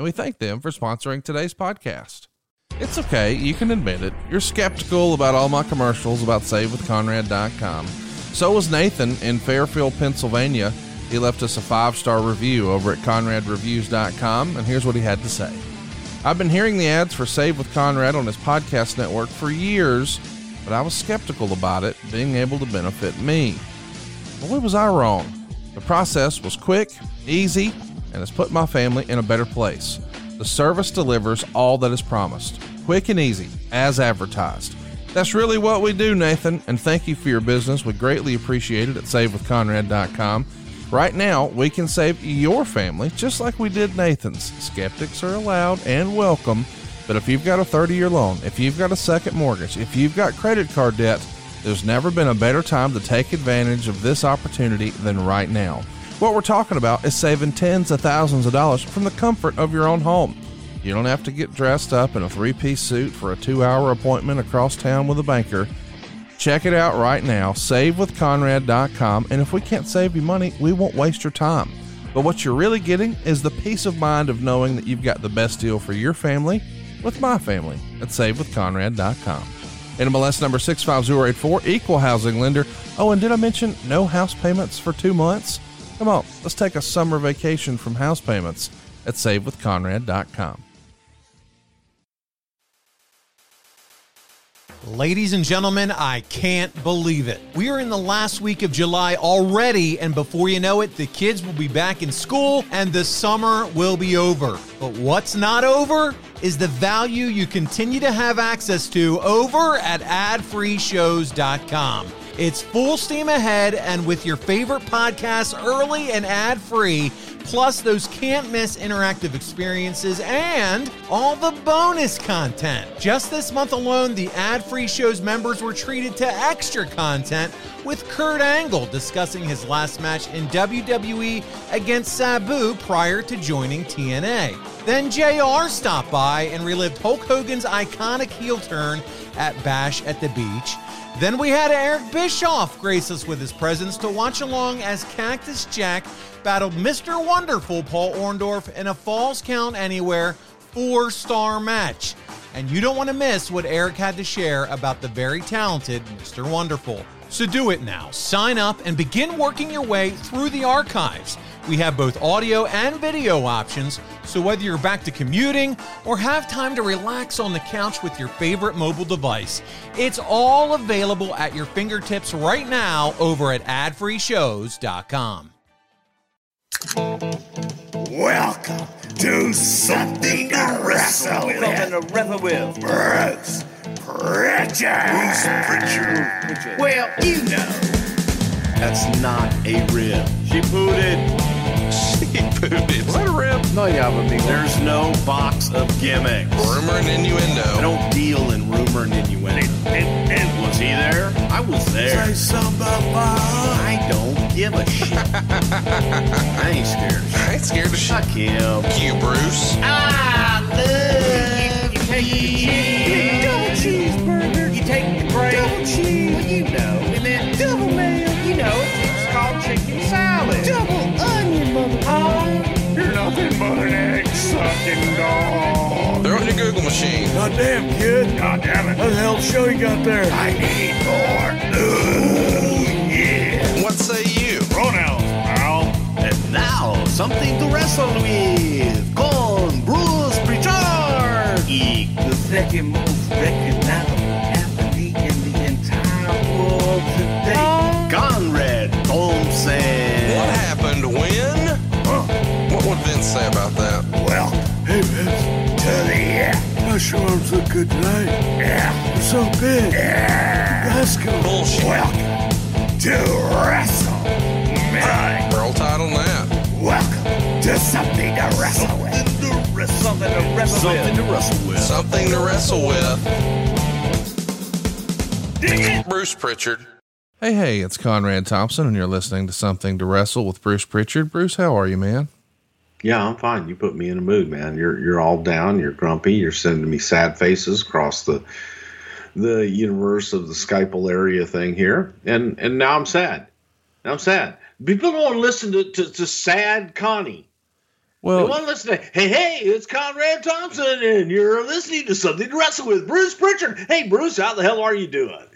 and we thank them for sponsoring today's podcast. It's okay, you can admit it. You're skeptical about all my commercials about SaveWithConrad.com. So was Nathan in Fairfield, Pennsylvania. He left us a five star review over at ConradReviews.com, and here's what he had to say. I've been hearing the ads for Save with Conrad on his podcast network for years, but I was skeptical about it being able to benefit me. Boy, was I wrong. The process was quick, easy, and has put my family in a better place. The service delivers all that is promised, quick and easy, as advertised. That's really what we do, Nathan, and thank you for your business. We greatly appreciate it at SaveWithConrad.com. Right now, we can save your family just like we did Nathan's. Skeptics are allowed and welcome, but if you've got a 30 year loan, if you've got a second mortgage, if you've got credit card debt, there's never been a better time to take advantage of this opportunity than right now. What we're talking about is saving tens of thousands of dollars from the comfort of your own home. You don't have to get dressed up in a three piece suit for a two hour appointment across town with a banker. Check it out right now, savewithconrad.com. And if we can't save you money, we won't waste your time. But what you're really getting is the peace of mind of knowing that you've got the best deal for your family with my family at savewithconrad.com. NMLS number 65084, equal housing lender. Oh, and did I mention no house payments for two months? Come on, let's take a summer vacation from house payments at SaveWithConrad.com. Ladies and gentlemen, I can't believe it. We are in the last week of July already, and before you know it, the kids will be back in school and the summer will be over. But what's not over is the value you continue to have access to over at adfreeshows.com. It's full steam ahead, and with your favorite podcasts early and ad free, plus those can't miss interactive experiences and all the bonus content. Just this month alone, the ad free shows members were treated to extra content with Kurt Angle discussing his last match in WWE against Sabu prior to joining TNA. Then JR stopped by and relived Hulk Hogan's iconic heel turn at Bash at the Beach. Then we had Eric Bischoff grace us with his presence to watch along as Cactus Jack battled Mr. Wonderful Paul Orndorff in a Falls Count Anywhere four star match. And you don't want to miss what Eric had to share about the very talented Mr. Wonderful. So do it now. Sign up and begin working your way through the archives. We have both audio and video options, so whether you're back to commuting or have time to relax on the couch with your favorite mobile device, it's all available at your fingertips right now over at adfreeshows.com. Welcome to Something to Wrestle With. Something to wrestle with. Bruce Pritchard. Bruce Pritchard. Well, you know. That's not a rib. She pooted. She pooted. Is that a rip? No, yeah, but me. There's no box of gimmicks. Rumor and innuendo. I don't deal in rumor and innuendo. And, and was he there? I was there. Say something about. I don't give a shit. I ain't scared of shit. I ain't scared of shit. Fuck him. You, Bruce. I love You you're nothing but an egg sucking dog. Throw it in your Google machine. Goddamn, kid. God damn it. What the hell show you got there? I need more. Ooh, yeah. What say you? Pronouns, pal. And now, something to wrestle with. Con Bruce Pritchard. Eek, the second most recognizable athlete in the entire world today. Conrad Thompson. Say about that? Well, hey man. to the yeah. Gosh, your arms look good tonight. Yeah. You're so big. Yeah. Let's go. Bullshit. Welcome to Wrestle. Man. Roll tide on that. Welcome to Something to Wrestle With. Something to wrestle Something to wrestle with. Something to wrestle with. Bruce Pritchard. Hey, hey, it's Conrad Thompson, and you're listening to Something to Wrestle with Bruce Pritchard. Bruce, how are you, man? Yeah, I'm fine. You put me in a mood, man. You're you're all down. You're grumpy. You're sending me sad faces across the the universe of the Skype area thing here, and and now I'm sad. Now I'm sad. People don't listen to, to, to sad Connie. Well, want to listen to, hey, hey, it's Conrad Thompson, and you're listening to something to wrestle with Bruce Pritchard. Hey, Bruce, how the hell are you doing?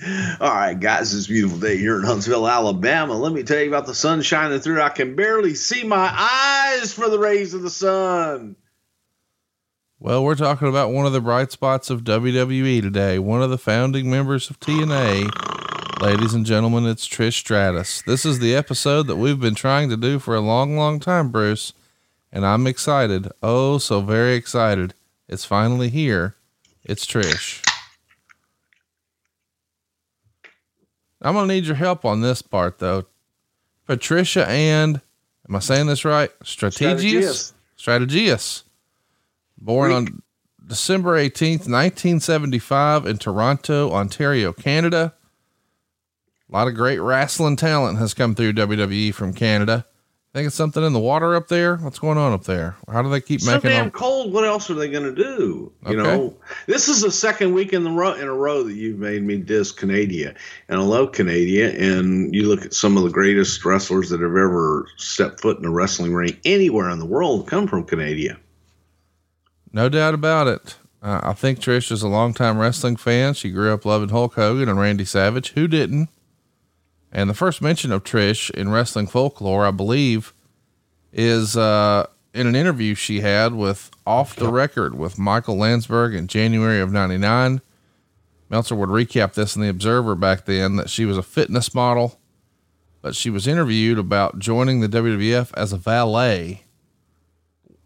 All right, guys, this beautiful day here in Huntsville, Alabama. Let me tell you about the sun shining through. I can barely see my eyes for the rays of the sun. well, we're talking about one of the bright spots of WWE today. One of the founding members of TNA, ladies and gentlemen, it's Trish Stratus. This is the episode that we've been trying to do for a long, long time, Bruce, and I'm excited. Oh, so very excited. It's finally here. It's Trish. I'm gonna need your help on this part though. Patricia and am I saying this right? Stratigeas. Stratigeas. Born on December 18th, 1975 in Toronto, Ontario, Canada. A lot of great wrestling talent has come through WWE from Canada. Think it's something in the water up there? What's going on up there? How do they keep so making damn them? cold. What else are they going to do? You Okay. know, this is the second week in the row in a row that you've made me diss Canada, and I love Canada. And you look at some of the greatest wrestlers that have ever stepped foot in a wrestling ring anywhere in the world come from Canada. No doubt about it. Uh, I think Trish is a longtime wrestling fan. She grew up loving Hulk Hogan and Randy Savage. Who didn't? And the first mention of Trish in wrestling folklore, I believe, is uh, in an interview she had with Off the Record with Michael Landsberg in January of 99. Meltzer would recap this in The Observer back then that she was a fitness model, but she was interviewed about joining the WWF as a valet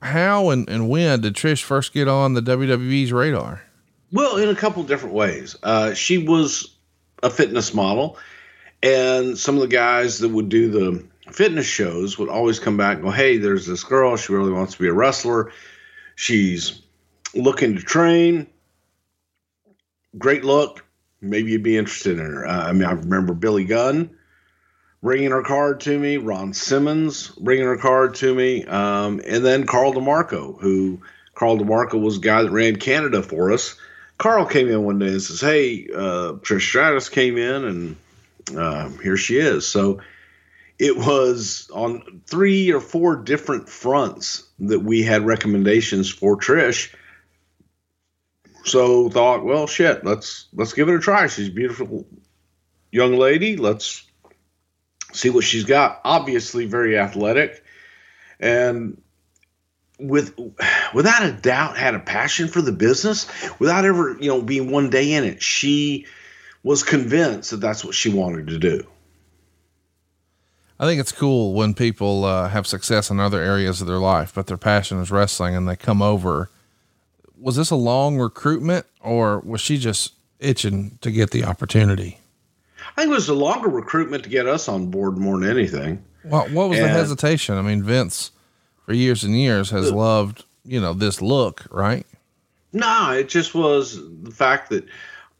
how and, and when did Trish first get on the WWE's radar? Well, in a couple different ways. Uh, she was a fitness model, and some of the guys that would do the fitness shows would always come back and go, Hey, there's this girl. She really wants to be a wrestler. She's looking to train. Great look. Maybe you'd be interested in her. Uh, I mean, I remember Billy Gunn bringing her card to me, Ron Simmons bringing her card to me, um, and then Carl DeMarco, who Carl DeMarco was the guy that ran Canada for us. Carl came in one day and says, "Hey, uh, Trish Stratus came in, and uh, here she is." So it was on three or four different fronts that we had recommendations for Trish. So thought, well, shit, let's let's give it a try. She's a beautiful young lady. Let's see what she's got. Obviously, very athletic, and with without a doubt had a passion for the business without ever you know being one day in it she was convinced that that's what she wanted to do I think it's cool when people uh, have success in other areas of their life, but their passion is wrestling and they come over. Was this a long recruitment or was she just itching to get the opportunity? i think it was a longer recruitment to get us on board more than anything What, what was the hesitation? I mean, Vince for years and years has loved, you know, this look, right? no it just was the fact that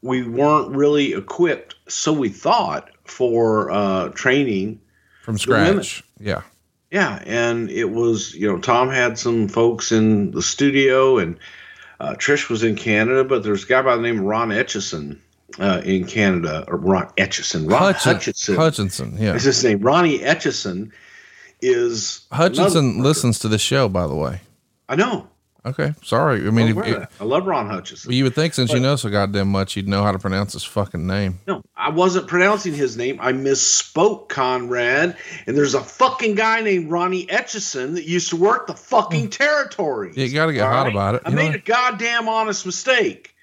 we weren't really equipped so we thought for uh, training From scratch. Yeah. Yeah, and it was you know Tom had some folks in the studio, and uh, Trish was in Canada, but there's a guy by the name of Ron Etchison uh, in Canada, or Ron Etchison, Ron Hutchin- Hutchinson. Hutchinson. Yeah. is his name. Ronnie Etchison is Hutchinson listens to the show, by the way. I know. Okay. Sorry. I mean, I'm if, if- I love Ron Hutchison. you would think since you know so goddamn much, you'd know how to pronounce his fucking name. No, I wasn't pronouncing his name. I misspoke, Conrad. And there's a fucking guy named Ronnie Etchison that used to work the fucking territories. Hmm. You gotta get all hot about it. I made know? a goddamn honest mistake.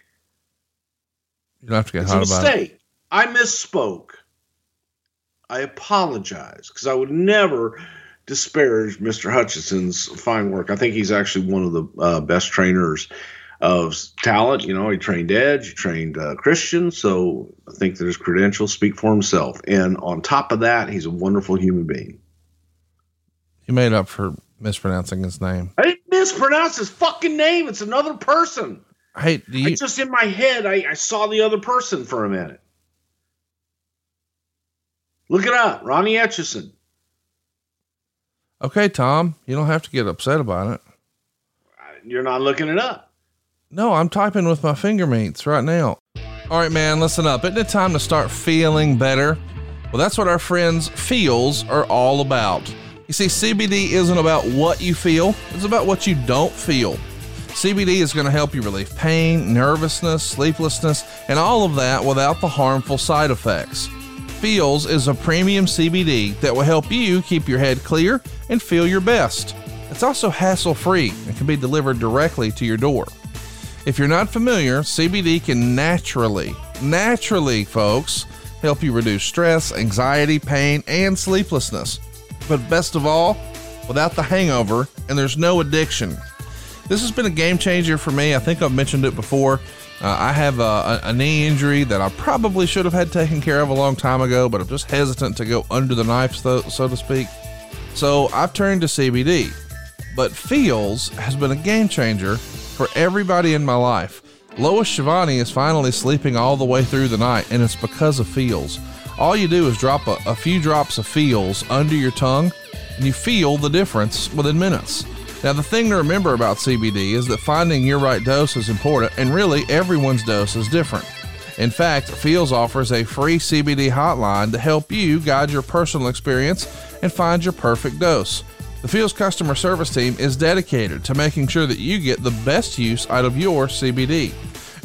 You don't have to get It's a hot about it. I misspoke. I apologize because I would never disparage Mr. Hutchinson's fine work. I think he's actually one of the uh, best trainers of talent. You know, he trained Edge, he trained uh, Christian, so I think that his credentials speak for himself. And on top of that, he's a wonderful human being. He made up for mispronouncing his name. I didn't mispronounced his fucking name. It's another person. Hey, do I you, just in my head, I, I saw the other person for a minute. Look it up, Ronnie Etchison. Okay, Tom, you don't have to get upset about it. You're not looking it up. No, I'm typing with my finger meats right now. All right, man, listen up. Isn't it time to start feeling better? Well, that's what our friends Feals are all about. You see, CBD isn't about what you feel, it's about what you don't feel. CBD is going to help you relieve pain, nervousness, sleeplessness, and all of that without the harmful side effects. Feals is a premium CBD that will help you keep your head clear and feel your best. It's also hassle free and can be delivered directly to your door. If you're not familiar, CBD can naturally, naturally, folks, help you reduce stress, anxiety, pain, and sleeplessness. But best of all, without the hangover, and there's no addiction. This has been a game changer for me. I think I've mentioned it before. Uh, I have a, a, a knee injury that I probably should have had taken care of a long time ago, but I'm just hesitant to go under the knife, so, so to speak. So I've turned to CBD. But Feals has been a game changer for everybody in my life. Lois Shivani is finally sleeping all the way through the night, and it's because of Feals. All you do is drop a, a few drops of Feals under your tongue, and you feel the difference within minutes. Now, the thing to remember about CBD is that finding your right dose is important, and really everyone's dose is different. In fact, Feals offers a free CBD hotline to help you guide your personal experience and find your perfect dose. The Feals customer service team is dedicated to making sure that you get the best use out of your CBD.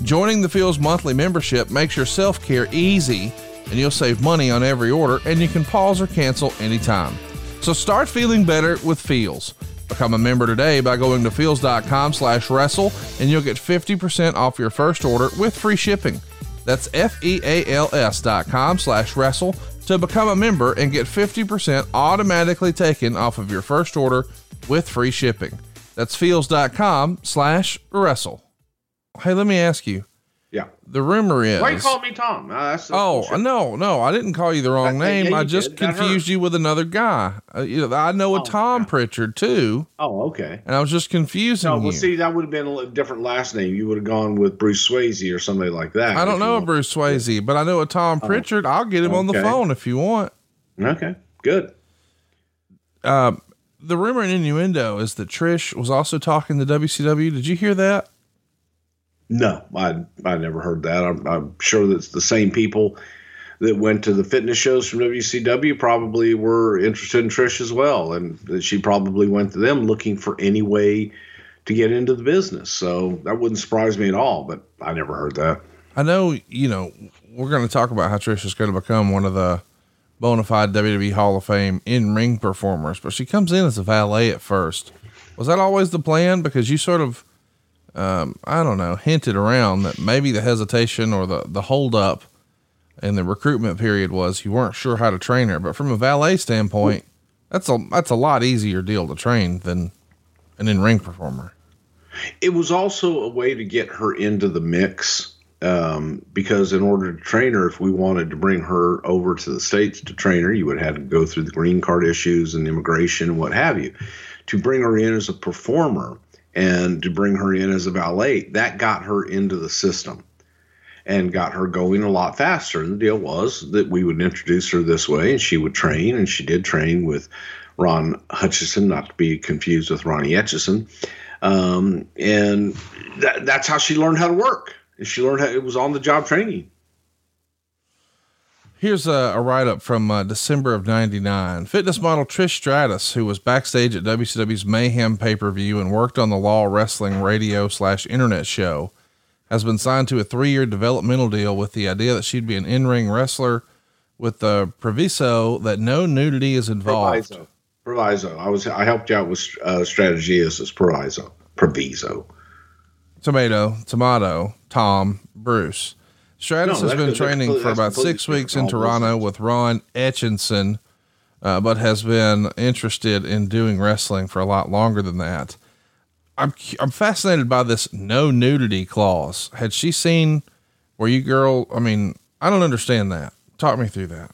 Joining the Feals monthly membership makes your self care easy, and you'll save money on every order, and you can pause or cancel anytime. So start feeling better with Feals. Become a member today by going to feals.com slash wrestle, and you'll get 50% off your first order with free shipping. That's F-E-A-L-S dot com slash wrestle to become a member and get 50% automatically taken off of your first order with free shipping. That's feals.com slash wrestle. Hey, let me ask you. Yeah. The rumor is. Why you call me Tom? Uh, Oh bullshit. no, no! I didn't call you the wrong yeah, name. you I just did. Confused you with another guy. Uh, you know, I know a Oh, Tom yeah. Pritchard too, Oh, okay. and I was just confusing No, you. well, see, that would have been a different last name. You would have gone with Bruce Swayze or somebody like that. I don't know a. Bruce Swayze, but I know a Tom Pritchard. I'll get him on the Oh. Phone if you want. Okay, good. Uh, the rumor and innuendo is that Trish was also talking to WCW. Did you hear that? No, I I never heard that. I'm, I'm sure that's the same people that went to the fitness shows from WCW probably were interested in Trish as well, and that she probably went to them looking for any way to get into the business. So that wouldn't surprise me at all. But I never heard that. I know, you know, we're going to talk about how Trish is going to become one of the bona fide WWE Hall of Fame in ring performers, but she comes in as a valet at first. Was that always the plan? Because you sort of, um, I don't know, hinted around that maybe the hesitation or the, the hold up in the recruitment period was you weren't sure how to train her. But from a valet standpoint, that's a, that's a lot easier deal to train than an in ring performer. It was also a way to get her into the mix um, because in order to train her, if we wanted to bring her over to the states to train her, you would have to go through the green card issues and immigration and what have you. To bring her in as a performer and to bring her in as a valet, that got her into the system and got her going a lot faster. And the deal was that we would introduce her this way and she would train, and she did train with Ron Hutchison, not to be confused with Ronnie Etchison. Um, and that, that's how she learned how to work. And she learned how it was on the job training. Here's a, a write up from uh, December of 99. Fitness model Trish Stratus, who was backstage at WCW's Mayhem pay per view and worked on the Law Wrestling radio slash internet show, has been signed to a three year developmental deal with the idea that she'd be an in ring wrestler with the proviso that no nudity is involved. Proviso. Proviso. I was I helped you out with uh, Stratigeas this proviso. Proviso. Tomato, tomato, Tom, Bruce. Stratus No, has been training for about six weeks in Toronto with Ron Etchinson, uh, but has been interested in doing wrestling for a lot longer than that. I'm I'm fascinated by this no nudity clause. Had she seen where you girl? I mean, I don't understand that. Talk me through that.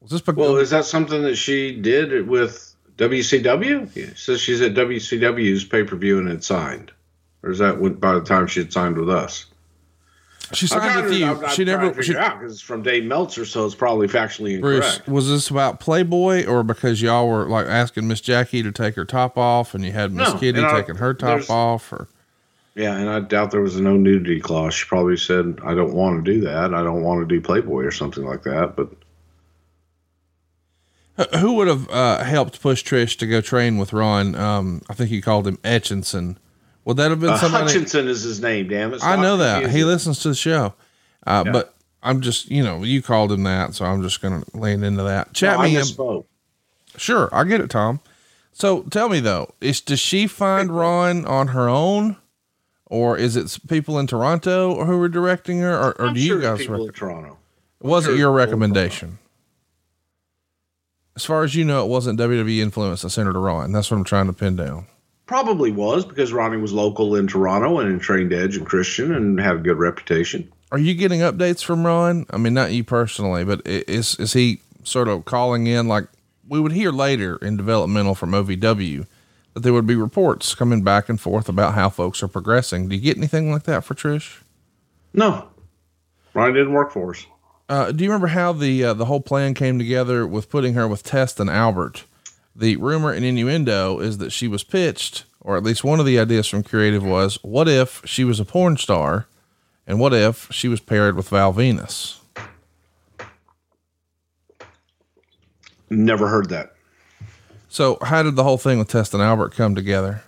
Was this because Well, is that something that she did with WCW? Yeah, says she's at WCW's pay per view and had signed. Or is that when, by the time she had signed with us? She signed with you. She never. She, because it's from Dave Meltzer, so it's probably factually incorrect. Bruce, was this about Playboy or because y'all were like asking Miss Jackie to take her top off and you had Miss No, Kitty and I- taking her top off or Yeah, and I doubt there was a no nudity clause. She probably said, "I don't want to do that. I don't want to do Playboy or something like that." But who would have uh, helped push Trish to go train with Ron? Um, I think you called him Etchinson. Would that have been uh, somebody? Hutchinson is his name. Damn it! I know that he listens to the show, uh, Yeah. but I'm just you know you called him that, so I'm just going to lean into that. Chat No, I me, in. sure, I get it, Tom. So tell me though, is does she find Ron on her own, or is it people in Toronto who are directing her, or, or do you guys? people Rec- in Toronto? was it your recommendation? As far as you know, it wasn't WWE influence that sent her to Ron. That's what I'm trying to pin down. Probably was because Ronnie was local in Toronto and in trained Edge and Christian and had a good reputation. Are you getting updates from Ron? I mean, not you personally, but is is he sort of calling in like we would hear later in developmental from OVW that there would be reports coming back and forth about how folks are progressing. Do you get anything like that for Trish? No, Ronnie didn't work for us. Uh, do you remember how the uh, the whole plan came together with putting her with Test and Albert? The rumor and innuendo is that she was pitched, or at least one of the ideas from creative was, what if she was a porn star, and what if she was paired with Val Venis? Never heard that. So, how did the whole thing with Test and Albert come together?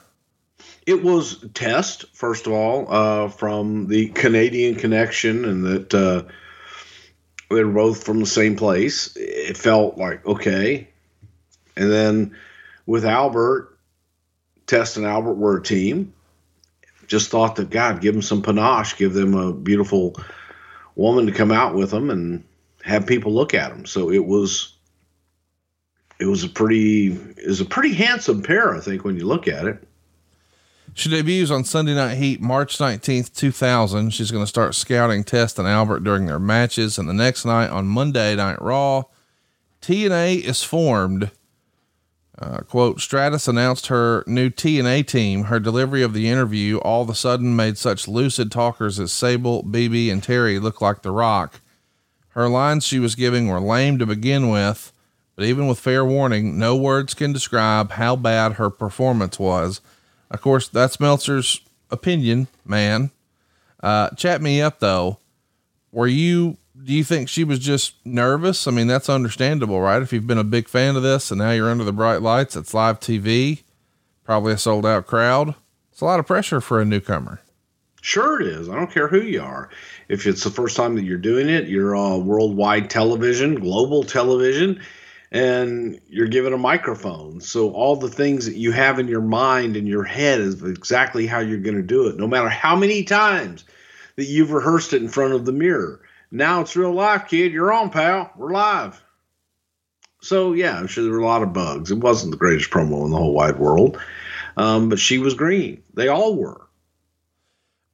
It was test first of all uh, from the Canadian connection, and that uh, they were both from the same place. It felt like okay, and then with Albert, Test and Albert were a team. Just thought that God give them some panache, give them a beautiful woman to come out with them, and have people look at them. So it was. It was a pretty, it was a pretty handsome pair, I think, when you look at it. She debuts on Sunday Night Heat, March 19th, 2000. She's going to start scouting Test and Albert during their matches. And the next night on Monday Night Raw, TNA is formed. Uh, quote, Stratus announced her new TNA team. Her delivery of the interview all of a sudden made such lucid talkers as Sable, BB, and Terri look like The Rock. Her lines she was giving were lame to begin with, but even with fair warning, no words can describe how bad her performance was. Of course, that's Meltzer's opinion, man. Uh, chat me up though. Were you, do you think she was just nervous? I mean, that's understandable, right? If you've been a big fan of this and now you're under the bright lights, it's live TV, probably a sold out crowd. It's a lot of pressure for a newcomer. Sure, it is. I don't care who you are. If it's the first time that you're doing it, you're on worldwide television, global television, and you're given a microphone. So all the things that you have in your mind and your head is exactly how you're going to do it, no matter how many times that you've rehearsed it in front of the mirror. Now it's real life, kid. You're on, pal. We're live. So yeah, I'm sure there were a lot of bugs. It wasn't the greatest promo in the whole wide world, um, but she was green. They all were.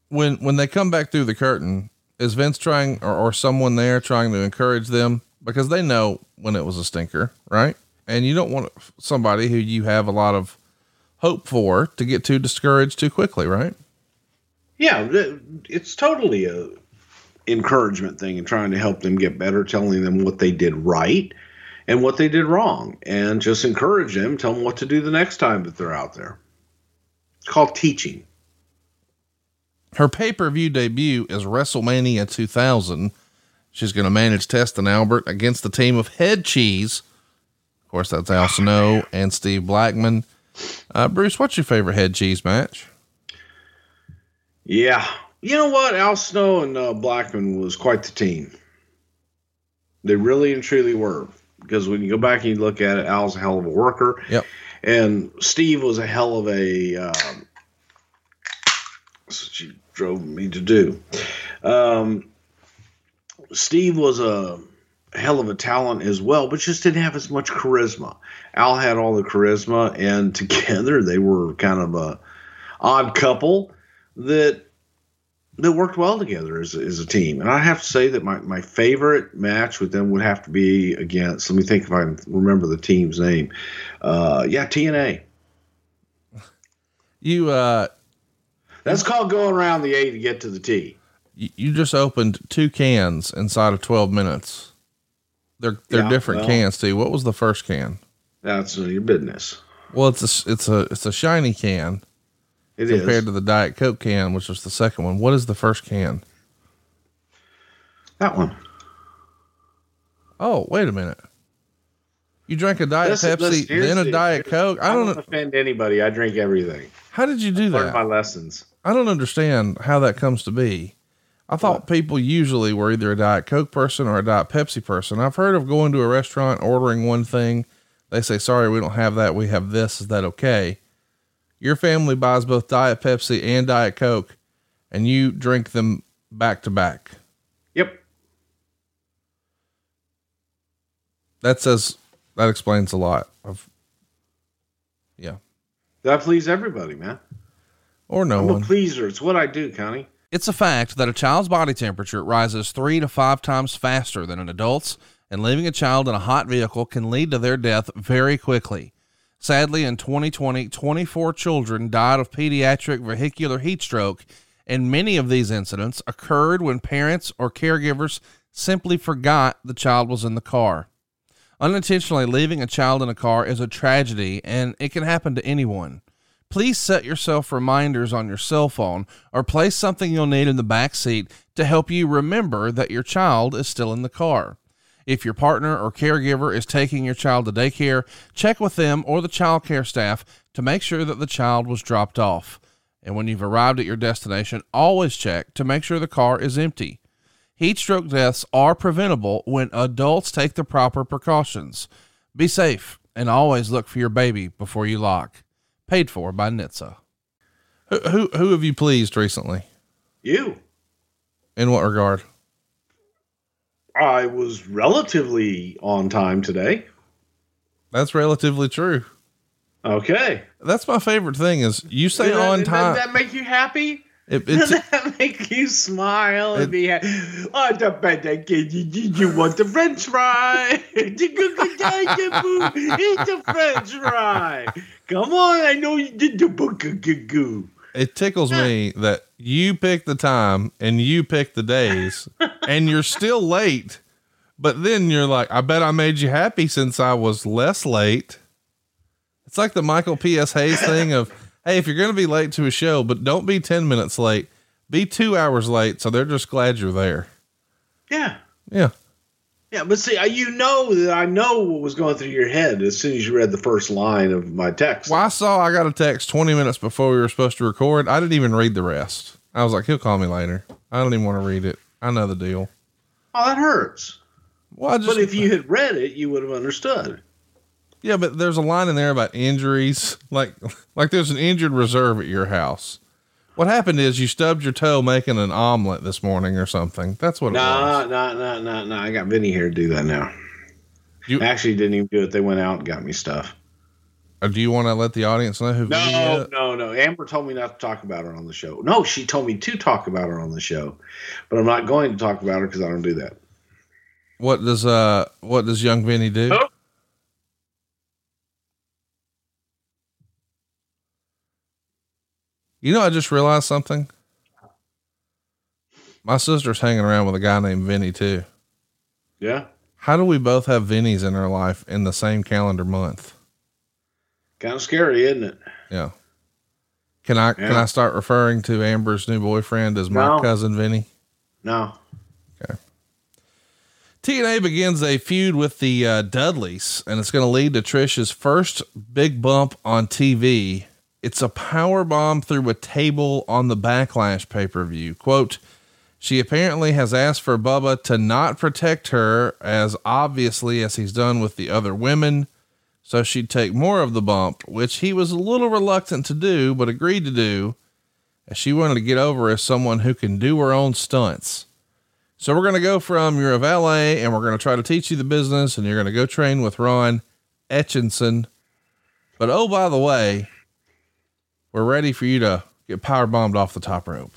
When, when they come back through the curtain, is Vince trying or, or someone there trying to encourage them because they know when it was a stinker, right? And you don't want somebody who you have a lot of hope for to get too discouraged too quickly, right? Yeah, it's totally a encouragement thing and trying to help them get better, telling them what they did right and what they did wrong, and just encourage them, tell them what to do the next time that they're out there. It's called teaching. Her pay per view debut is WrestleMania 2000. She's going to manage Test and Albert against the team of Head Cheese. Of course, that's Al Snow and Steve Blackman. Uh, Bruce, what's your favorite Head Cheese match? Yeah, you know what? Al Snow and uh, Blackman was quite the team. They really and truly were. Because when you go back and you look at it, Al's a hell of a worker. Yep. And Steve was a hell of a. Um, that's what she drove me to do. Um, Steve was a hell of a talent as well, but just didn't have as much charisma. Al had all the charisma, and together they were kind of a odd couple that that worked well together as, as a team. And I have to say that my, my favorite match with them would have to be against, let me think if I can remember the team's name. Uh, yeah, TNA. You, uh, That's called going around the A to get to the T. you, you just opened two cans inside of 12 minutes. They're, they're Yeah, different well- cans too. What was the first can? That's your business. Well, it's a, it's a, it's a shiny can It is. compared to the Diet Coke can, which was the second one. What is the first can? that one. Oh, wait a minute. You drank a Diet Listen, Pepsi, listen, here's then a the- Diet Coke. I don't know. offend anybody. I drink everything. How did you do Learn that? my lessons. I don't understand how that comes to be. I thought people usually were either a Diet Coke person or a Diet Pepsi person. I've heard of going to a restaurant, ordering one thing. They say, sorry, we don't have that. We have this. Is that okay? Your family buys both Diet Pepsi and Diet Coke and you drink them back to back. Yep. That says, that explains a lot of, yeah, That please everybody, man. or no I'm one. a pleaser. It's what I do, Connie. It's a fact that a child's body temperature rises three to five times faster than an adult's, and leaving a child in a hot vehicle can lead to their death very quickly. Sadly, in 2020, 24 children died of pediatric vehicular heat stroke, and many of these incidents occurred when parents or caregivers simply forgot the child was in the car. Unintentionally leaving a child in a car is a tragedy, and it can happen to anyone. Please set yourself reminders on your cell phone or place something you'll need in the back seat to help you remember that your child is still in the car. If your partner or caregiver is taking your child to daycare, check with them or the child care staff to make sure that the child was dropped off. And when you've arrived at your destination, always check to make sure the car is empty. Heat stroke deaths are preventable when adults take the proper precautions. Be safe and always look for your baby before you lock. Paid for by NHTSA. Who, who, who have you pleased recently? You. In what regard? I was relatively on time today. That's relatively true. Okay. That's my favorite thing is you say Does that- on Does time. that make you happy? It, Does that make you smile It- and be happy? Oh, the better kid, you, you you want the French fry? Eat the French fry. Come on, I know you did the book. it tickles me that you pick the time and you pick the days and you're still late, but then you're like, I bet I made you happy since I was less late. It's like the Michael P.S. Hayes thing of, hey, if you're going to be late to a show, but don't be 10 minutes late, be two hours late. So they're just glad you're there. Yeah. Yeah. Yeah, but see, you know that I know what was going through your head as soon as you read the first line of my text. Well, I saw I got a text 20 minutes before we were supposed to record. I didn't even read the rest. I was like, he'll call me later. I don't even want to read it. I know the deal. Oh, that hurts. Well, just, But if you had read it, you would have understood. yeah, but there's a line in there about injuries. Like, like there's an injured reserve at your house. What happened is you stubbed your toe making an omelet this morning or something. That's what it Nah, was. No, no, nah, nah. I got Vinny here to do that now. You- actually didn't even do it. They went out and got me stuff. Do you want to let the audience know who No, Vinny is? no, no. Amber told me not to talk about her on the show. No, she told me to talk about her on the show, but I'm not going to talk about her because I don't do that. What does, uh, what does young Vinny do? Oh. You know, I just realized something. My sister's hanging around with a guy named Vinny too. Yeah, How do we both have Vinnies in our life in the same calendar month? kind of scary, isn't it? Yeah. Can I can I start referring to Amber's new boyfriend as my No. cousin Vinny? No. Okay. TNA begins a feud with the uh, Dudleys, and it's going to lead to Trish's first big bump on TV. It's a power bomb through a table on the Backlash pay per view. Quote: She apparently has asked for Bubba to not protect her as obviously as he's done with the other women, so she'd take more of the bump, which he was a little reluctant to do, but agreed to do, as she wanted to get over as someone who can do her own stunts. So we're going to go from you're a valet and we're going to try to teach you the business and you're going to go train with Ron Etchinson. But oh, by the way, we're ready for you to get power bombed off the top rope.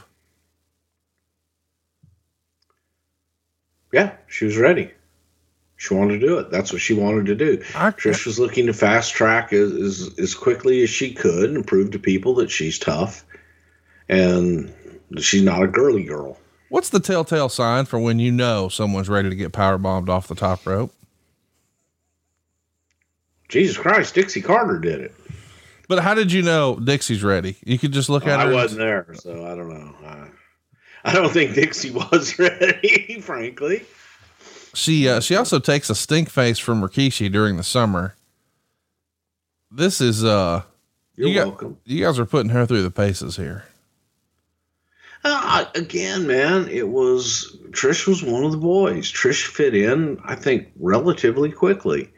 Yeah, she was ready. She wanted to do it. That's what she wanted to do. Trish was looking to fast track as, as as quickly as she could and prove to people that she's tough and she's not a girly girl. What's the telltale sign for when you know someone's ready to get power bombed off the top rope? Jesus Christ, Dixie Carter did it. But how did you know Dixie's ready? You could just look at her. I wasn't there, so I don't know. I, I don't think Dixie was ready, frankly. She uh, she also takes a stink face from Rikishi during the summer. This is uh You're you got- welcome. you guys are putting her through the paces here. Uh, again, man, it was Trish was one of the boys. Trish fit in, I think, relatively quickly,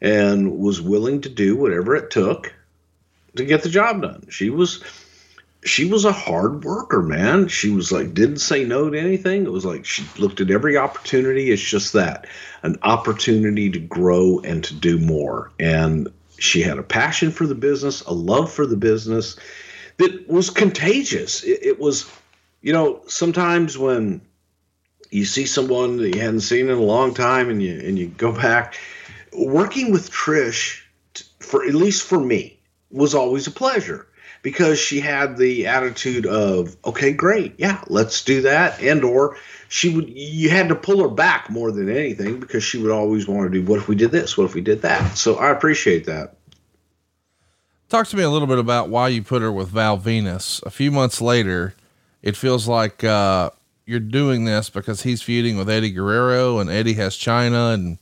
and was willing to do whatever it took to get the job done. She was she was a hard worker, man. She was like didn't say no to anything. It was like she looked at every opportunity. It's just that an opportunity to grow and to do more. And she had a passion for the business, a love for the business that was contagious. It, it was, you know, sometimes when you see someone that you hadn't seen in a long time and you and you go back, working with Trish for at least for me was always a pleasure because she had the attitude of okay great. Yeah let's do that. And or she would you had to pull her back more than anything because she would always want to do what if we did this? What if we did that? So i appreciate that. Talk to me a little bit about why you put her with Val Venis. A few months later, it feels like uh, you're doing this because he's feuding with Eddie Guerrero and Eddie has Chyna, and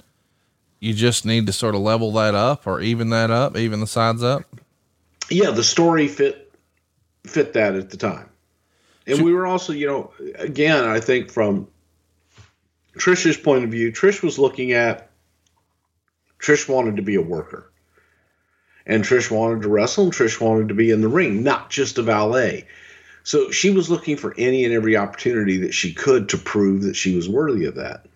you just need to sort of level that up or even that up, even the sides up. Yeah the story fit fit that at the time. And we were also you know again i think from Trish's point of view trish was looking at trish wanted to be a worker. And trish wanted to wrestle and trish wanted to be in the ring not just a valet. So she was looking for any and every opportunity that she could to prove that she was worthy of that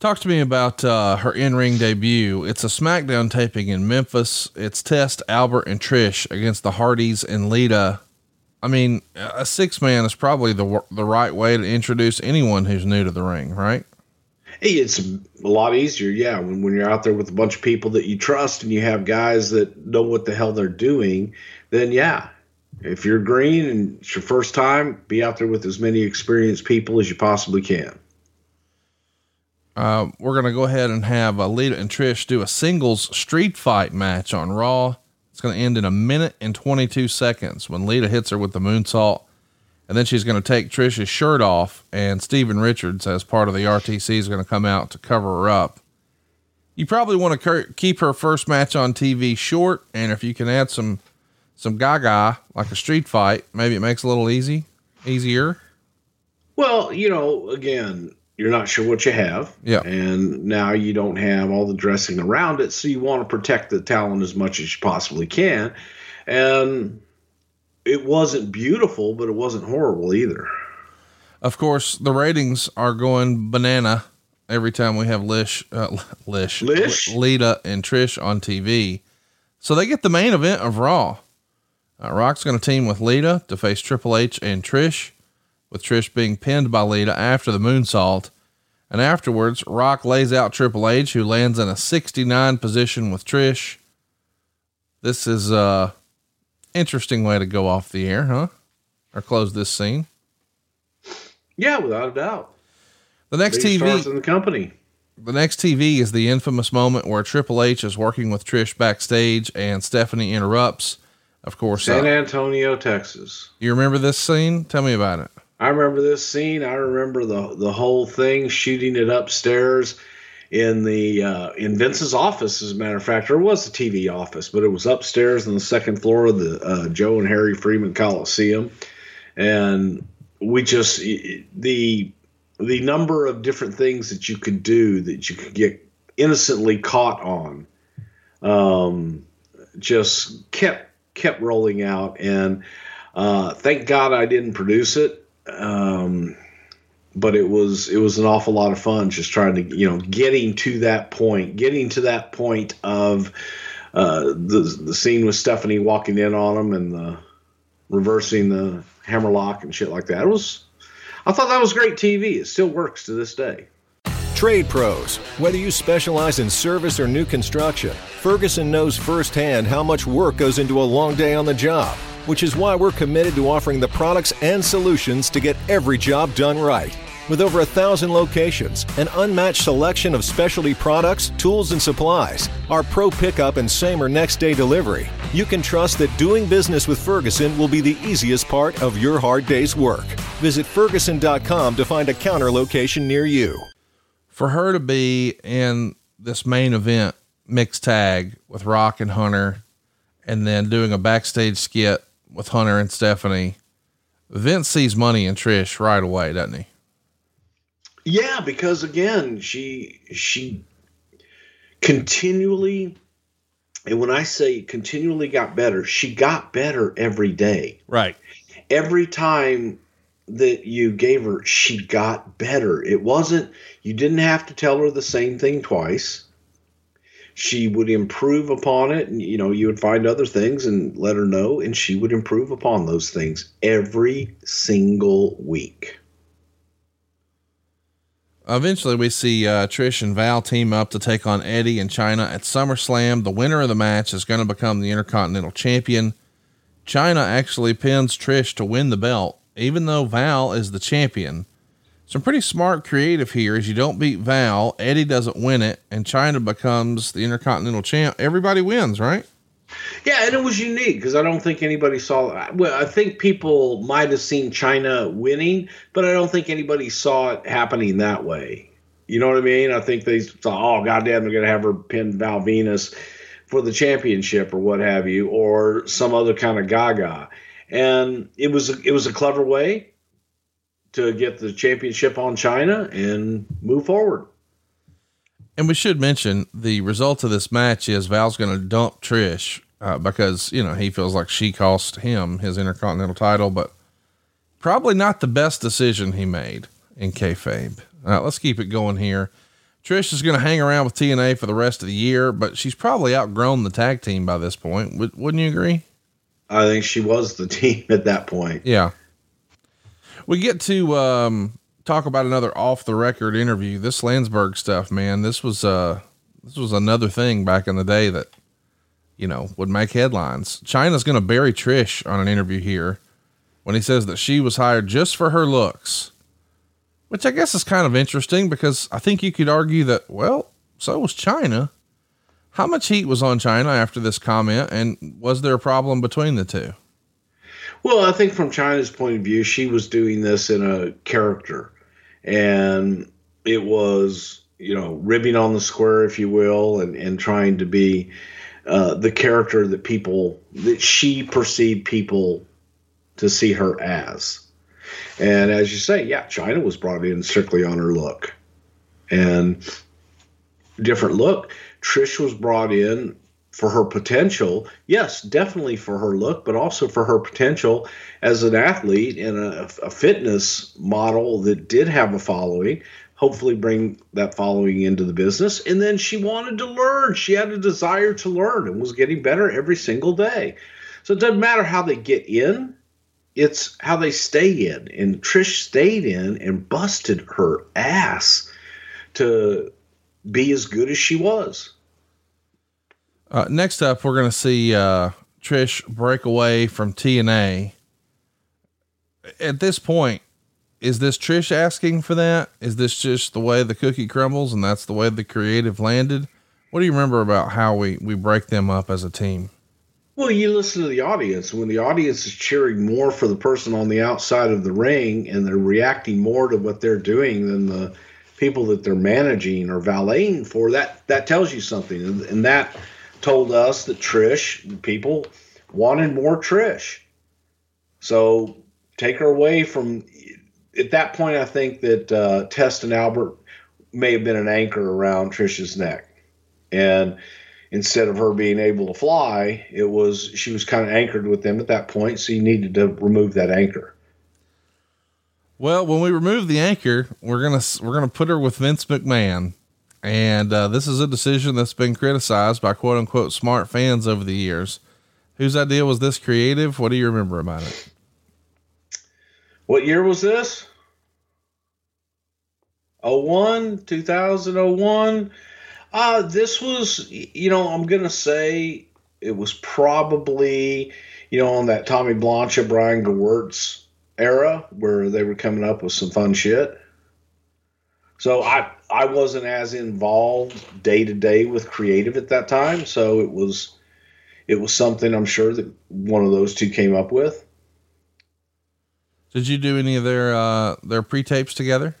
Talk to me about uh, her in ring debut. It's a SmackDown taping in Memphis. It's Test, Albert, and Trish against the Hardys and Lita. I mean, a six man is probably the the right way to introduce anyone who's new to the ring, right? Hey, it's a lot easier, yeah, when, when you're out there with a bunch of people that you trust and you have guys that know what the hell they're doing, then yeah. If you're green and it's your first time, be out there with as many experienced people as you possibly can. Uh, we're gonna go ahead and have uh, Lita and Trish do a singles street fight match on Raw. It's gonna end in a minute and 22 seconds when Lita hits her with the moonsault, and then she's gonna take Trish's shirt off, and Steven Richards, as part of the RTC, is gonna come out to cover her up. You probably want to keep her first match on TV short, and if you can add some some gaga like a street fight, maybe it makes it a little easy, easier. Well, you know, again, you're not sure what you have. Yeah. And now you don't have all the dressing around it. So you want to protect the talent as much as you possibly can. And it wasn't beautiful, but it wasn't horrible either. Of course, the ratings are going banana every time we have Lish, uh, Lish, Lish? Lita, and Trish on TV. So they get the main event of Raw. Uh, Rock's going to team with Lita to face Triple H and Trish, with Trish being pinned by Lita after the moonsault. And afterwards, Rock lays out Triple H, who lands in a 69 position with Trish. This is a interesting way to go off the air, huh? Or close this scene. Yeah, without a doubt. The next TV, in the company. the next TV is the infamous moment where Triple H is working with Trish backstage and Stephanie interrupts. Of course, San uh, Antonio, Texas. you remember this scene? Tell me about it. I remember this scene. I remember the the whole thing, shooting it upstairs in the uh, in Vince's office. As a matter of fact, it was the TV office, but it was upstairs on the second floor of the uh, Joe and Harry Freeman Coliseum, and we just the the number of different things that you could do that you could get innocently caught on, um, just kept kept rolling out and. Uh, thank God I didn't produce it um, but it was it was an awful lot of fun just trying to you know getting to that point getting to that point of uh, the the scene with Stephanie walking in on him and the reversing the hammerlock and shit like that it was I thought that was great TV. It still works to this day. Trade pros. Whether you specialize in service or new construction, Ferguson knows firsthand how much work goes into a long day on the job, which is why we're committed to offering the products and solutions to get every job done right. With over a thousand locations, an unmatched selection of specialty products, tools, and supplies, our pro pickup and same or next day delivery, you can trust that doing business with Ferguson will be the easiest part of your hard day's work. Visit Ferguson.com to find a counter location near you. For her to be in this main event mixed tag with Rock and Hunter and then doing a backstage skit with Hunter and Stephanie, Vince sees money in Trish right away, doesn't he? Yeah, because again, she she continually and when I say continually got better, she got better every day. Right. Every time that you gave her, she got better. It wasn't you didn't have to tell her the same thing twice. She would improve upon it, and you know, you would find other things and let her know, and she would improve upon those things every single week. Eventually, we see uh, Trish and Val team up to take on Eddie and Chyna at SummerSlam. The winner of the match is going to become the Intercontinental Champion. Chyna actually pins Trish to win the belt, even though Val is the champion. Some pretty smart creative here is you don't beat Val, Eddie doesn't win it, and Chyna becomes the Intercontinental Champ. Everybody wins, right? Yeah, and it was unique because I don't think anybody saw. Well, I think people might have seen Chyna winning, but I don't think anybody saw it happening that way. You know what I mean? I think they thought, "Oh, goddamn, they're going to have her pin Val Venis for the championship or what have you, or some other kind of Gaga." And it was it was a clever way to get the championship on Chyna and move forward. And we should mention the result of this match is Val's going to dump Trish uh, because you know he feels like she cost him his Intercontinental title, but probably not the best decision he made in kayfabe. Uh, let's keep it going here. Trish is going to hang around with T&A for the rest of the year, but she's probably outgrown the tag team by this point. W- wouldn't you agree? I think she was the team at that point. Yeah. We get to um, talk about another off the record interview. This Landsberg stuff, man. This was uh this was another thing back in the day that you know would make headlines. Chyna's going to bury Trish on an interview here when he says that she was hired just for her looks. Which I guess is kind of interesting because I think you could argue that well, so was Chyna. How much heat was on Chyna after this comment and was there a problem between the two? Well, I think from Chyna's point of view, she was doing this in a character. And it was you know ribbing on the square if you will and and trying to be uh, the character that people that she perceived people to see her as. And as you say yeah Chyna was brought in strictly on her look and different look. Trish was brought in for her potential. Yes, definitely for her look, but also for her potential as an athlete and a, a, fitness model that did have a following. Hopefully, bring that following into the business. And then she wanted to learn. She had a desire to learn and was getting better every single day. So it doesn't matter how they get in, it's how they stay in. And Trish stayed in and busted her ass to be as good as she was. Uh, next up, we're going to see uh, Trish break away from T&A. At this point, is this Trish asking for that? Is this just the way the cookie crumbles and that's the way the creative landed? What do you remember about how we, we break them up as a team? Well, you listen to the audience. When the audience is cheering more for the person on the outside of the ring and they're reacting more to what they're doing than the people that they're managing or valeting for, that that tells you something. And, and that told us that Trish, people wanted more Trish. So take her away from. At that point, I think that uh, Test and Albert may have been an anchor around Trish's neck, and instead of her being able to fly, it was she was kind of anchored with them at that point. So you needed to remove that anchor. Well, when we remove the anchor, we're gonna we're gonna put her with Vince McMahon. And uh, this is a decision that's been criticized by quote unquote smart fans over the years. Whose idea was this creative? What do you remember about it? What year was this? 01, 2001. Uh, this was, you know, I'm going to say it was probably, you know, on that Tommy Blanchard, Brian Gewirtz era where they were coming up with some fun shit. So I I wasn't as involved day to day with creative at that time, so it was it was something I'm sure that one of those two came up with. Did you do any of their uh, their pre tapes together?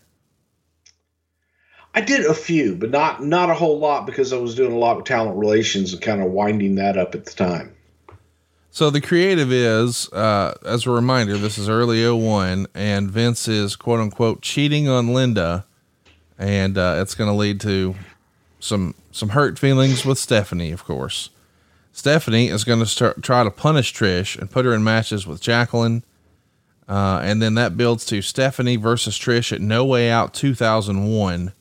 I did a few, but not not a whole lot because I was doing a lot of talent relations and kind of winding that up at the time. So the creative is, uh, as a reminder, this is early 01 and Vince is quote unquote cheating on Linda. And, uh, it's going to lead to some, some hurt feelings with Stephanie, of course. Stephanie is going to try to punish Trish and put her in matches with Jacqueline. Uh, and then that builds to Stephanie versus Trish at No Way Out 2001.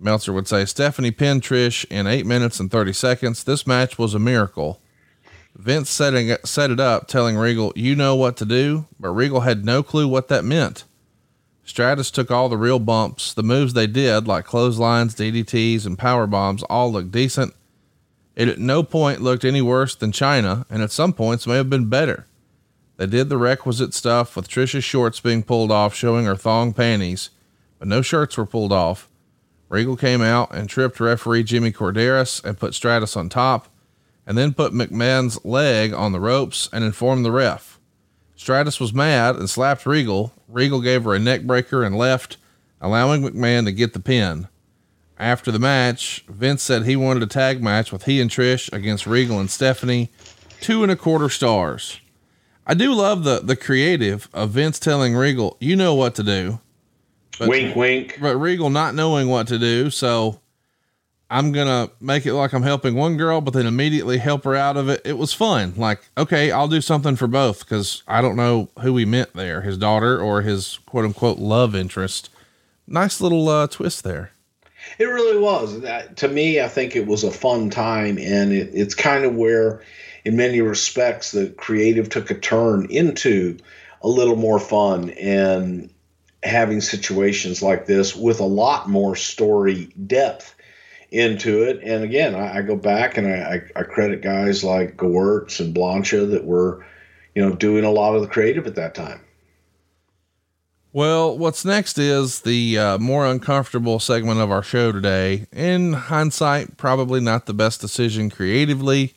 Meltzer would say Stephanie pinned Trish in eight minutes and 30 seconds. This match was a miracle. Vince setting set it up, telling Regal, "You know what to do," but Regal had no clue what that meant. Stratus took all the real bumps. The moves they did, like clotheslines, DDTs, and power bombs, all looked decent. It at no point looked any worse than Chyna, and at some points may have been better. They did the requisite stuff with Trisha's shorts being pulled off, showing her thong panties, but no shirts were pulled off. Regal came out and tripped referee Jimmy Korderas and put Stratus on top and then put McMahon's leg on the ropes and informed the ref. Stratus was mad and slapped Regal. Regal gave her a neck breaker and left, allowing McMahon to get the pin. After the match, Vince said he wanted a tag match with he and Trish against Regal and Stephanie, two and a quarter stars. I do love the the creative of Vince telling Regal, "You know what to do," but, wink, wink. But Regal not knowing what to do, so I'm gonna make it like I'm helping one girl, but then immediately help her out of it. It was fun. Like, okay, I'll do something for both because I don't know who he meant there, his daughter or his quote unquote love interest. Nice little uh, twist there. It really was. That, to me, I think it was a fun time, and it, it's kind of where, in many respects, the creative took a turn into a little more fun and having situations like this with a lot more story depth into it. And again, I, I go back and I, I, credit guys like Gewirtz and Blanchard that were, you know, doing a lot of the creative at that time. Well, what's next is the uh, more uncomfortable segment of our show today. In hindsight, probably not the best decision creatively.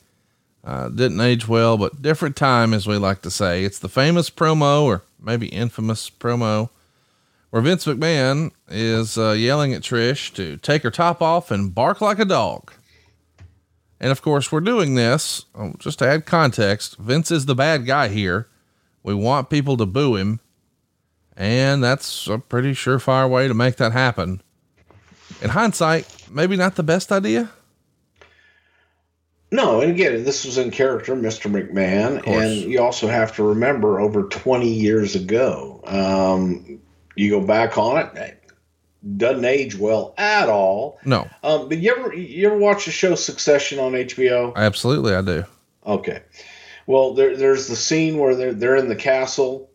Uh, didn't age well, but different time, as we like to say. It's the famous promo, or maybe infamous promo, where Vince McMahon is uh, yelling at Trish to take her top off and bark like a dog. And of course, we're doing this oh, just to add context. Vince is the bad guy here. We want people to boo him. And that's a pretty surefire way to make that happen. In hindsight, maybe not the best idea. No, and again, this was in character, Mr. McMahon, and you also have to remember over 20 years ago, um, you go back on it, doesn't age well at all. No. Um, but you ever you ever watch the show Succession on HBO? Absolutely, I do. Okay. Well, there, there's the scene where they're they're in the castle,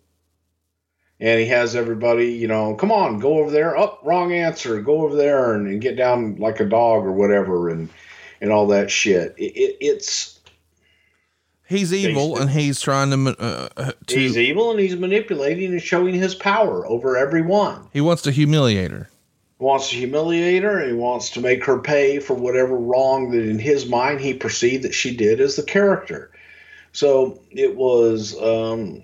and he has everybody, you know, come on, go over there. Up, oh, wrong answer. Go over there and, and, get down like a dog or whatever, and and all that shit. It, it, it's He's evil and he's trying to, uh, uh, to. He's evil and he's manipulating and showing his power over everyone. He wants to humiliate her. He wants to humiliate her and he wants to make her pay for whatever wrong that in his mind he perceived that she did as the character. So it was um,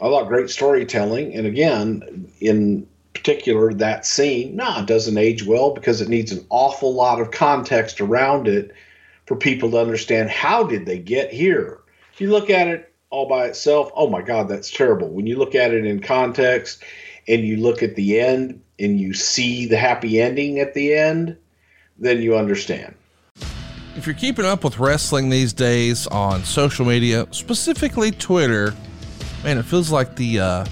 a lot great storytelling. And again, in particular, that scene, nah, it doesn't age well because it needs an awful lot of context around it for people to understand how did they get here. If you look at it all by itself, oh my God, that's terrible. When you look at it in context and you look at the end and you see the happy ending at the end, then you understand. If you're keeping up with wrestling these days on social media, specifically Twitter, man, it feels like the uh,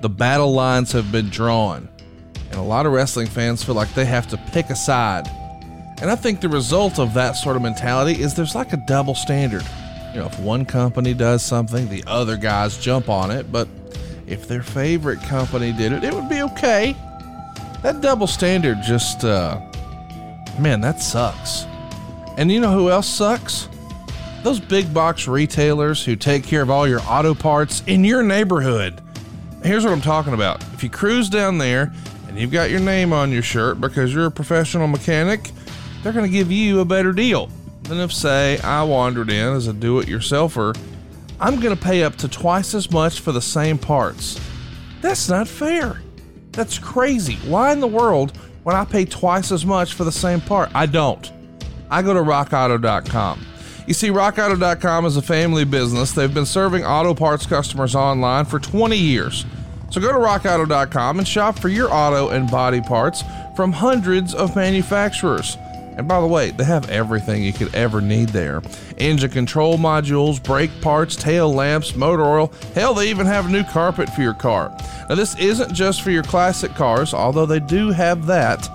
the battle lines have been drawn, and a lot of wrestling fans feel like they have to pick a side and I think the result of that sort of mentality is there's like a double standard. You know, if one company does something, the other guys jump on it, but if their favorite company did it, it would be okay. That double standard just, uh, man, that sucks. And you know who else sucks? Those big box retailers who take care of all your auto parts in your neighborhood. Here's what I'm talking about. If you cruise down there and you've got your name on your shirt because you're a professional mechanic, they're going to give you a better deal than if, say, I wandered in as a do it yourselfer. I'm going to pay up to twice as much for the same parts. That's not fair. That's crazy. Why in the world would I pay twice as much for the same part? I don't. I go to rockauto.com. You see, rockauto.com is a family business. They've been serving auto parts customers online for 20 years. So go to rockauto.com and shop for your auto and body parts from hundreds of manufacturers. And by the way, they have everything you could ever need there engine control modules, brake parts, tail lamps, motor oil. Hell, they even have a new carpet for your car. Now, this isn't just for your classic cars, although they do have that.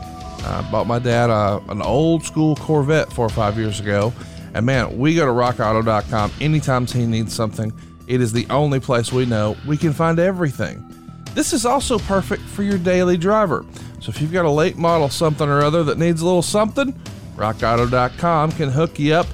I bought my dad uh, an old school Corvette four or five years ago. And man, we go to rockauto.com anytime he needs something. It is the only place we know we can find everything. This is also perfect for your daily driver. So if you've got a late model something or other that needs a little something, rockauto.com can hook you up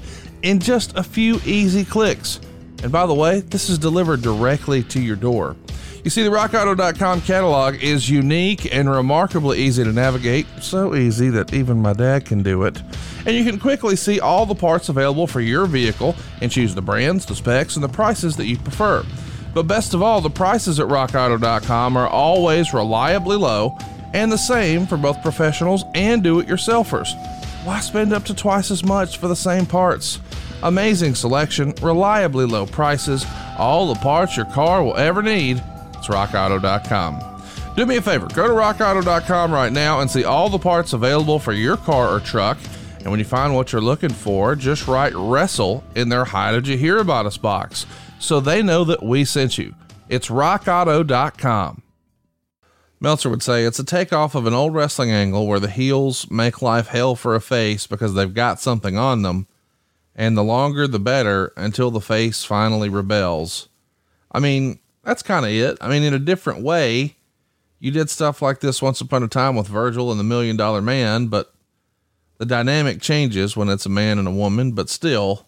in just a few easy clicks. And by the way, this is delivered directly to your door. You see, the rockauto.com catalog is unique and remarkably easy to navigate, so easy that even my dad can do it. And you can quickly see all the parts available for your vehicle and choose the brands, the specs, and the prices that you prefer. But best of all, the prices at rockauto.com are always reliably low and the same for both professionals and do it yourselfers. Why spend up to twice as much for the same parts? Amazing selection, reliably low prices, all the parts your car will ever need. It's rockauto.com. Do me a favor, go to rockauto.com right now and see all the parts available for your car or truck. And when you find what you're looking for, just write wrestle in their How Did You Hear About Us box so they know that we sent you. It's rockauto.com. Meltzer would say it's a takeoff of an old wrestling angle where the heels make life hell for a face because they've got something on them, and the longer the better until the face finally rebels. I mean, that's kind of it. I mean, in a different way, you did stuff like this once upon a time with Virgil and the Million Dollar Man, but the dynamic changes when it's a man and a woman, but still,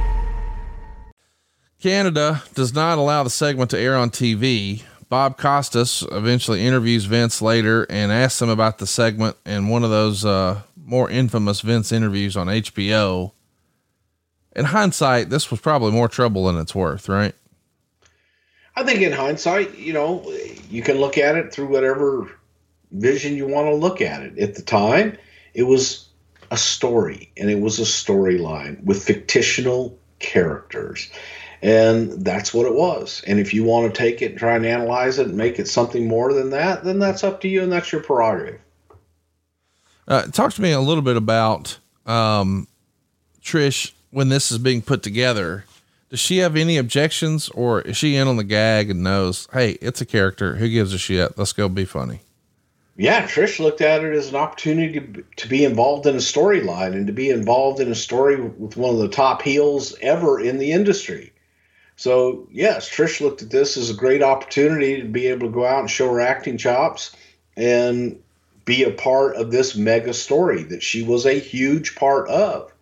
Canada does not allow the segment to air on TV. Bob Costas eventually interviews Vince later and asks him about the segment in one of those uh, more infamous Vince interviews on HBO. In hindsight, this was probably more trouble than it's worth, right? I think in hindsight, you know, you can look at it through whatever vision you want to look at it. At the time, it was a story and it was a storyline with fictional characters. And that's what it was. And if you want to take it and try and analyze it and make it something more than that, then that's up to you and that's your prerogative. Uh, talk to me a little bit about um, Trish when this is being put together. Does she have any objections or is she in on the gag and knows, hey, it's a character. Who gives a shit? Let's go be funny. Yeah, Trish looked at it as an opportunity to, to be involved in a storyline and to be involved in a story with one of the top heels ever in the industry. So, yes, Trish looked at this as a great opportunity to be able to go out and show her acting chops and be a part of this mega story that she was a huge part of.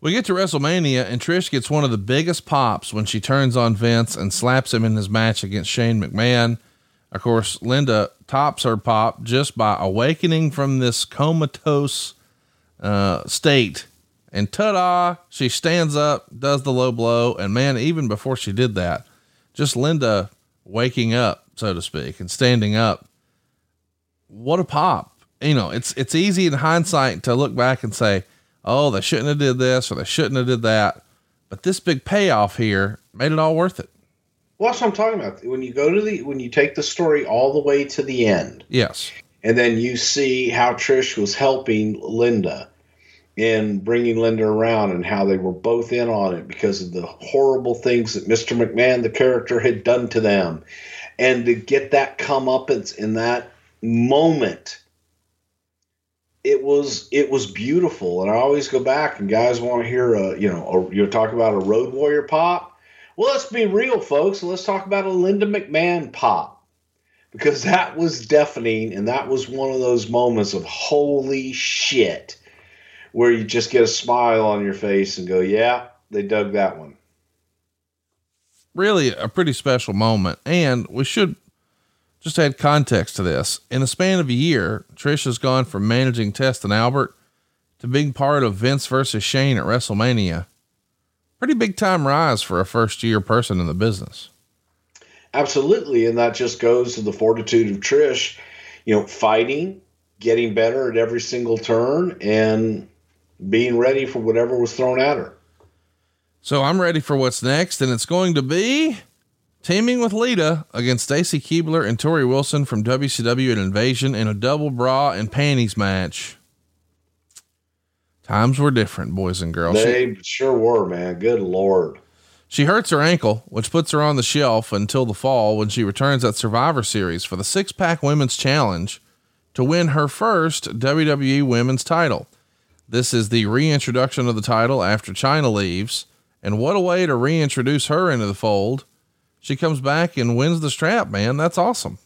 We get to WrestleMania, and Trish gets one of the biggest pops when she turns on Vince and slaps him in his match against Shane McMahon. Of course, Linda tops her pop just by awakening from this comatose uh, state and ta-da, she stands up, does the low blow, and man, even before she did that, just Linda waking up, so to speak, and standing up. What a pop. You know, it's it's easy in hindsight to look back and say, "Oh, they shouldn't have did this or they shouldn't have did that." But this big payoff here made it all worth it. Well, that's what I'm talking about. When you go to the when you take the story all the way to the end, Yes. And then you see how Trish was helping Linda and bringing Linda around and how they were both in on it because of the horrible things that Mr. McMahon, the character, had done to them. And to get that comeuppance in that moment, it was it was beautiful. And I always go back and guys want to hear a you know a, you talk about a Road Warrior pop. Well, let's be real, folks. Let's talk about a Linda McMahon pop because that was deafening and that was one of those moments of holy shit where you just get a smile on your face and go, yeah, they dug that one. Really a pretty special moment. And we should just add context to this. In a span of a year, Trish has gone from managing Test and Albert to being part of Vince versus Shane at WrestleMania. Pretty big time rise for a first year person in the business. Absolutely. And that just goes to the fortitude of Trish, you know, fighting, getting better at every single turn, and being ready for whatever was thrown at her. So I'm ready for what's next, and it's going to be teaming with Lita against Stacy Keibler and Torrie Wilson from WCW and Invasion in a double bra and panties match. Times were different, boys and girls. They she, sure were, man. Good lord. She hurts her ankle, which puts her on the shelf until the fall when she returns at Survivor Series for the six pack women's challenge to win her first WWE women's title. This is the reintroduction of the title after Chyna leaves. And what a way to reintroduce her into the fold. She comes back and wins the strap, man. That's awesome.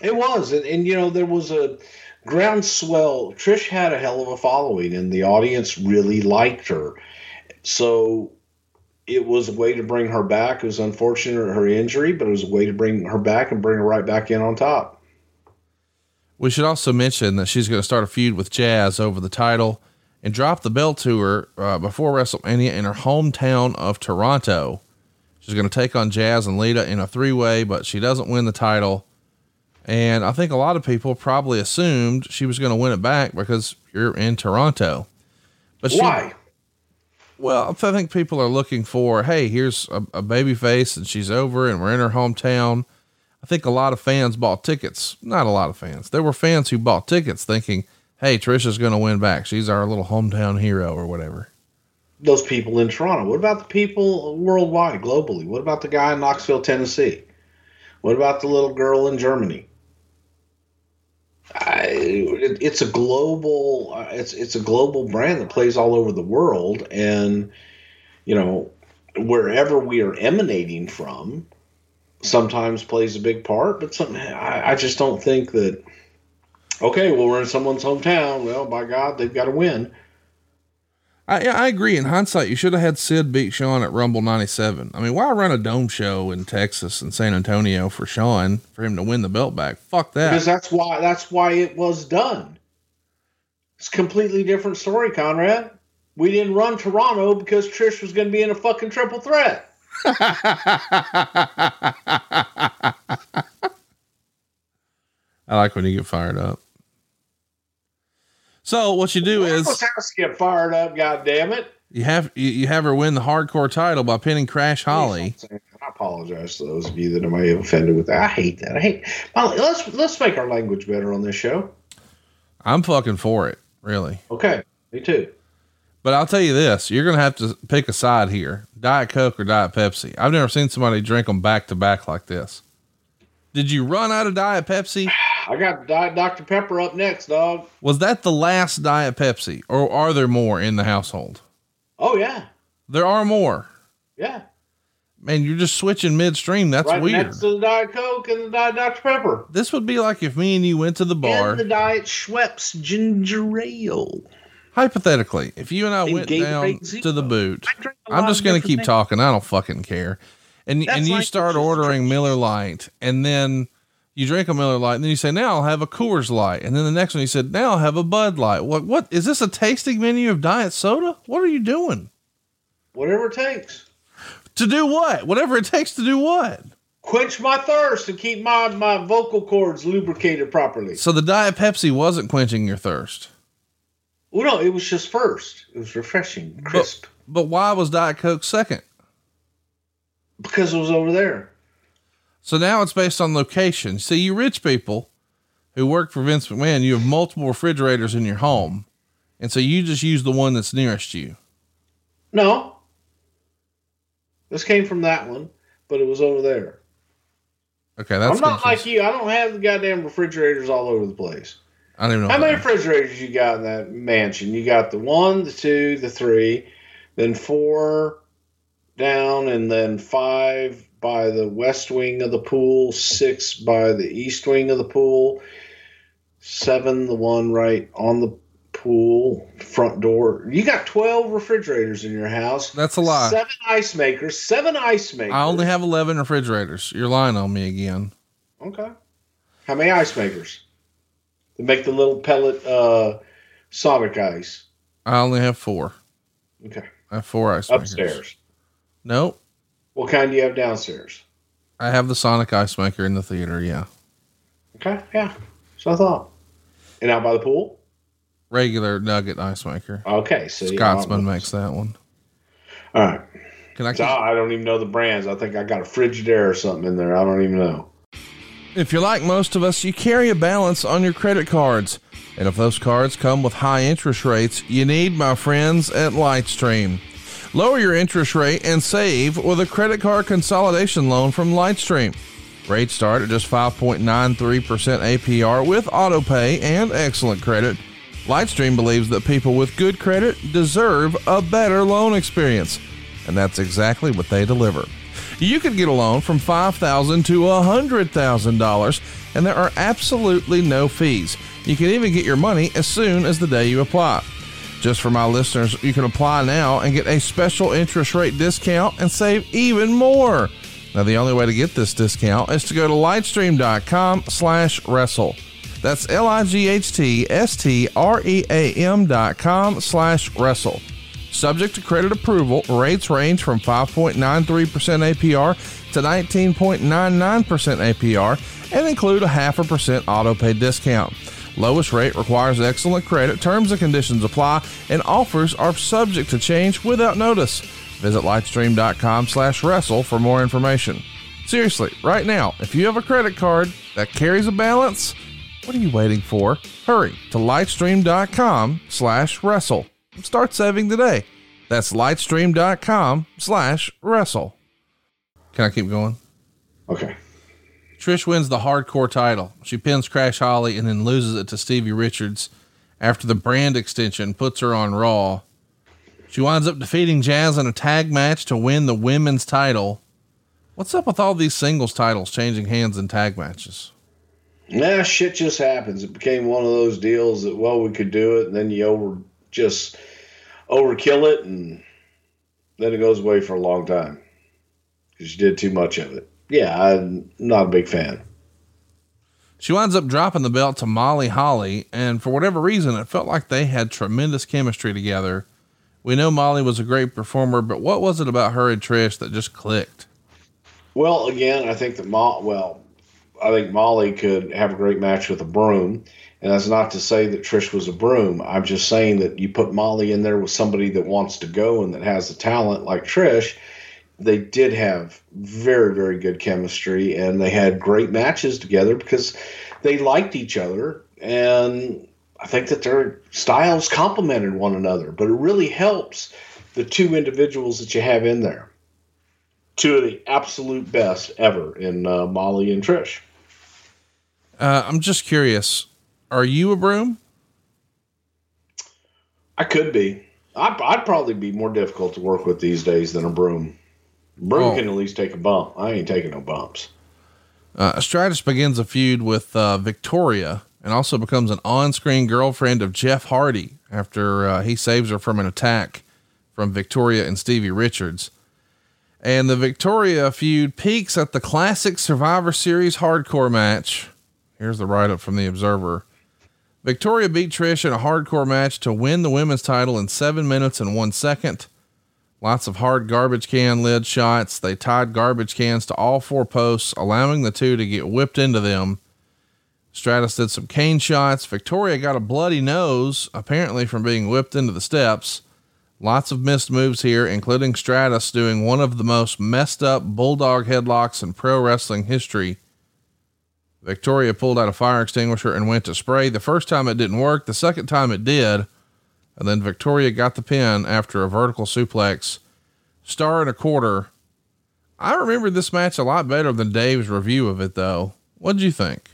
It was. And, and you know, there was a groundswell. Trish had a hell of a following, and the audience really liked her. So it was a way to bring her back. It was unfortunate her injury, but it was a way to bring her back and bring her right back in on top. We should also mention that she's going to start a feud with Jazz over the title and dropped the belt to her uh, before WrestleMania in her hometown of Toronto. She's going to take on Jazz and Lita in a three way, but she doesn't win the title. And I think a lot of people probably assumed she was going to win it back because you're in Toronto. But why? Well, I think people are looking for, hey, here's a, a baby face and she's over and we're in her hometown. I think a lot of fans bought tickets. Not a lot of fans. There were fans who bought tickets thinking, hey, Trisha's going to win back. She's our little hometown hero or whatever. Those people in Toronto. What about the people worldwide, globally? What about the guy in Knoxville, Tennessee? What about the little girl in Germany? I, it, it's a global uh, it's it's a global brand that plays all over the world and you know wherever we are emanating from sometimes plays a big part but some I, I just don't think that okay, well, we're in someone's hometown. Well, by God, they've got to win. I, I agree. In hindsight, you should have had Sid beat Shawn at Rumble 97. I mean, why run a dome show in Texas and San Antonio for Shawn for him to win the belt back? Fuck that. Because that's why, that's why it was done. It's a completely different story, Conrad. We didn't run Toronto because Trish was going to be in a fucking triple threat. I like when you get fired up. So what you do is house get fired up. God damn it! You have you, you have her win the hardcore title by pinning Crash Holly. I apologize to those of you that I may have offended with that. I hate that. I hate. Well, let's let's make our language better on this show. I'm fucking for it. Really. Okay. Me too. But I'll tell you this: you're gonna have to pick a side here: Diet Coke or Diet Pepsi. I've never seen somebody drink them back to back like this. Did you run out of Diet Pepsi? I got Diet Dr. Pepper up next, dog. Was that the last Diet Pepsi, or are there more in the household? Oh yeah, there are more. Yeah. Man, you're just switching midstream. That's right weird. Next to the Diet Coke and the Diet Dr. Pepper. This would be like if me and you went to the bar. And the Diet Schweppes ginger ale. Hypothetically, if you and I and went down to the boot, I'm just going to keep things. talking. I don't fucking care. And That's and you like start ordering Miller Lite, and then you drink a Miller Lite, and then you say, "Now I'll have a Coors Light," and then the next one you said, "Now I'll have a Bud Light." What? What is this? A tasting menu of diet soda? What are you doing? Whatever it takes. To do what? Whatever it takes to do what? Quench my thirst and keep my my vocal cords lubricated properly. So the Diet Pepsi wasn't quenching your thirst. Well, no, it was just first. It was refreshing, crisp. But, but why was Diet Coke second? Because it was over there. So now it's based on location. See, you rich people who work for Vince McMahon, you have multiple refrigerators in your home. And so you just use the one that's nearest you. No. This came from that one, but it was over there. Okay, that's I'm not like you. I don't have the goddamn refrigerators all over the place. I don't even know. How many refrigerators you got in that mansion? You got the one, the two, the three, then four down, and then five by the west wing of the pool, six by the east wing of the pool, seven, the one right on the pool front door. You got 12 refrigerators in your house. That's a lot. Seven ice makers, seven ice makers. I only have 11 refrigerators. You're lying on me again. Okay. How many ice makers? To make the little pellet uh, Sonic ice. I only have four. Okay. I have four ice makers. Upstairs. Nope. What kind do you have downstairs? I have the Sonic ice maker in the theater. Yeah. Okay, yeah. So I thought. And out by the pool? Regular nugget ice maker. Okay, so Scotsman makes that one. All right. Can I So I don't even know the brands. I think I got a Frigidaire or something in there. I don't even know. If you're like most of us, you carry a balance on your credit cards. And if those cards come with high interest rates, you need my friends at Lightstream. Lower your interest rate and save with a credit card consolidation loan from Lightstream. Rates start at just 5.93% APR with autopay and excellent credit. Lightstream believes that people with good credit deserve a better loan experience, and that's exactly what they deliver. You could get a loan from $5,000 to $100,000, and there are absolutely no fees. You can even get your money as soon as the day you apply. Just for my listeners, you can apply now and get a special interest rate discount and save even more. Now, the only way to get this discount is to go to lightstream.com slash wrestle. That's L-I-G-H-T-S-T-R-E-A-M dot com slash wrestle. Subject to credit approval, rates range from 5.93% APR to 19.99% APR and include a half a percent auto pay discount. Lowest rate requires excellent credit. Terms and conditions apply, and offers are subject to change without notice. Visit lightstream.com slash wrestle for more information. Seriously, right now, if you have a credit card that carries a balance, what are you waiting for? Hurry to lightstream.com slash wrestle. Start saving today. That's lightstream.com slash wrestle. Can I keep going? Okay. Trish wins the hardcore title. She pins Crash Holly and then loses it to Stevie Richards after the brand extension puts her on Raw. She winds up defeating Jazz in a tag match to win the women's title. What's up with all these singles titles changing hands in tag matches? Nah, shit just happens. It became one of those deals that well we could do it, and then you over just overkill it, and then it goes away for a long time because you did too much of it. Yeah, I'm not a big fan. She winds up dropping the belt to Molly Holly, and for whatever reason, it felt like they had tremendous chemistry together. We know Molly was a great performer, but what was it about her and Trish that just clicked? Well, again, I think that Mo- well, I think Molly could have a great match with a broom, and that's not to say that Trish was a broom. I'm just saying that you put Molly in there with somebody that wants to go and that has the talent like Trish. They did have very, very good chemistry, and they had great matches together because they liked each other, and I think that their styles complemented one another. But it really helps the two individuals that you have in there two of the absolute best ever in uh, Molly and Trish. Uh, I'm just curious. Are you a broom? I could be. I'd, I'd probably be more difficult to work with these days than a broom. Broom Oh. can at least take a bump. I ain't taking no bumps. Uh, Stratus begins a feud with uh, Victoria and also becomes an on screen girlfriend of Jeff Hardy after uh, he saves her from an attack from Victoria and Stevie Richards. And the Victoria feud peaks at the classic Survivor Series hardcore match. Here's the write up from the Observer. Victoria beat Trish in a hardcore match to win the women's title in seven minutes and one second. Lots of hard garbage can lid shots. They tied garbage cans to all four posts, allowing the two to get whipped into them. Stratus did some cane shots. Victoria got a bloody nose, apparently from being whipped into the steps. Lots of missed moves here, including Stratus doing one of the most messed up bulldog headlocks in pro wrestling history. Victoria pulled out a fire extinguisher and went to spray. The first time it didn't work. The second time it did. And then Victoria got the pin after a vertical suplex. Star and a quarter. I remember this match a lot better than Dave's review of it, though. What did you think?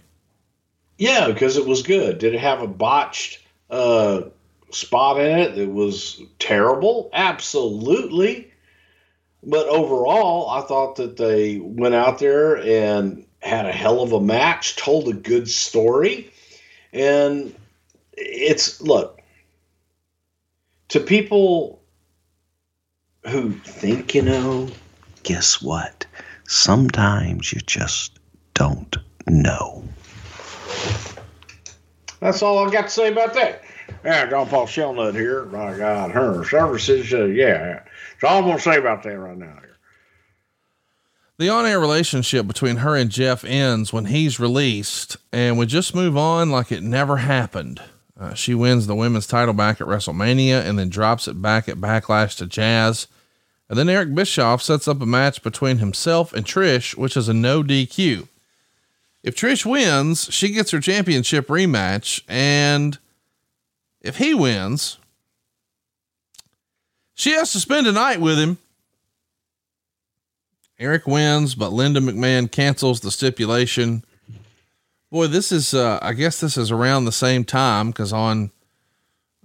Yeah, because it was good. Did it have a botched uh, spot in it that was terrible? Absolutely. But overall, I thought that they went out there and had a hell of a match, told a good story. And it's, look, to people who think you know, guess what? Sometimes you just don't know. That's all I got to say about that. Yeah, John Paul Shellnut here. My God, her services. Uh, yeah, that's all I'm going to say about that right now. Here. The on air relationship between her and Jeff ends when he's released, and we just move on like it never happened. Uh, she wins the women's title back at WrestleMania and then drops it back at Backlash to Jazz. And then Eric Bischoff sets up a match between himself and Trish, which is a no DQ. If Trish wins, she gets her championship rematch. And if he wins, she has to spend a night with him. Eric wins, but Linda McMahon cancels the stipulation. Boy, this is, uh, I guess this is around the same time because on,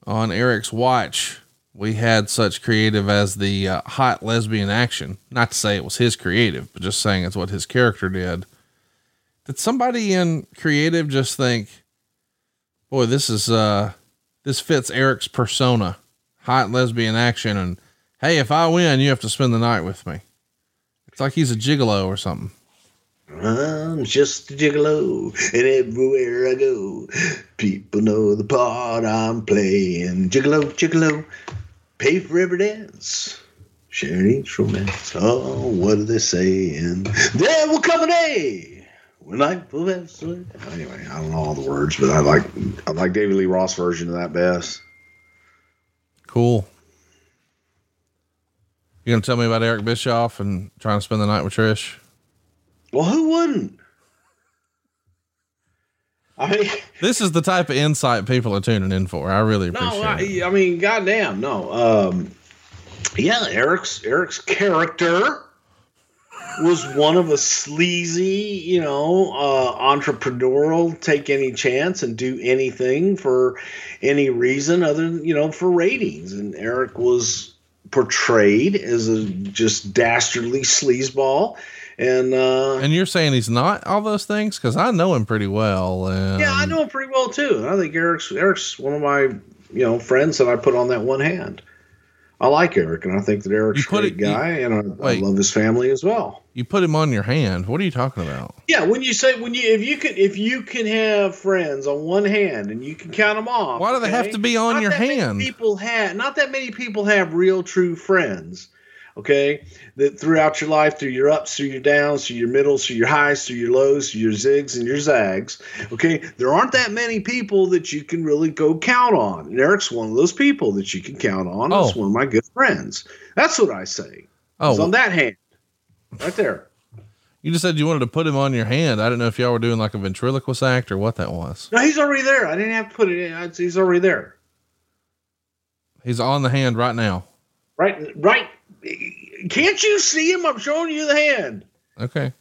on Eric's watch, we had such creative as the uh, hot lesbian action. Not to say it was his creative, but just saying it's what his character did. Did somebody in creative just think, boy, this is, uh, this fits Eric's persona, hot lesbian action. And hey, if I win, you have to spend the night with me. It's like he's a gigolo or something. I'm just a gigolo, and everywhere I go, people know the part I'm playing. Gigolo, gigolo, pay for every dance, share each romance. Oh, what are they saying? There will come a day when I possess. Anyway, I don't know all the words, but I like I like David Lee Roth version of that best. Cool. You gonna tell me about Eric Bischoff and trying to spend the night with Trish? Well, who wouldn't? I mean, this is the type of insight people are tuning in for. I really appreciate no, it. I, I mean, goddamn, no. Um, yeah, Eric's Eric's character was one of a sleazy, you know, uh, entrepreneurial, take any chance and do anything for any reason other than you know for ratings. And Eric was portrayed as a just dastardly sleazeball and uh, and you're saying he's not all those things because I know him pretty well. And yeah, I know him pretty well too. I think Eric's Eric's one of my you know friends that I put on that one hand. I like Eric, and I think that Eric's a great it, guy, you, and I, wait, I, love his family as well. You put him on your hand. What are you talking about? Yeah, when you say when you if you can if you can have friends on one hand and you can count them off. Why do they have to be on not your hand? People have not that many people have real true friends okay that throughout your life through your ups through your downs through your middles through your highs through your lows through your zigs and your zags okay there aren't that many people that you can really go count on and eric's one of those people that you can count on oh. one of my good friends that's what i say oh it's on that hand right there you just said you wanted to put him on your hand. I didn't know if y'all were doing like a ventriloquist act or what that was. No, he's already there. I didn't have to put it in. He's already there. He's on the hand right now. Right, right can't you see him? I'm showing you the hand. Okay.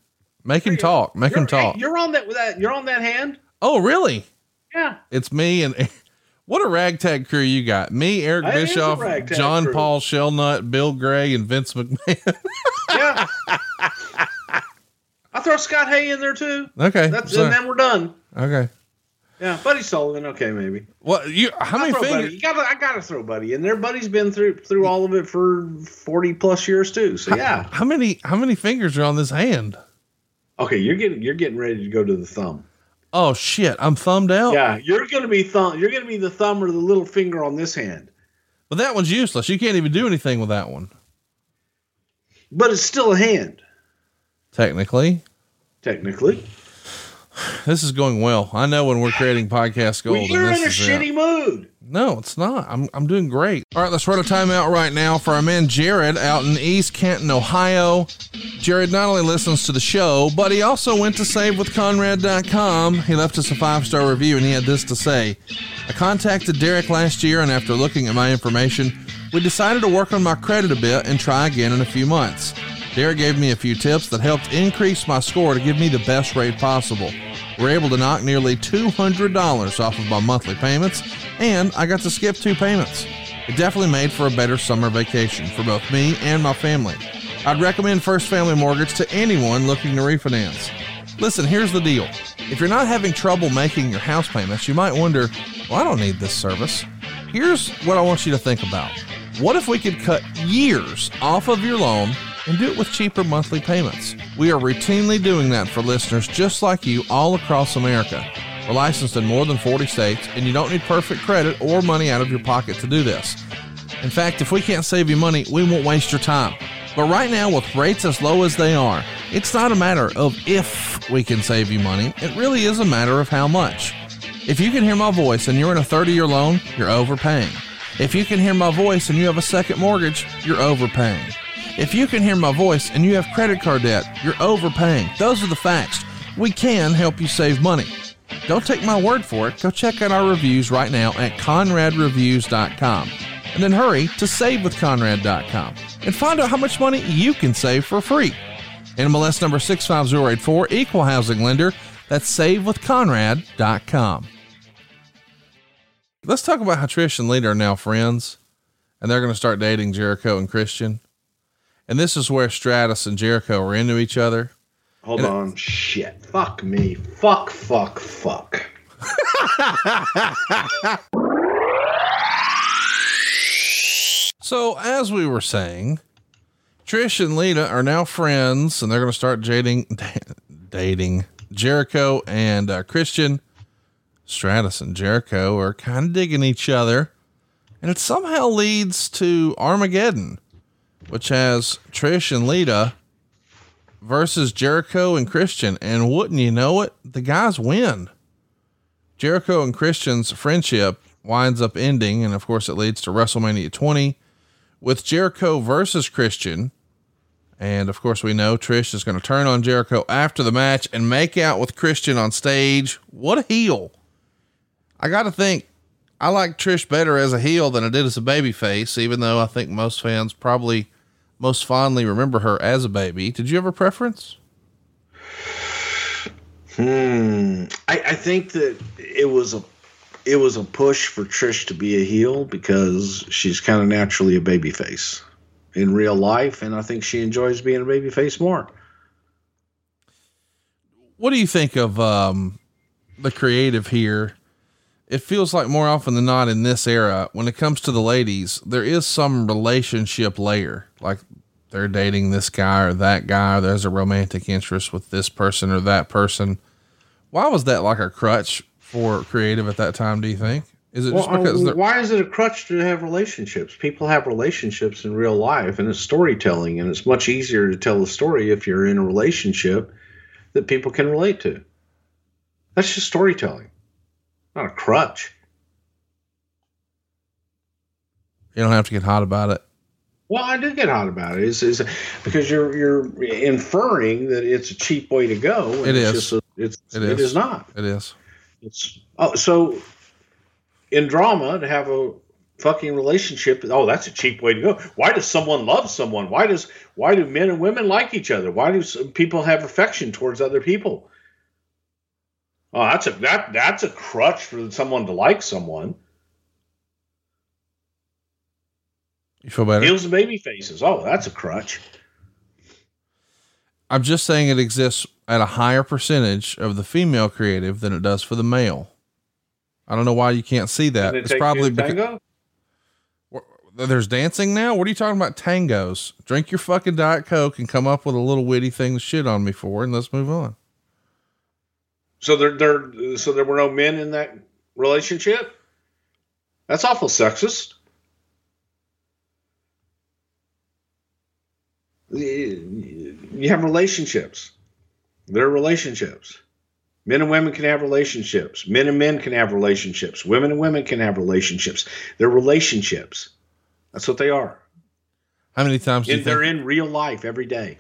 Make him talk. Make you're, him talk. You're on that, that. You're on that hand. Oh, really? Yeah. It's me and what a ragtag crew you got. Me, Eric Bischoff, John crew. Paul Shellnut, Bill Gray, and Vince McMahon. yeah. I throw Scott Hay in there too. Okay. That's and then we're done. Okay. Yeah, Buddy Sullivan. Okay, maybe. Well, you how many fingers? You gotta, I gotta throw Buddy in there. Buddy's been through through all of it for forty plus years too. So yeah. How, how many how many fingers are on this hand? Okay, you're getting you're getting ready to go to the thumb. Oh shit! I'm thumbed out. Yeah, you're gonna be thumb. You're gonna be the thumb or the little finger on this hand. But that one's useless. You can't even do anything with that one. But it's still a hand. Technically. Technically. This is going well. I know when we're creating podcast gold. Well, you're this in a shitty it. mood. No, it's not. I'm I'm doing great. All right, let's run a timeout right now for our man Jared out in East Canton, Ohio. Jared not only listens to the show, but he also went to savewithconrad.com. He left us a five star review and he had this to say I contacted Derek last year, and after looking at my information, we decided to work on my credit a bit and try again in a few months. Derek gave me a few tips that helped increase my score to give me the best rate possible. We're able to knock nearly $200 off of my monthly payments, and I got to skip two payments. It definitely made for a better summer vacation for both me and my family. I'd recommend First Family Mortgage to anyone looking to refinance. Listen, here's the deal. If you're not having trouble making your house payments, you might wonder, well, I don't need this service. Here's what I want you to think about. What if we could cut years off of your loan and do it with cheaper monthly payments? We are routinely doing that for listeners just like you all across America. We're licensed in more than 40 states, and you don't need perfect credit or money out of your pocket to do this. In fact, if we can't save you money, we won't waste your time. But right now, with rates as low as they are, it's not a matter of if we can save you money, it really is a matter of how much. If you can hear my voice and you're in a 30 year loan, you're overpaying. If you can hear my voice and you have a second mortgage, you're overpaying. If you can hear my voice and you have credit card debt, you're overpaying. Those are the facts. We can help you save money. Don't take my word for it. Go check out our reviews right now at conradreviews.com. And then hurry to savewithconrad.com and find out how much money you can save for free. NMLS number 65084, equal housing lender. That's savewithconrad.com. Let's talk about how Trish and Lita are now friends and they're going to start dating Jericho and Christian. And this is where Stratus and Jericho are into each other. Hold And- on. Shit. Fuck me. Fuck, fuck, fuck. So, as we were saying, Trish and Lita are now friends and they're going to start dating, dating Jericho and uh, Christian. Stratus and Jericho are kind of digging each other. And it somehow leads to Armageddon, which has Trish and Lita versus Jericho and Christian. And wouldn't you know it, the guys win. Jericho and Christian's friendship winds up ending, and of course, it leads to WrestleMania 20 with Jericho versus Christian. And of course, we know Trish is going to turn on Jericho after the match and make out with Christian on stage. What a heel! I got to think, I like Trish better as a heel than I did as a baby face, even though I think most fans probably most fondly remember her as a baby. Did you have a preference? Hmm. I, I think that it was a it was a push for Trish to be a heel because she's kind of naturally a babyface in real life, and I think she enjoys being a babyface more. What do you think of um, the creative here? It feels like more often than not in this era, when it comes to the ladies, there is some relationship layer. Like they're dating this guy or that guy, or there's a romantic interest with this person or that person. Why was that like a crutch for creative at that time, do you think? Is it just because uh, why is it a crutch to have relationships? People have relationships in real life, and it's storytelling, and it's much easier to tell a story if you're in a relationship that people can relate to. That's just storytelling, not a crutch. you don't have to get hot about it? Well, I do get hot about it. Is is because you're you're inferring that it's a cheap way to go. and it's. Just a, it's It it is. is not. It is. It's oh so in drama to have a fucking relationship. Oh, that's a cheap way to go. Why does someone love someone? Why does why do men and women like each other? Why do some people have affection towards other people? Oh, that's a that that's a crutch for someone to like someone. You feel better? Heels and baby faces. Oh, that's a crutch. I'm just saying it exists at a higher percentage of the female creative than it does for the male. I don't know why you can't see that. It It's probably because there's dancing now. What are you talking about? Tangos. Drink your fucking diet coke and come up with a little witty thing to shit on me for, and let's move on. So there, there, so there were no men in that relationship. That's awful sexist. You have relationships. They're relationships. Men and women can have relationships. Men and men can have relationships. Women and women can have relationships. They're relationships. That's what they are. How many times do you And they're think? in real life every day.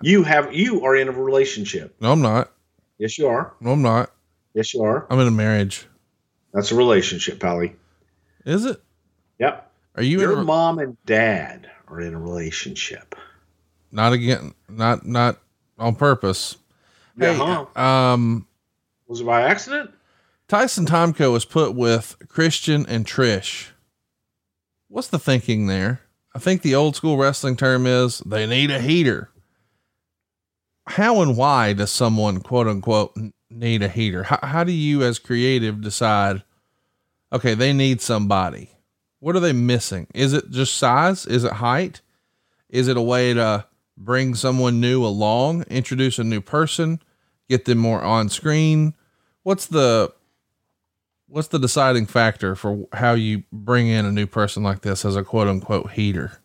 You have you are in a relationship. No, I'm not. Yes, you are. No, I'm not. Yes, you are. I'm in a marriage. That's a relationship, Pally. Is it? Yep. Are you Your in a, mom and dad are in a relationship. not again? Not not on purpose. Yeah, Hey, huh? um, Was it by accident? Tyson Tomko was put with Christian and Trish. What's the thinking there? I think the old school wrestling term is they need a heater. How and why does someone quote unquote need a heater? How, how do you as creative decide, okay, they need somebody? What are they missing? Is it just size? Is it height? Is it a way to bring someone new along, introduce a new person, get them more on screen? What's the what's the deciding factor for how you bring in a new person like this as a quote unquote heater?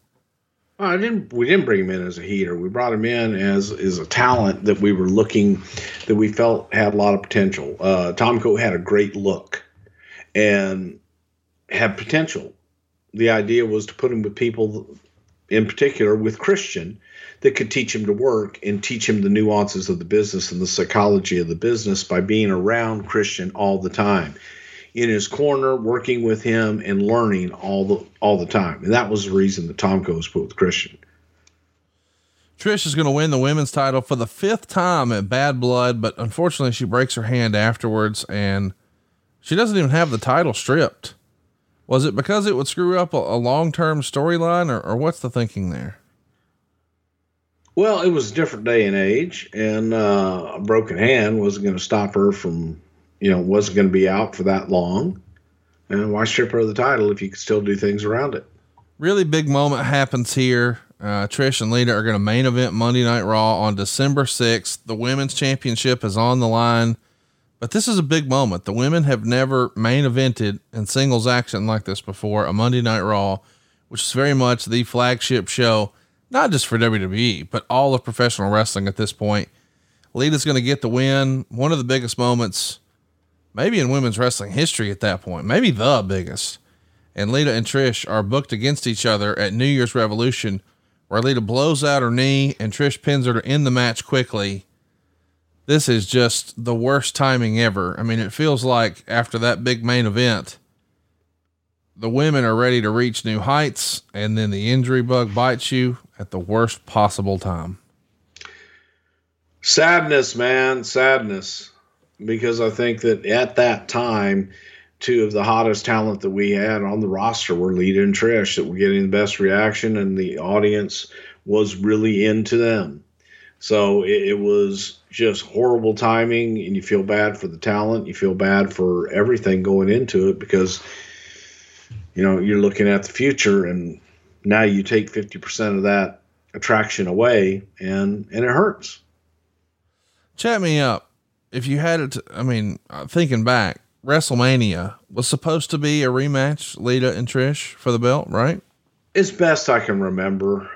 Well, I didn't. We didn't bring him in as a heater. We brought him in as as a talent that we were looking, that we felt had a lot of potential. Uh, Tomko had a great look, and had potential. The idea was to put him with people, in particular with Christian, that could teach him to work and teach him the nuances of the business and the psychology of the business by being around Christian all the time in his corner, working with him and learning all the all the time. And that was the reason that Tomko was put with Christian. Trish is going to win the women's title for the fifth time at Bad Blood, but unfortunately, she breaks her hand afterwards and she doesn't even have the title stripped. Was it because it would screw up a, a long term storyline, or, or what's the thinking there? Well, it was a different day and age, and uh, a broken hand wasn't going to stop her from, you know, wasn't going to be out for that long. And why strip her of the title if you could still do things around it? Really big moment happens here. Uh, Trish and Lita are going to main event Monday Night Raw on December 6th. The women's championship is on the line, but this is a big moment. The women have never main evented in singles action like this before, a Monday Night Raw, which is very much the flagship show, not just for WWE, but all of professional wrestling at this point. Lita's going to get the win. One of the biggest moments, maybe in women's wrestling history at that point, maybe the biggest and Lita and Trish are booked against each other at New Year's Revolution, where Lita blows out her knee and Trish pins her to end the match quickly. This is just the worst timing ever. I mean, it feels like after that big main event, the women are ready to reach new heights, and then the injury bug bites you at the worst possible time. Sadness, man, sadness. Because I think that at that time, two of the hottest talent that we had on the roster were Lita and Trish that were getting the best reaction, and the audience was really into them. So it, it was just horrible timing, and you feel bad for the talent. You feel bad for everything going into it because, you know, you're looking at the future, and now you take 50% of that attraction away, and, and it hurts. Chat me up. If you had it, I mean, uh, thinking back, WrestleMania was supposed to be a rematch, Lita and Trish for the belt, right? As best I can remember.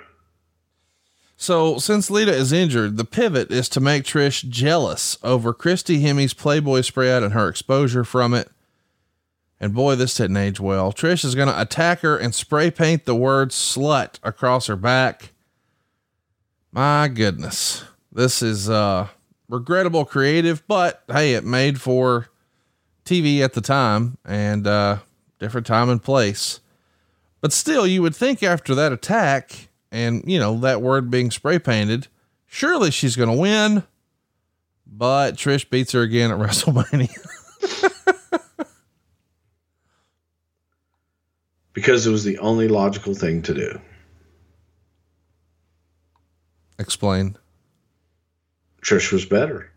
So since Lita is injured, the pivot is to make Trish jealous over Christy Hemme's Playboy spread and her exposure from it. And boy, this didn't age well. Trish is going to attack her and spray paint the word slut across her back. My goodness. This is uh regrettable creative, but hey, it made for TV at the time and uh different time and place. But still, you would think after that attack and, you know, that word being spray painted, surely she's going to win. But Trish beats her again at WrestleMania. because it was the only logical thing to do. Explain. Trish was better.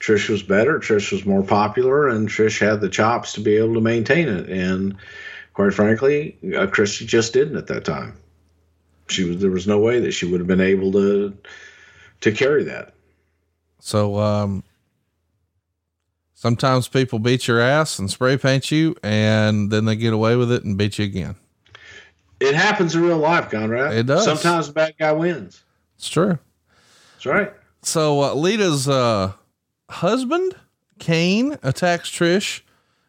Trish was better. Trish was more popular, and Trish had the chops to be able to maintain it. And quite frankly, uh, Christy just didn't at that time. She was there was no way that she would have been able to to carry that. So, um, sometimes people beat your ass and spray paint you, and then they get away with it and beat you again. It happens in real life, Conrad. It does. Sometimes the bad guy wins. It's true. That's right. So, uh, Lita's, uh, husband, Kane, attacks Trish,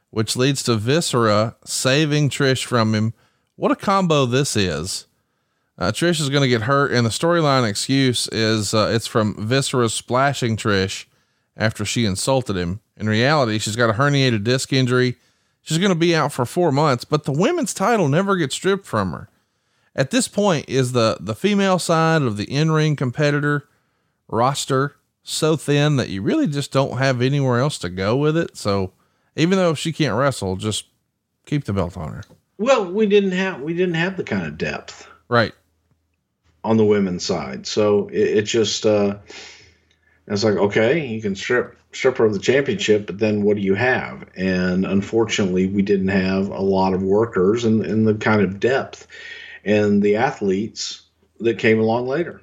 which leads to Viscera saving Trish from him. What a combo this is. Uh, Trish is going to get hurt, and the storyline excuse is uh, it's from Viscera splashing Trish after she insulted him. In reality, she's got a herniated disc injury. She's going to be out for four months, but the women's title never gets stripped from her. At this point, is the the female side of the in ring competitor roster so thin that you really just don't have anywhere else to go with it. So even though she can't wrestle, just keep the belt on her. Well, we didn't have we didn't have the kind of depth Right. on the women's side, so it, it just uh, it's like okay, you can strip strip her of the championship, but then what do you have? And unfortunately, we didn't have a lot of workers and, and the kind of depth and the athletes that came along later.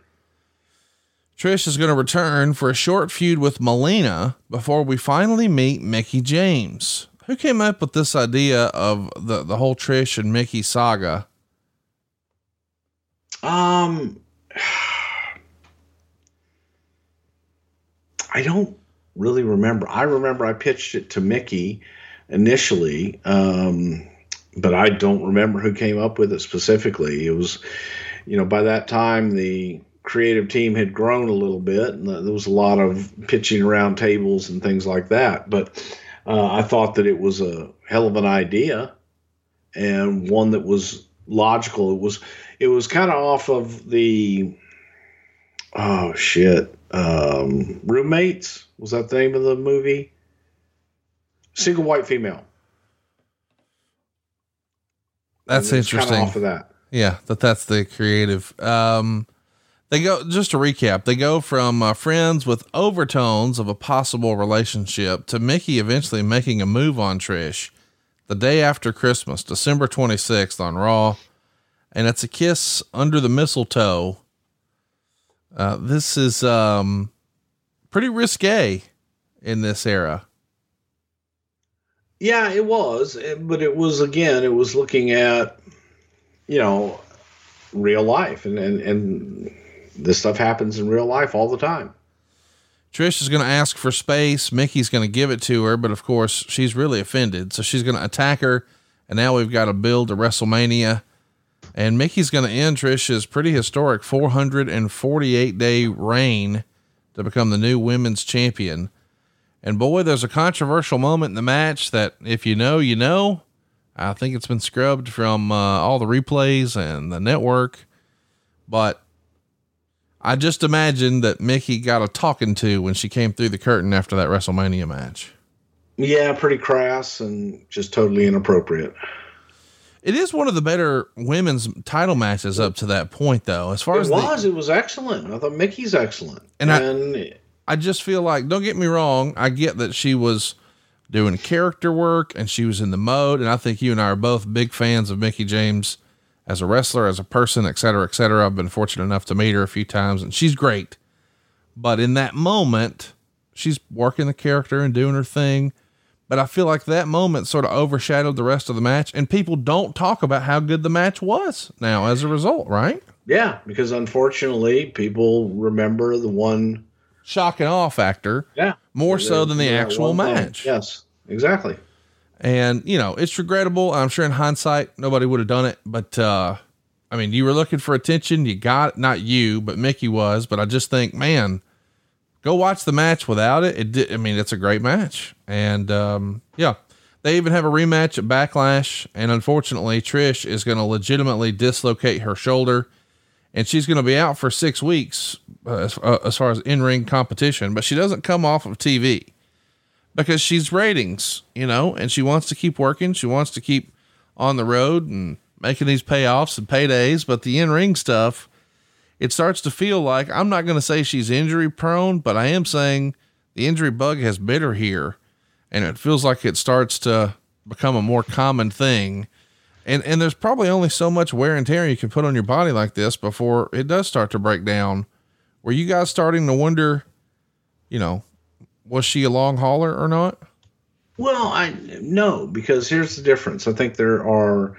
Trish is going to return for a short feud with Melina before we finally meet Mickie James. Who came up with this idea of the, the whole Trish and Mickie saga? Um, I don't really remember. I remember I pitched it to Mickie initially, um, but I don't remember who came up with it specifically. It was, you know, by that time the creative team had grown a little bit, and there was a lot of pitching around tables and things like that. But uh, I thought that it was a hell of an idea and one that was logical. It was it was kind of off of the oh shit um, roommates was that the name of the movie? Single white female. That's And it's kinda interesting. Off of that. Yeah, that that's the creative. Um, they go just to recap. They go from uh, friends with overtones of a possible relationship to Mickie eventually making a move on Trish the day after Christmas, December twenty sixth on Raw, and it's a kiss under the mistletoe. Uh, this is um, pretty risque in this era. Yeah, it was, eh, but it was again. It was looking at, you know, real life, and and and this stuff happens in real life all the time. Trish is going to ask for space. Mickie's going to give it to her, but of course, she's really offended. So she's going to attack her. And now we've got to build to WrestleMania. And Mickie's going to end Trish's pretty historic 448 day reign to become the new women's champion. And boy, there's a controversial moment in the match that if you know, you know. I think it's been scrubbed from uh, all the replays and the network. But I just imagined that Mickie got a talking to when she came through the curtain after that WrestleMania match. Yeah, pretty crass and just totally inappropriate. It is one of the better women's title matches up to that point, though. As far It as the- was, it was excellent. I thought Mickie's excellent, And I- and I just feel like, don't get me wrong, I get that she was doing character work and she was in the mode. And I think you and I are both big fans of Mickie James as a wrestler, as a person, et cetera, et cetera. I've been fortunate enough to meet her a few times and she's great. But in that moment, she's working the character and doing her thing. But I feel like that moment sort of overshadowed the rest of the match, and people don't talk about how good the match was now as a result, right? yeah, because unfortunately, people remember the one. Shock and awe factor Yeah, more so than the actual match. Yes, exactly. And, you know, it's regrettable. I'm sure in hindsight, nobody would have done it. But, uh, I mean, you were looking for attention. You got it. Not you, but Mickie was. But I just think, man, go watch the match without it. It did. I mean, it's a great match. And, um, yeah, they even have a rematch at Backlash. And unfortunately, Trish is going to legitimately dislocate her shoulder. And she's going to be out for six weeks uh, as, uh, as far as in ring competition. But she doesn't come off of TV because she's ratings, you know, and she wants to keep working. She wants to keep on the road and making these payoffs and paydays. But the in ring stuff, it starts to feel like I'm not going to say she's injury prone, but I am saying the injury bug has bit her here. And it feels like it starts to become a more common thing. And, and there's probably only so much wear and tear you can put on your body like this before it does start to break down. Were you guys starting to wonder, you know, was she a long hauler or not? Well, I no, because here's the difference. I think there are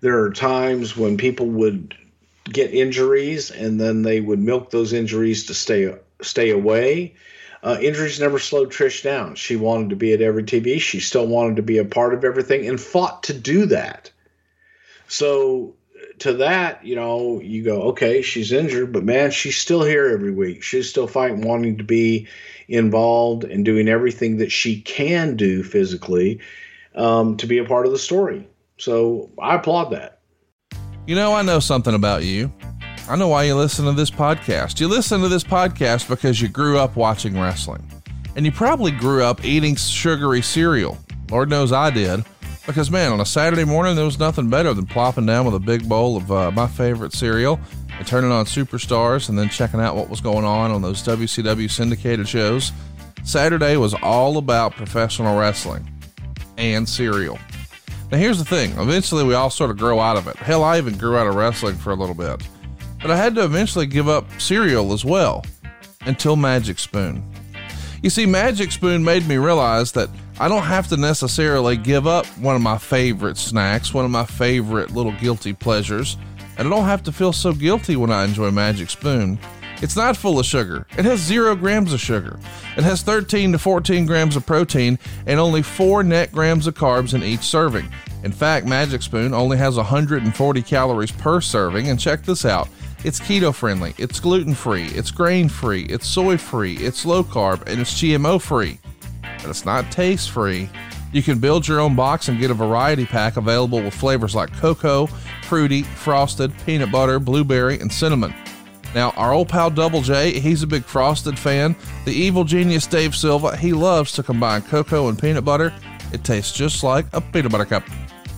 there are times when people would get injuries and then they would milk those injuries to stay stay away. uh, injuries never slowed Trish down. She wanted to be at every TV. She still wanted to be a part of everything and fought to do that. So to that, you know, you go, okay, she's injured, but man, she's still here every week. She's still fighting, wanting to be involved and doing everything that she can do physically um, to be a part of the story. So I applaud that. You know, I know something about you. I know why you listen to this podcast. You listen to this podcast because you grew up watching wrestling. And you probably grew up eating sugary cereal. Lord knows I did. Because, man, on a Saturday morning, there was nothing better than plopping down with a big bowl of uh, my favorite cereal and turning on Superstars and then checking out what was going on on those WCW syndicated shows. Saturday was all about professional wrestling and cereal. Now, here's the thing eventually, we all sort of grow out of it. Hell, I even grew out of wrestling for a little bit. But I had to eventually give up cereal as well until Magic Spoon. You see, Magic Spoon made me realize that I don't have to necessarily give up one of my favorite snacks, one of my favorite little guilty pleasures, and I don't have to feel so guilty when I enjoy Magic Spoon. It's not full of sugar. It has zero grams of sugar. It has 13 to 14 grams of protein and only 4 net grams of carbs in each serving. In fact, Magic Spoon only has 140 calories per serving, and check this out it's keto friendly, it's gluten free, it's grain free, it's soy free, it's low carb, and it's GMO free. But it's not taste free. You can build your own box and get a variety pack available with flavors like cocoa, fruity, frosted, peanut butter, blueberry, and cinnamon. Now, our old pal Double J, he's a big frosted fan. The evil genius Dave Silva, he loves to combine cocoa and peanut butter. It tastes just like a peanut butter cup.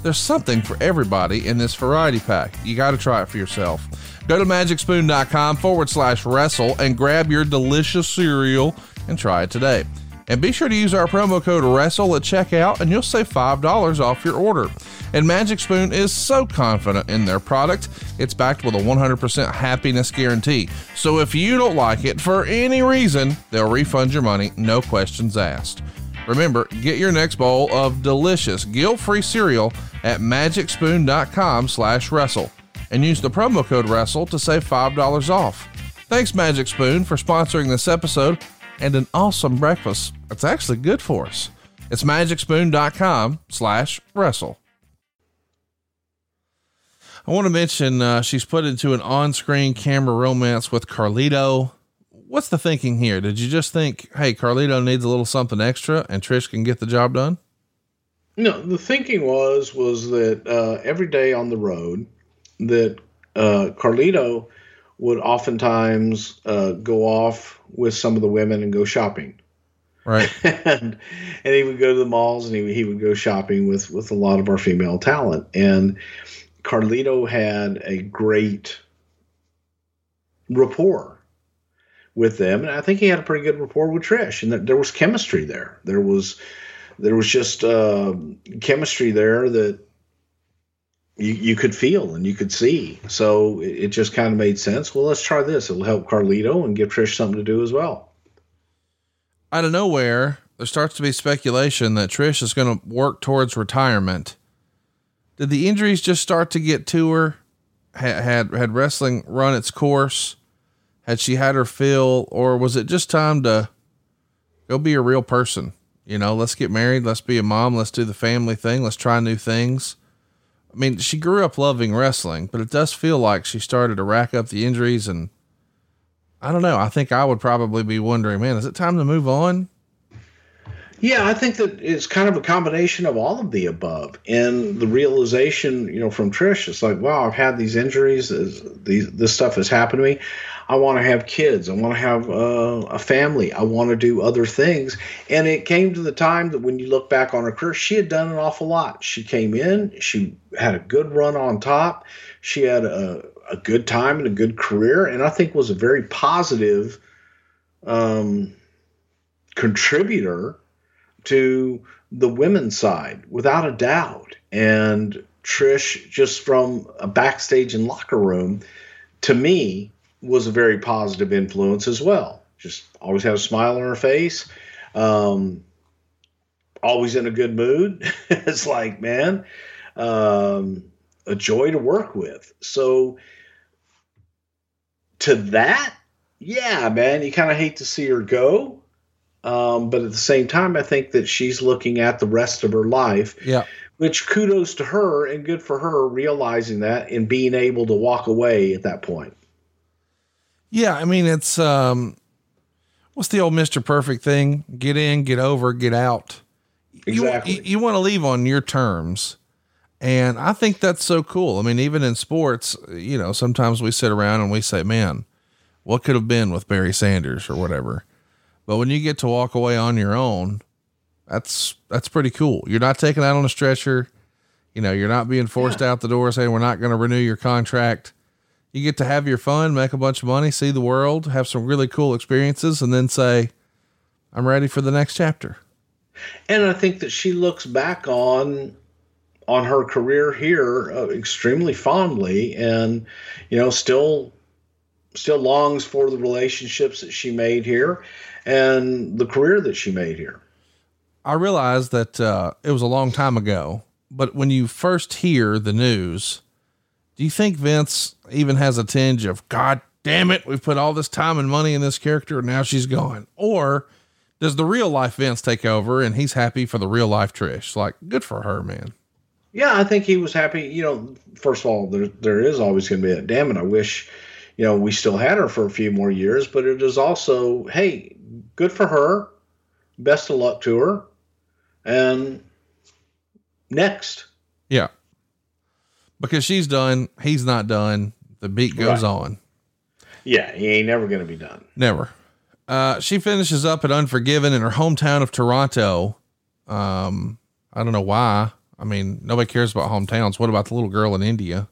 There's something for everybody in this variety pack. You got to try it for yourself. Go to magicspoon.com forward slash wrestle and grab your delicious cereal and try it today. And be sure to use our promo code WRESTLE at checkout and you'll save $5 off your order. And Magic Spoon is so confident in their product, it's backed with a 100% happiness guarantee. So if you don't like it for any reason, they'll refund your money, no questions asked. Remember, get your next bowl of delicious guilt-free cereal at magicspoon.com slash wrestle and use the promo code WRESTLE to save $5 off. Thanks, Magic Spoon, for sponsoring this episode and an awesome breakfast. It's actually good for us. It's magicspoon.com slash wrestle. I want to mention uh, she's put into an on screen camera romance with Carlito. What's the thinking here? Did you just think, hey, Carlito needs a little something extra and Trish can get the job done? No, the thinking was was that uh, every day on the road, that uh, Carlito would oftentimes uh, go off with some of the women and go shopping. Right. and, and he would go to the malls and he, he would go shopping with, with a lot of our female talent. And Carlito had a great rapport with them. And I think he had a pretty good rapport with Trish and there was chemistry there. There was, there was just uh, chemistry there that you, you could feel and you could see. So it, it just kind of made sense. Well, let's try this. It'll help Carlito and give Trish something to do as well. Out of nowhere, there starts to be speculation that Trish is going to work towards retirement. Did the injuries just start to get to her? Had, had had wrestling run its course? Had she had her fill, or was it just time to go be a real person? You know, let's get married, let's be a mom, let's do the family thing, let's try new things. I mean, she grew up loving wrestling, but it does feel like she started to rack up the injuries. And I don't know. I think I would probably be wondering, man, is it time to move on? Yeah, I think that it's kind of a combination of all of the above, and the realization, you know, from Trish, it's like, wow, I've had these injuries. These this stuff has happened to me. I want to have kids. I want to have uh, a family. I want to do other things. And it came to the time that when you look back on her career, she had done an awful lot. She came in, she had a good run on top, she had a, a good time and a good career, and I think was a very positive um, contributor to the women's side, without a doubt. And Trish, just from a backstage and locker room, to me, was a very positive influence as well. Just always had a smile on her face, um, always in a good mood. it's like, man, um, a joy to work with. So, to that, yeah, man, you kind of hate to see her go. Um, but at the same time, I think that she's looking at the rest of her life. Yeah. Which kudos to her and good for her realizing that and being able to walk away at that point. Yeah, I mean it's um what's the old Mr. Perfect thing? Get in, get over, get out. Exactly. You, you, you want to leave on your terms. And I think that's so cool. I mean, even in sports, you know, sometimes we sit around and we say, man, what could have been with Barry Sanders or whatever. But when you get to walk away on your own, that's that's pretty cool. You're not taken out on a stretcher. You know, you're not being forced yeah. out the door saying we're not going to renew your contract. You get to have your fun, make a bunch of money, see the world, have some really cool experiences, and then say, I'm ready for the next chapter. And I think that she looks back on on her career here uh, extremely fondly and you know still still longs for the relationships that she made here and the career that she made here. I realized that uh, it was a long time ago, but when you first hear the news, do you think Vince even has a tinge of God damn it, we've put all this time and money in this character and now she's gone? Or does the real life Vince take over and he's happy for the real life Trish? Like, good for her, man. Yeah, I think he was happy. You know, first of all, there there is always going to be a Damn it, I wish, you know, we still had her for a few more years. But it is also, hey, good for her. Best of luck to her. And next. Yeah. Because she's done, he's not done. The beat goes right. on. Yeah, he ain't never going to be done. Never. Uh, she finishes up at Unforgiven in her hometown of Toronto. Um, I don't know why. I mean, nobody cares about hometowns. What about the little girl in India?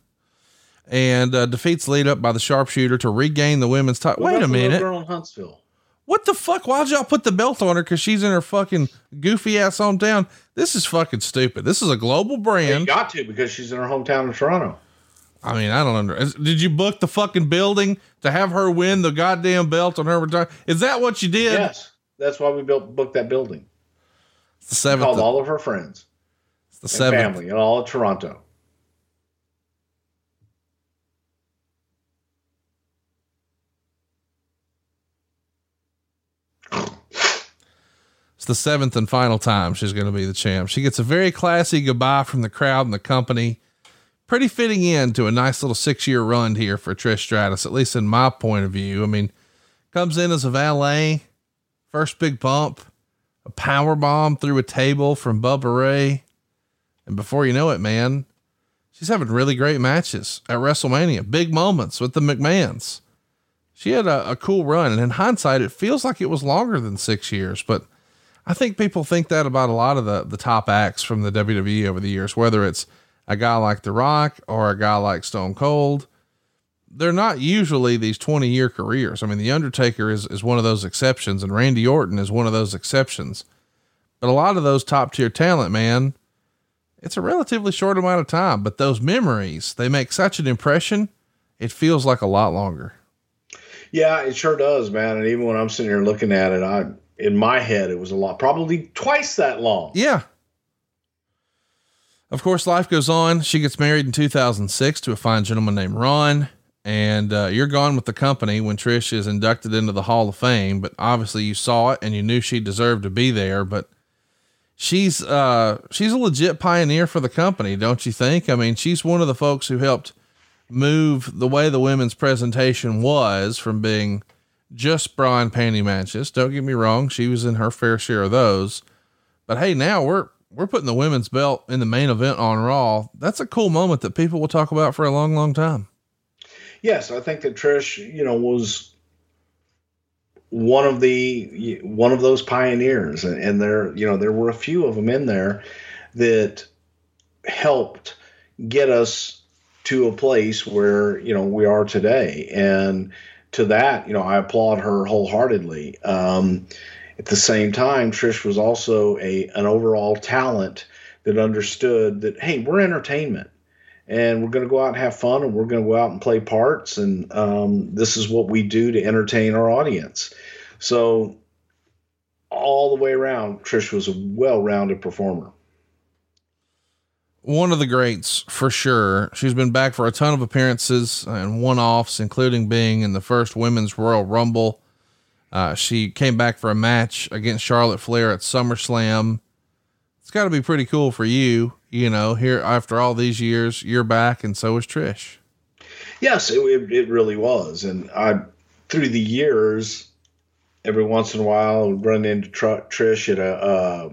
And uh, defeats Lita by the sharpshooter to regain the women's title. Wait a minute. girl in Huntsville. What the fuck? Why'd y'all put the belt on her? Cause she's in her fucking goofy ass hometown. This is fucking stupid. This is a global brand. You got to because she's in her hometown of Toronto. I mean, I don't under. Did you book the fucking building to have her win the goddamn belt on her return? Is that what you did? Yes, that's why we built booked that building. It's the seventh. Called all of her friends, it's the seventh family, and all of Toronto. It's the seventh and final time she's going to be the champ. She gets a very classy goodbye from the crowd and the company pretty fitting in to a nice little six year run here for Trish Stratus, at least in my point of view. I mean, comes in as a valet, first big bump, a power bomb through a table from Bubba Ray. And before you know it, man, she's having really great matches at WrestleMania, big moments with the McMahons. She had a, a cool run. And in hindsight, it feels like it was longer than six years, but I think people think that about a lot of the, the top acts from the WWE over the years, whether it's a guy like The Rock or a guy like Stone Cold, they're not usually these 20 year careers. I mean, The Undertaker is, is one of those exceptions, and Randy Orton is one of those exceptions. But a lot of those top tier talent, man, it's a relatively short amount of time, but those memories, they make such an impression, it feels like a lot longer. Yeah, it sure does, man. And even when I'm sitting here looking at it, I in my head it was a lot, probably twice that long. Yeah. Of course, life goes on. She gets married in 2006 to a fine gentleman named Ron. And uh, you're gone with the company when Trish is inducted into the Hall of Fame. But obviously, you saw it and you knew she deserved to be there. But she's uh, she's a legit pioneer for the company, don't you think? I mean, she's one of the folks who helped move the way the women's presentation was from being just bra and panty matches. Don't get me wrong, she was in her fair share of those. But hey, now we're we're putting the women's belt in the main event on Raw. That's a cool moment that people will talk about for a long, long time. Yes, I think that Trish, you know, was one of the one of those pioneers, and, and there, you know, there were a few of them in there that helped get us to a place where you know we are today, and to that, you know, I applaud her wholeheartedly. Um, at the same time, Trish was also a an overall talent that understood that hey, we're entertainment, and we're going to go out and have fun, and we're going to go out and play parts, and um, this is what we do to entertain our audience. So, all the way around, Trish was a well-rounded performer. One of the greats for sure. She's been back for a ton of appearances and one offs, including being in the first Women's Royal Rumble Uh, she came back for a match against Charlotte Flair at SummerSlam. It's got to be pretty cool for you, you know, here after all these years, you're back, and so is Trish. Yes, it, it, really was. And I, through the years, every once in a while, run into Tr- Trish at a, uh,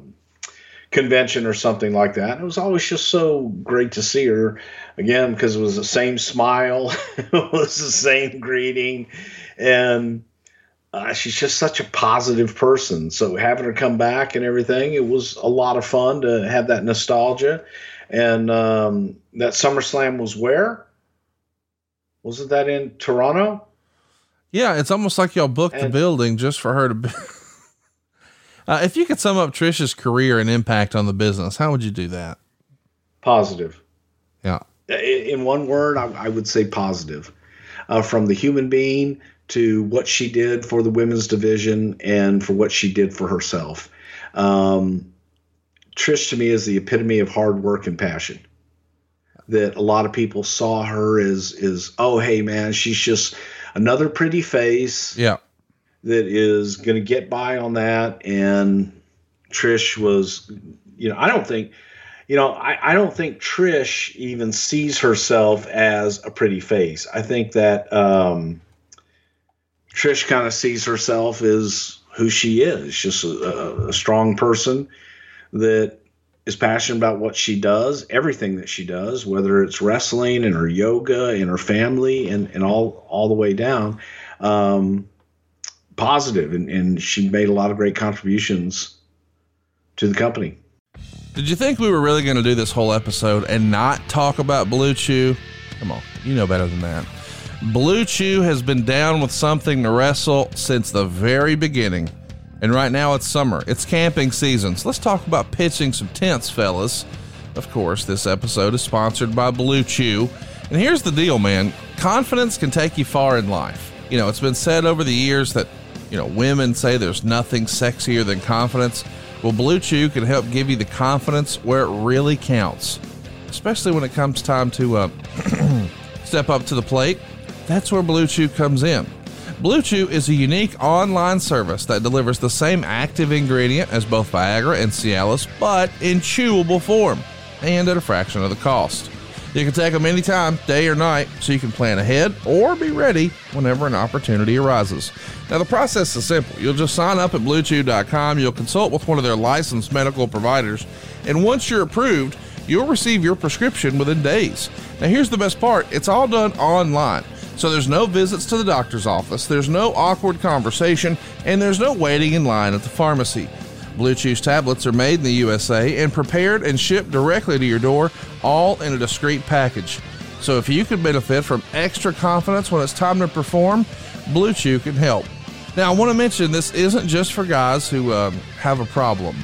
convention or something like that. And it was always just so great to see her again because it was the same smile, it was the same greeting, and uh, she's just such a positive person. So having her come back and everything, it was a lot of fun to have that nostalgia. And um, that SummerSlam was where? Wasn't that in Toronto? Yeah, it's almost like y'all booked and, the building just for her to be. uh, if you could sum up Trisha's career and impact on the business, how would you do that? Positive. Yeah. In one word, I, I would say positive. Uh, from the human being to what she did for the women's division and for what she did for herself. Um, Trish to me is the epitome of hard work and passion. That a lot of people saw her as is oh hey man she's just another pretty face yeah that is going to get by on that and Trish was you know I don't think you know I, I don't think Trish even sees herself as a pretty face I think that um, Trish kind of sees herself as who she is, just a, a, strong person that is passionate about what she does, everything that she does, whether it's wrestling and her yoga and her family and, and all all the way down. Um, positive, and, and she made a lot of great contributions to the company. Did you think we were really going to do this whole episode and not talk about Blue Chew? Come on, you know better than that. Blue Chew has been down with something to wrestle since the very beginning. And right now it's summer. It's camping season. So let's talk about pitching some tents, fellas. Of course, this episode is sponsored by Blue Chew. And here's the deal, man. Confidence can take you far in life. You know, it's been said over the years that, you know, women say there's nothing sexier than confidence. Well, Blue Chew can help give you the confidence where it really counts, especially when it comes time to uh, step up to the plate that's where Blue Chew comes in. Blue Chew is a unique online service that delivers the same active ingredient as both Viagra and Cialis, but in chewable form and at a fraction of the cost. You can take them anytime, day or night, so you can plan ahead or be ready whenever an opportunity arises. Now, the process is simple. You'll just sign up at BlueChew.com, you'll consult with one of their licensed medical providers, and once you're approved, you'll receive your prescription within days. Now, here's the best part it's all done online. So there's no visits to the doctor's office, there's no awkward conversation, and there's no waiting in line at the pharmacy. Blue Chew's tablets are made in the USA and prepared and shipped directly to your door, all in a discreet package. So if you could benefit from extra confidence when it's time to perform, Blue Chew can help. Now, I want to mention this isn't just for guys who um, have a problem.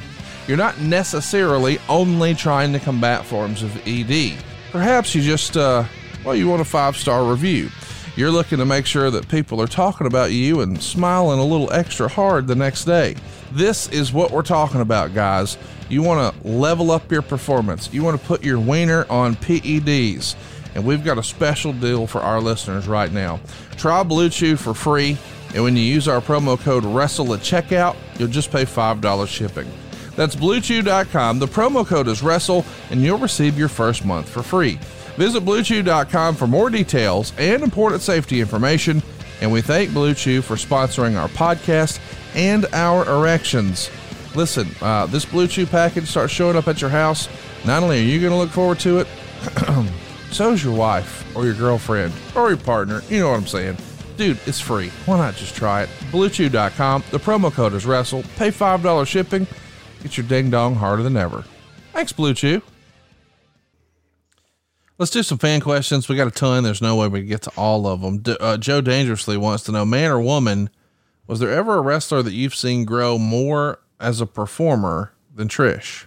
You're not necessarily only trying to combat forms of ED. Perhaps you just, uh, well, you want a five star review. You're looking to make sure that people are talking about you and smiling a little extra hard the next day. This is what we're talking about, guys. You want to level up your performance. You want to put your wiener on PEDs. And we've got a special deal for our listeners right now. Try Blue Chew for free. And when you use our promo code WRESTLE at checkout, you'll just pay $5 shipping. That's bluechew.com. The promo code is WRESTLE, and you'll receive your first month for free. Visit BlueChew.com for more details and important safety information. And we thank Blue Chew for sponsoring our podcast and our erections. Listen, uh, this Blue Chew package starts showing up at your house. Not only are you going to look forward to it, so is your wife or your girlfriend or your partner. You know what I'm saying. Dude, it's free. Why not just try it? BlueChew.com. The promo code is WRESTLE. Pay $5 shipping. Get your ding dong harder than ever. Thanks, Blue Chew. Let's do some fan questions. We got a ton. There's no way we can get to all of them. D- uh, Joe Dangerously wants to know, man or woman, was there ever a wrestler that you've seen grow more as a performer than Trish?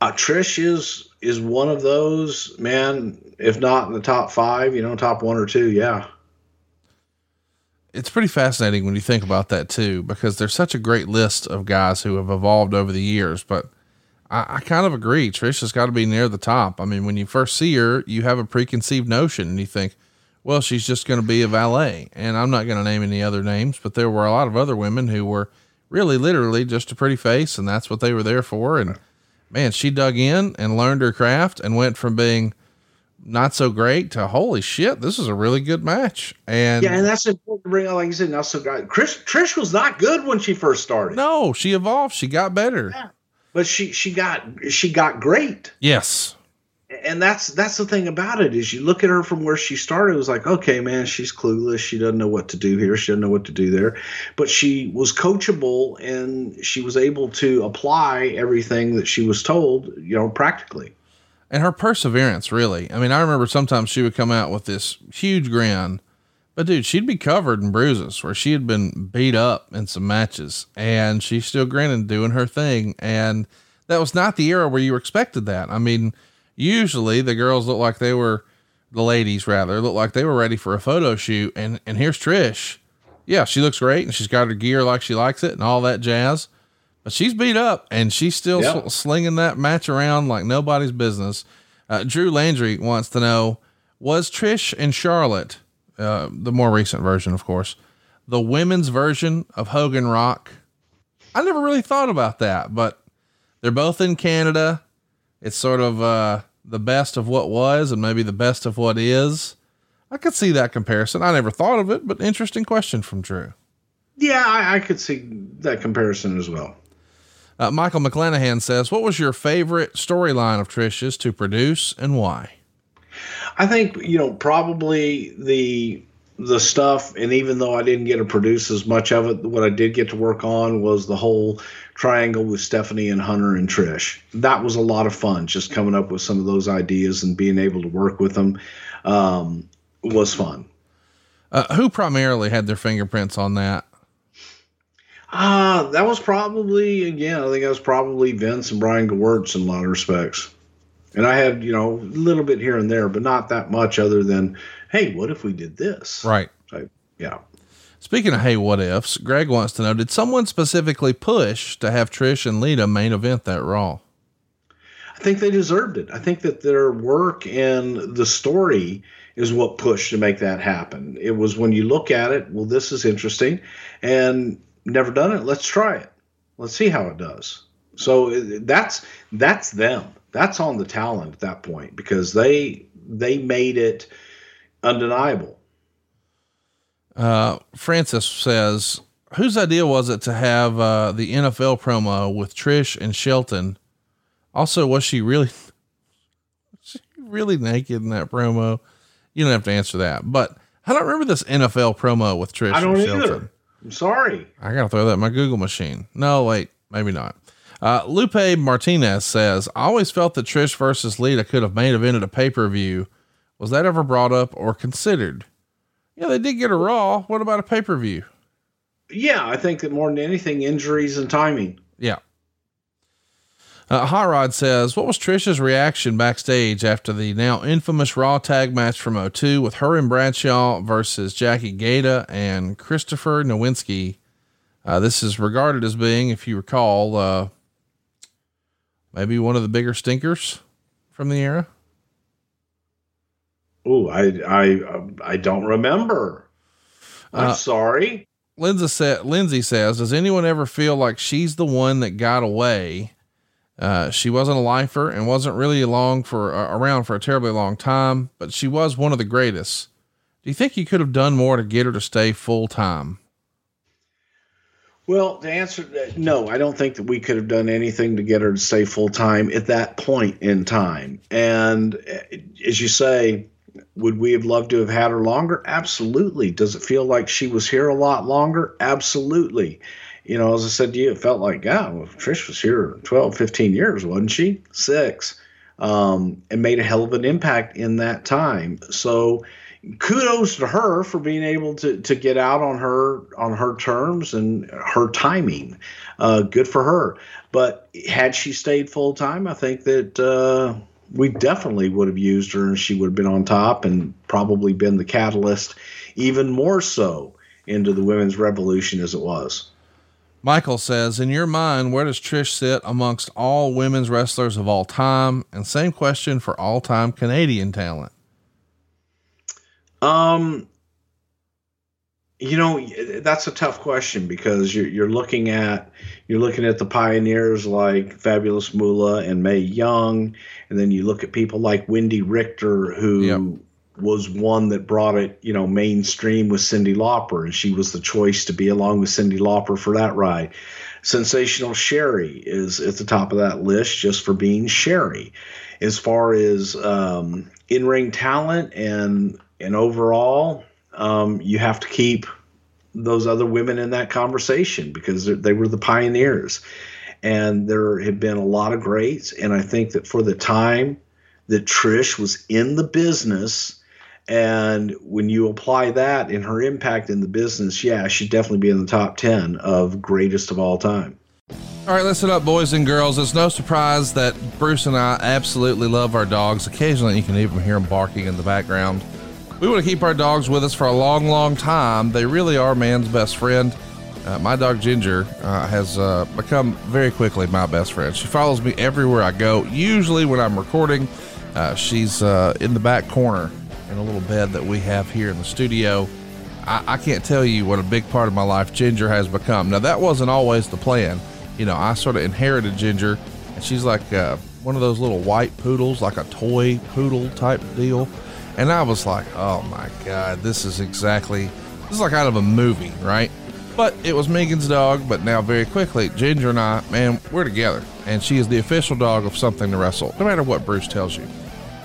Uh, Trish is is one of those man. If not in the top five, you know, top one or two. Yeah. It's pretty fascinating when you think about that too, because there's such a great list of guys who have evolved over the years, but I, I kind of agree. Trish has got to be near the top. I mean, when you first see her, you have a preconceived notion and you think, well, she's just going to be a valet. And I'm not going to name any other names, but there were a lot of other women who were really literally just a pretty face and that's what they were there for. And man, she dug in and learned her craft and went from being not so great to holy shit, this is a really good match. And yeah, and that's important to bring up. Like you said, not so good. Chris Trish was not good when she first started. No, she evolved. She got better. Yeah. But she she got she got great. Yes. And that's that's the thing about it is you look at her from where she started. It was like, okay, man, she's clueless. She doesn't know what to do here. She doesn't know what to do there. But she was coachable and she was able to apply everything that she was told, you know, practically and her perseverance really i mean i remember sometimes she would come out with this huge grin but dude she'd be covered in bruises where she had been beat up in some matches and she's still grinning doing her thing and that was not the era where you expected that i mean usually the girls look like they were the ladies rather look like they were ready for a photo shoot and and here's trish yeah she looks great and she's got her gear like she likes it and all that jazz but she's beat up and she's still yep. slinging that match around like nobody's business. Uh, Drew Landry wants to know Was Trish and Charlotte, uh, the more recent version, of course, the women's version of Hogan Rock? I never really thought about that, but they're both in Canada. It's sort of uh, the best of what was and maybe the best of what is. I could see that comparison. I never thought of it, but interesting question from Drew. Yeah, I, I could see that comparison as well. Uh, Michael McClanahan says, What was your favorite storyline of Trish's to produce and why? I think, you know, probably the the stuff and even though I didn't get to produce as much of it, what I did get to work on was the whole triangle with Stephanie and Hunter and Trish. That was a lot of fun just coming up with some of those ideas and being able to work with them um, was fun. Uh, who primarily had their fingerprints on that? Uh, that was probably, again, I think that was probably Vince and Brian Gewirtz in a lot of respects. And I had, you know, a little bit here and there, but not that much other than, hey, what if we did this? Right. So, yeah. Speaking of hey, what ifs, Greg wants to know Did someone specifically push to have Trish and Lita main event that Raw? I think they deserved it. I think that their work and the story is what pushed to make that happen. It was when you look at it, well, this is interesting. And never done it. Let's try it. Let's see how it does. So uh, that's that's them. That's on the talent at that point because they they made it undeniable. Uh, Francis says, whose idea was it to have uh, the NFL promo with Trish and Shelton? Also, was she really, she really naked in that promo? You don't have to answer that, but I don't remember this NFL promo with Trish. I don't and Shelton. either. I'm sorry. I gotta throw that in my Google machine. No, wait, maybe not. Uh, Lupe Martinez says, I always felt that Trish versus Lita could have main evented a pay per view. Was that ever brought up or considered? Yeah, they did get a Raw. What about a pay per view? Yeah, I think that more than anything, injuries and timing. Yeah. Uh, Hot Rod says, What was Trisha's reaction backstage after the now infamous Raw tag match from 02 with her and Bradshaw versus Jackie Gayda and Christopher Nowinski? Uh, this is regarded as being, if you recall, uh, maybe one of the bigger stinkers from the era. Oh, I I I don't remember. I'm uh, sorry. Lindsay, sa- Lindsay says, "Does anyone ever feel like she's the one that got away uh, she wasn't a lifer and wasn't really long for uh, around for a terribly long time, but she was one of the greatest. Do you think you could have done more to get her to stay full time? Well, the answer, uh, no, I don't think that we could have done anything to get her to stay full time at that point in time. And uh, as you say, would we have loved to have had her longer? Absolutely. Does it feel like she was here a lot longer? Absolutely you know, as I said to you, it felt like, yeah, well, Trish was here 12, 15 years, wasn't she? Six. Um, and made a hell of an impact in that time. So kudos to her for being able to, to get out on her on her terms and her timing. Uh, good for her. But had she stayed full time, I think that uh, we definitely would have used her and she would have been on top and probably been the catalyst even more so into the women's revolution as it was. Michael says, in your mind, where does Trish sit amongst all women's wrestlers of all time? And same question for all time Canadian talent. Um, you know, that's a tough question because you're you're looking at you're looking at the pioneers like Fabulous Moolah and Mae Young, and then you look at people like Wendi Richter who was one that brought it, you know, mainstream with Cyndi Lauper, and she was the choice to be along with Cyndi Lauper for that ride. Sensational Sherri is at the top of that list just for being Sherri. As far as um, in ring talent and and overall, um, you have to keep those other women in that conversation because they were the pioneers. And there have been a lot of greats. And I think that for the time that Trish was in the business, and when you apply that in her impact in the business, yeah, she'd definitely be in the top 10 of greatest of all time. All right, listen up, boys and girls. It's no surprise that Bruce and I absolutely love our dogs. Occasionally, you can even hear them barking in the background. We want to keep our dogs with us for a long, long time. They really are man's best friend. Uh, my dog Ginger uh, has uh, become very quickly my best friend. She follows me everywhere I go. Usually, when I'm recording, uh, she's uh, in the back corner in a little bed that we have here in the studio. I, I can't tell you what a big part of my life Ginger has become. Now, that wasn't always the plan. You know, I sort of inherited Ginger, and she's like uh, one of those little white poodles, like a toy poodle type deal. And I was like, oh my God, this is exactly, this is like out of a movie, right? But it was Megan's dog, but now very quickly, Ginger and I, man, we're together. And she is the official dog of something to wrestle, no matter what Bruce tells you.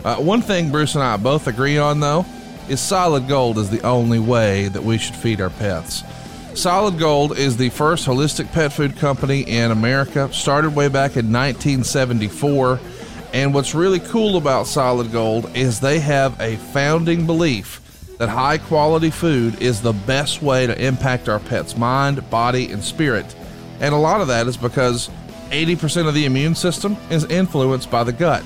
Uh, one thing Bruce and I both agree on, though, is solid gold is the only way that we should feed our pets. Solid Gold is the first holistic pet food company in America, started way back in 1974. And what's really cool about Solid Gold is they have a founding belief that high quality food is the best way to impact our pet's mind, body, and spirit. And a lot of that is because 80% of the immune system is influenced by the gut.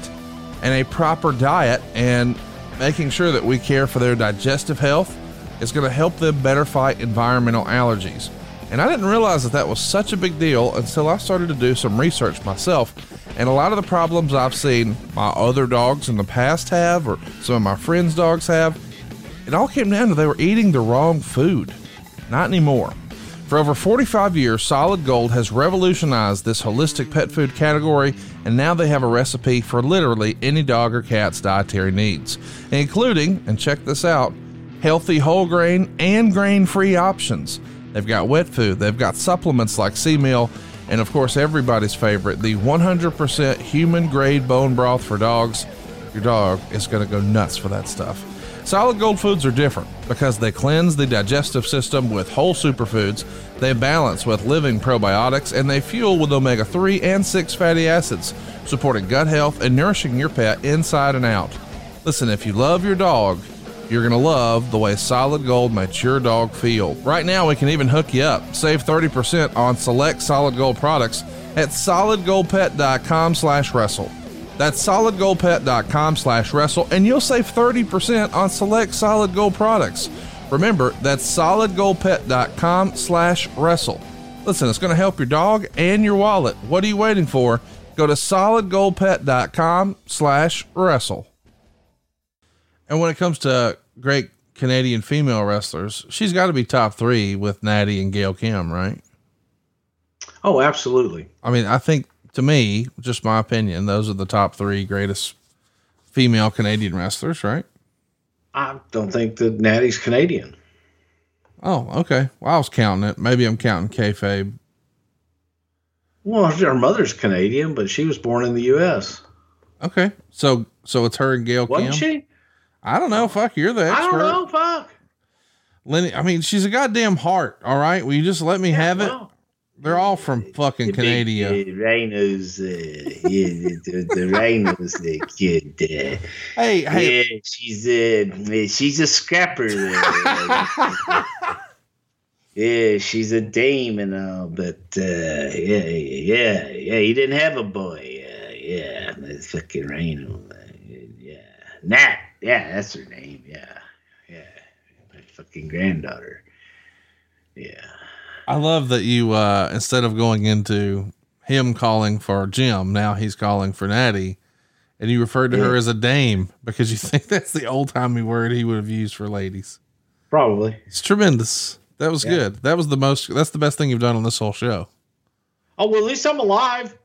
And a proper diet and making sure that we care for their digestive health is going to help them better fight environmental allergies. And I didn't realize that that was such a big deal until I started to do some research myself. And a lot of the problems I've seen my other dogs in the past have, or some of my friends' dogs have, it all came down to they were eating the wrong food. Not anymore. For over 45 years, Solid Gold has revolutionized this holistic pet food category, and now they have a recipe for literally any dog or cat's dietary needs, including, and check this out, healthy whole grain and grain free options. They've got wet food, they've got supplements like sea meal, and of course, everybody's favorite, the 100% human grade bone broth for dogs. Your dog is going to go nuts for that stuff. Solid Gold foods are different because they cleanse the digestive system with whole superfoods, they balance with living probiotics, and they fuel with omega 3 and 6 fatty acids, supporting gut health and nourishing your pet inside and out. Listen, if you love your dog, you're going to love the way Solid Gold makes your dog feel. Right now, we can even hook you up. Save 30% on select Solid Gold products at solidgoldpet.com slash wrestle. That's solidgoldpet.com slash wrestle, and you'll save 30% on select Solid Gold products. Remember, that's solidgoldpet.com slash wrestle. Listen, it's going to help your dog and your wallet. What are you waiting for? Go to solidgoldpet.com slash wrestle. And when it comes to great Canadian female wrestlers, she's got to be top three with Natty and Gail Kim, right? Oh, absolutely. I mean, I think to me, just my opinion, those are the top three greatest female Canadian wrestlers, right? I don't think that Natty's Canadian. Oh, okay. Well, I was counting it. Maybe I'm counting kayfabe. Well, her mother's Canadian, but she was born in the U.S. Okay, so so it's her and Gail Wasn't Kim. she? I don't know. Fuck, you're the expert. I don't know. Fuck. Lenny, I mean, she's a goddamn heart. All right. Will you just let me have it? They're all from fucking Canada. Uh, Rhino's, uh, yeah, the, the Rhino's the kid. Uh, Hey, hey, Yeah, she's uh, she's a scrapper. uh, yeah, she's a dame and all, but uh, yeah, yeah, yeah. He didn't have a boy. Uh, yeah, that's fucking Rhino. Uh, yeah, Nat. Yeah, that's her name. Yeah, yeah, my fucking granddaughter. Yeah. I love that you, uh, instead of going into him calling for Jim, now he's calling for Natty. and you referred to her as a dame because you think that's the old timey word he would have used for ladies. Probably. It's tremendous. That was Yeah. good. That was the most. That's the best thing you've done on this whole show. Oh well, at least I'm alive.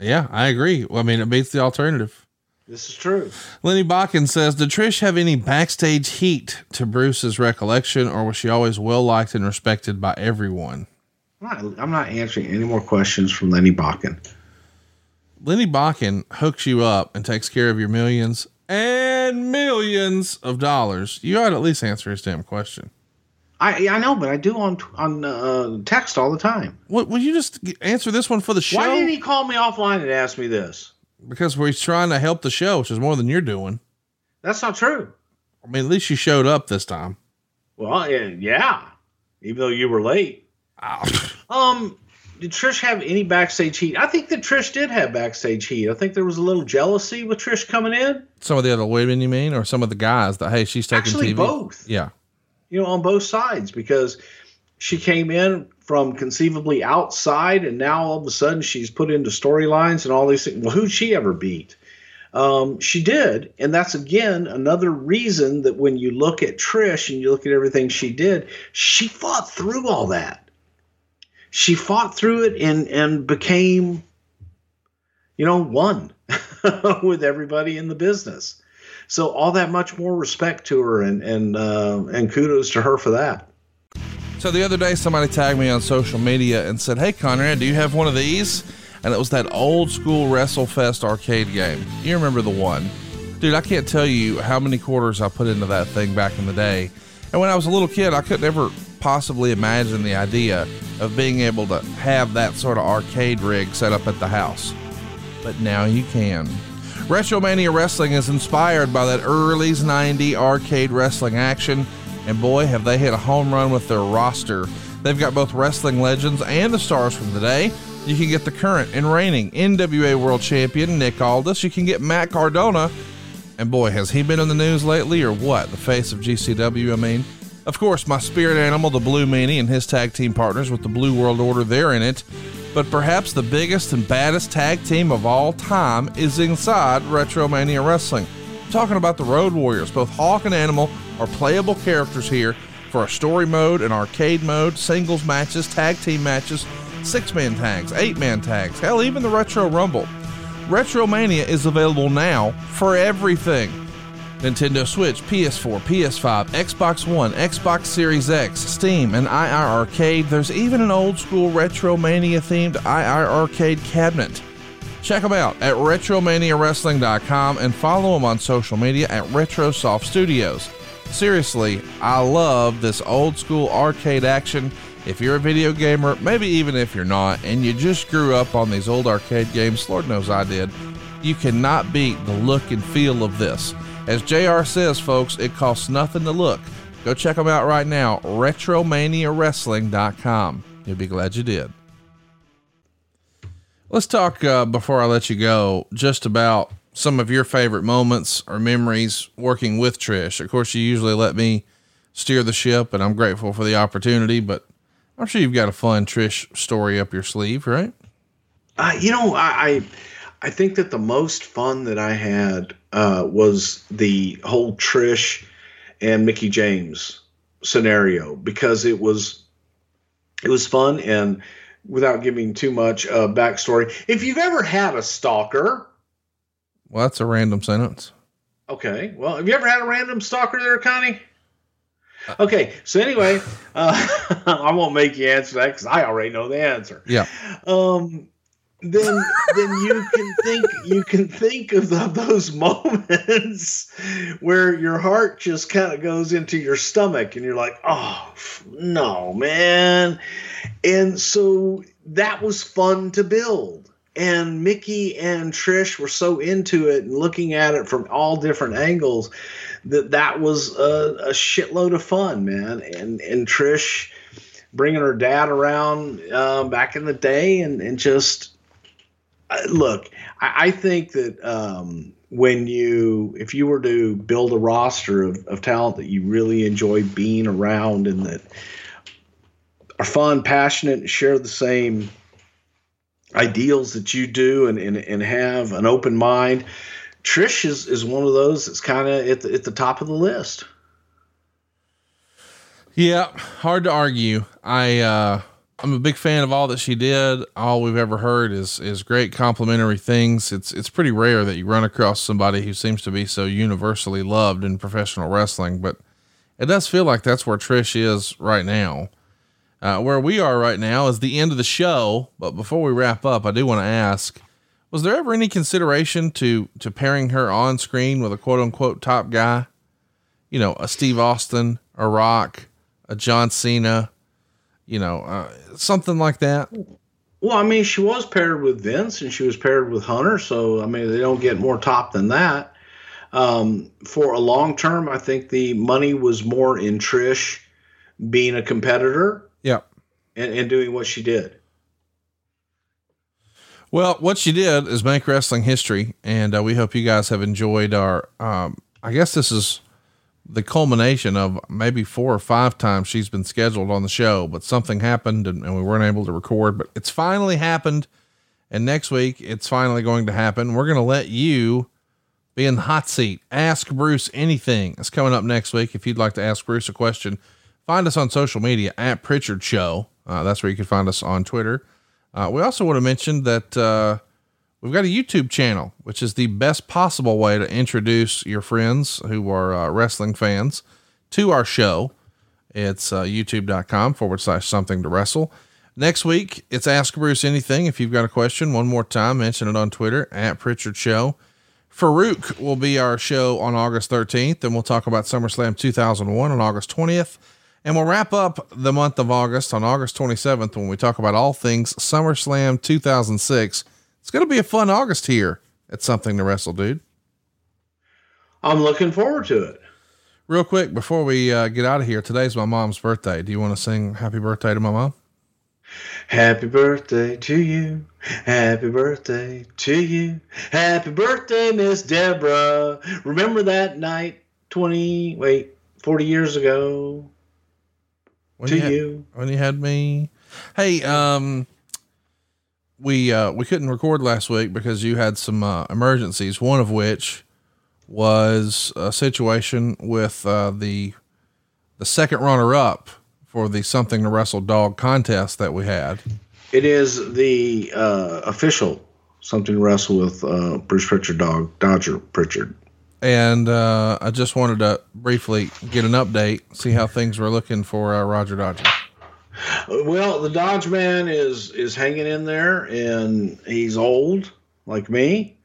Yeah, I agree. Well, I mean, it beats the alternative. This is true. Lenny Bakken says, Did Trish have any backstage heat to Bruce's recollection, or was she always well liked and respected by everyone? I'm not, I'm not answering any more questions from Lenny Bakken. Lenny Bakken hooks you up and takes care of your millions and millions of dollars. You ought to at least answer his damn question. I I know, but I do on on uh, text all the time. What will you just answer this one for the show? Why didn't he call me offline and ask me this? Because we're trying to help the show, which is more than you're doing. That's not true. I mean, at least you showed up this time. Well, yeah. Even though you were late. Um, did Trish have any backstage heat? I think that Trish did have backstage heat. I think there was a little jealousy with Trish coming in. Some of the other women, you mean, or some of the guys that hey, she's taking Actually, TV. both. Yeah, you know, on both sides because she came in from conceivably outside and now all of a sudden she's put into storylines and all these things. Well, who'd she ever beat? Um, she did. And that's again another reason that when you look at Trish and you look at everything she did, she fought through all that. She fought through it and, and became, you know, one with everybody in the business. So all that much more respect to her and and uh, and kudos to her for that. So the other day, somebody tagged me on social media and said, "Hey, Conrad, do you have one of these?" And it was that old school WrestleFest arcade game. You remember the one, dude? I can't tell you how many quarters I put into that thing back in the day. And when I was a little kid, I could never possibly imagine the idea of being able to have that sort of arcade rig set up at the house. But now you can. Retromania Wrestling is inspired by that early 90s arcade wrestling action, and boy, have they hit a home run with their roster. They've got both wrestling legends and the stars from today. You can get the current and reigning NWA World Champion Nick Aldis. You can get Matt Cardona. And boy, has he been in the news lately or what? The face of GCW, I mean. Of course, my spirit animal, the Blue Meanie, and his tag team partners with the Blue World Order, they're in it. But perhaps the biggest and baddest tag team of all time is inside Retromania Wrestling. I'm talking about the Road Warriors. Both Hawk and Animal are playable characters here for a story mode, an arcade mode, singles matches, tag team matches, six man tags, eight man tags, hell, even the Retro Rumble. Retromania is available now for everything. Nintendo Switch, PS4, PS5, Xbox One, Xbox Series X, Steam, and IR Arcade. There's even an old school Retromania themed IR Arcade cabinet. Check them out at RetromaniaWrestling.com and follow them on social media at RetroSoft Studios. Seriously, I love this old school arcade action. If you're a video gamer, maybe even if you're not, and you just grew up on these old arcade games, Lord knows I did, you cannot beat the look and feel of this. As JR says, folks, it costs nothing to look. Go check them out right now, RetromaniaWrestling.com. You'll be glad you did. Let's talk uh, before I let you go just about some of your favorite moments or memories working with Trish. Of course, you usually let me steer the ship, and I'm grateful for the opportunity, but I'm sure you've got a fun Trish story up your sleeve, right? Uh, you know, I, I I think that the most fun that I had uh, was the whole Trish and Mickie James scenario because it was it was fun and without giving too much uh, backstory. If you've ever had a stalker, Well, that's a random sentence. okay. Well, have you ever had a random stalker there, Connie? Okay, so anyway, uh, I won't make you answer that because I already know the answer. Yeah. um then then you can think you can think of the, those moments where your heart just kind of goes into your stomach and you're like oh no man and so that was fun to build and mickie and trish were so into it and looking at it from all different angles that that was a, a shitload of fun man. And and trish bringing her dad around uh, back in the day and, and just uh, look I, I think that um, when you if you were to build a roster of, of talent that you really enjoy being around and that are fun passionate and share the same ideals that you do and, and, and have an open mind Trish is, is one of those that's kind of at the, at the top of the list. Yeah, hard to argue. I uh I'm a big fan of all that she did. All we've ever heard is is great complimentary things. It's it's pretty rare that you run across somebody who seems to be so universally loved in professional wrestling, but it does feel like that's where Trish is right now. Uh, where we are right now is the end of the show. But before we wrap up, I do want to ask: Was there ever any consideration to to pairing her on screen with a quote unquote top guy? You know, a Steve Austin, a Rock, a John Cena, you know, uh, something like that. Well, I mean, she was paired with Vince and she was paired with Hunter, so I mean, they don't get more top than that. Um, for a long term, I think the money was more in Trish being a competitor. And, and doing what she did. Well, what she did is make wrestling history, and uh, we hope you guys have enjoyed our. Um, I guess this is the culmination of maybe four or five times she's been scheduled on the show, but something happened and, and, we weren't able to record. But it's finally happened, and next week it's finally going to happen. We're going to let you be in the hot seat. Ask Bruce anything. It's coming up next week. If you'd like to ask Bruce a question, find us on social media at Prichard Show. Uh, that's where you can find us on Twitter. Uh, we also want to mention that uh, we've got a YouTube channel, which is the best possible way to introduce your friends who are uh, wrestling fans to our show. It's uh, youtube.com forward slash something to wrestle. Next week, it's Ask Bruce Anything. If you've got a question, one more time, mention it on Twitter at Prichard Show. Farooq will be our show on August 13th, and we'll talk about SummerSlam 2001 on August 20th. And we'll wrap up the month of August on August 27th when we talk about all things SummerSlam 2006. It's going to be a fun August here at Something to Wrestle, dude. I'm looking forward to it. Real quick, before we uh, get out of here, today's my mom's birthday. Do you want to sing happy birthday to my mom? Happy birthday to you. Happy birthday to you. Happy birthday, Miss Deborah. Remember that night 20, wait, 40 years ago? When to you, had, you. When you had me. Hey, um, we, uh, we couldn't record last week because you had some, uh, emergencies, one of which was a situation with, uh, the, the second runner up for the something to wrestle dog contest that we had. It is the uh, official something to wrestle with uh, Bruce Prichard dog Dodger Prichard. And uh, I just wanted to briefly get an update, see how things were looking for uh, Roger Dodger. Well, the Dodge man is is hanging in there, and he's old like me,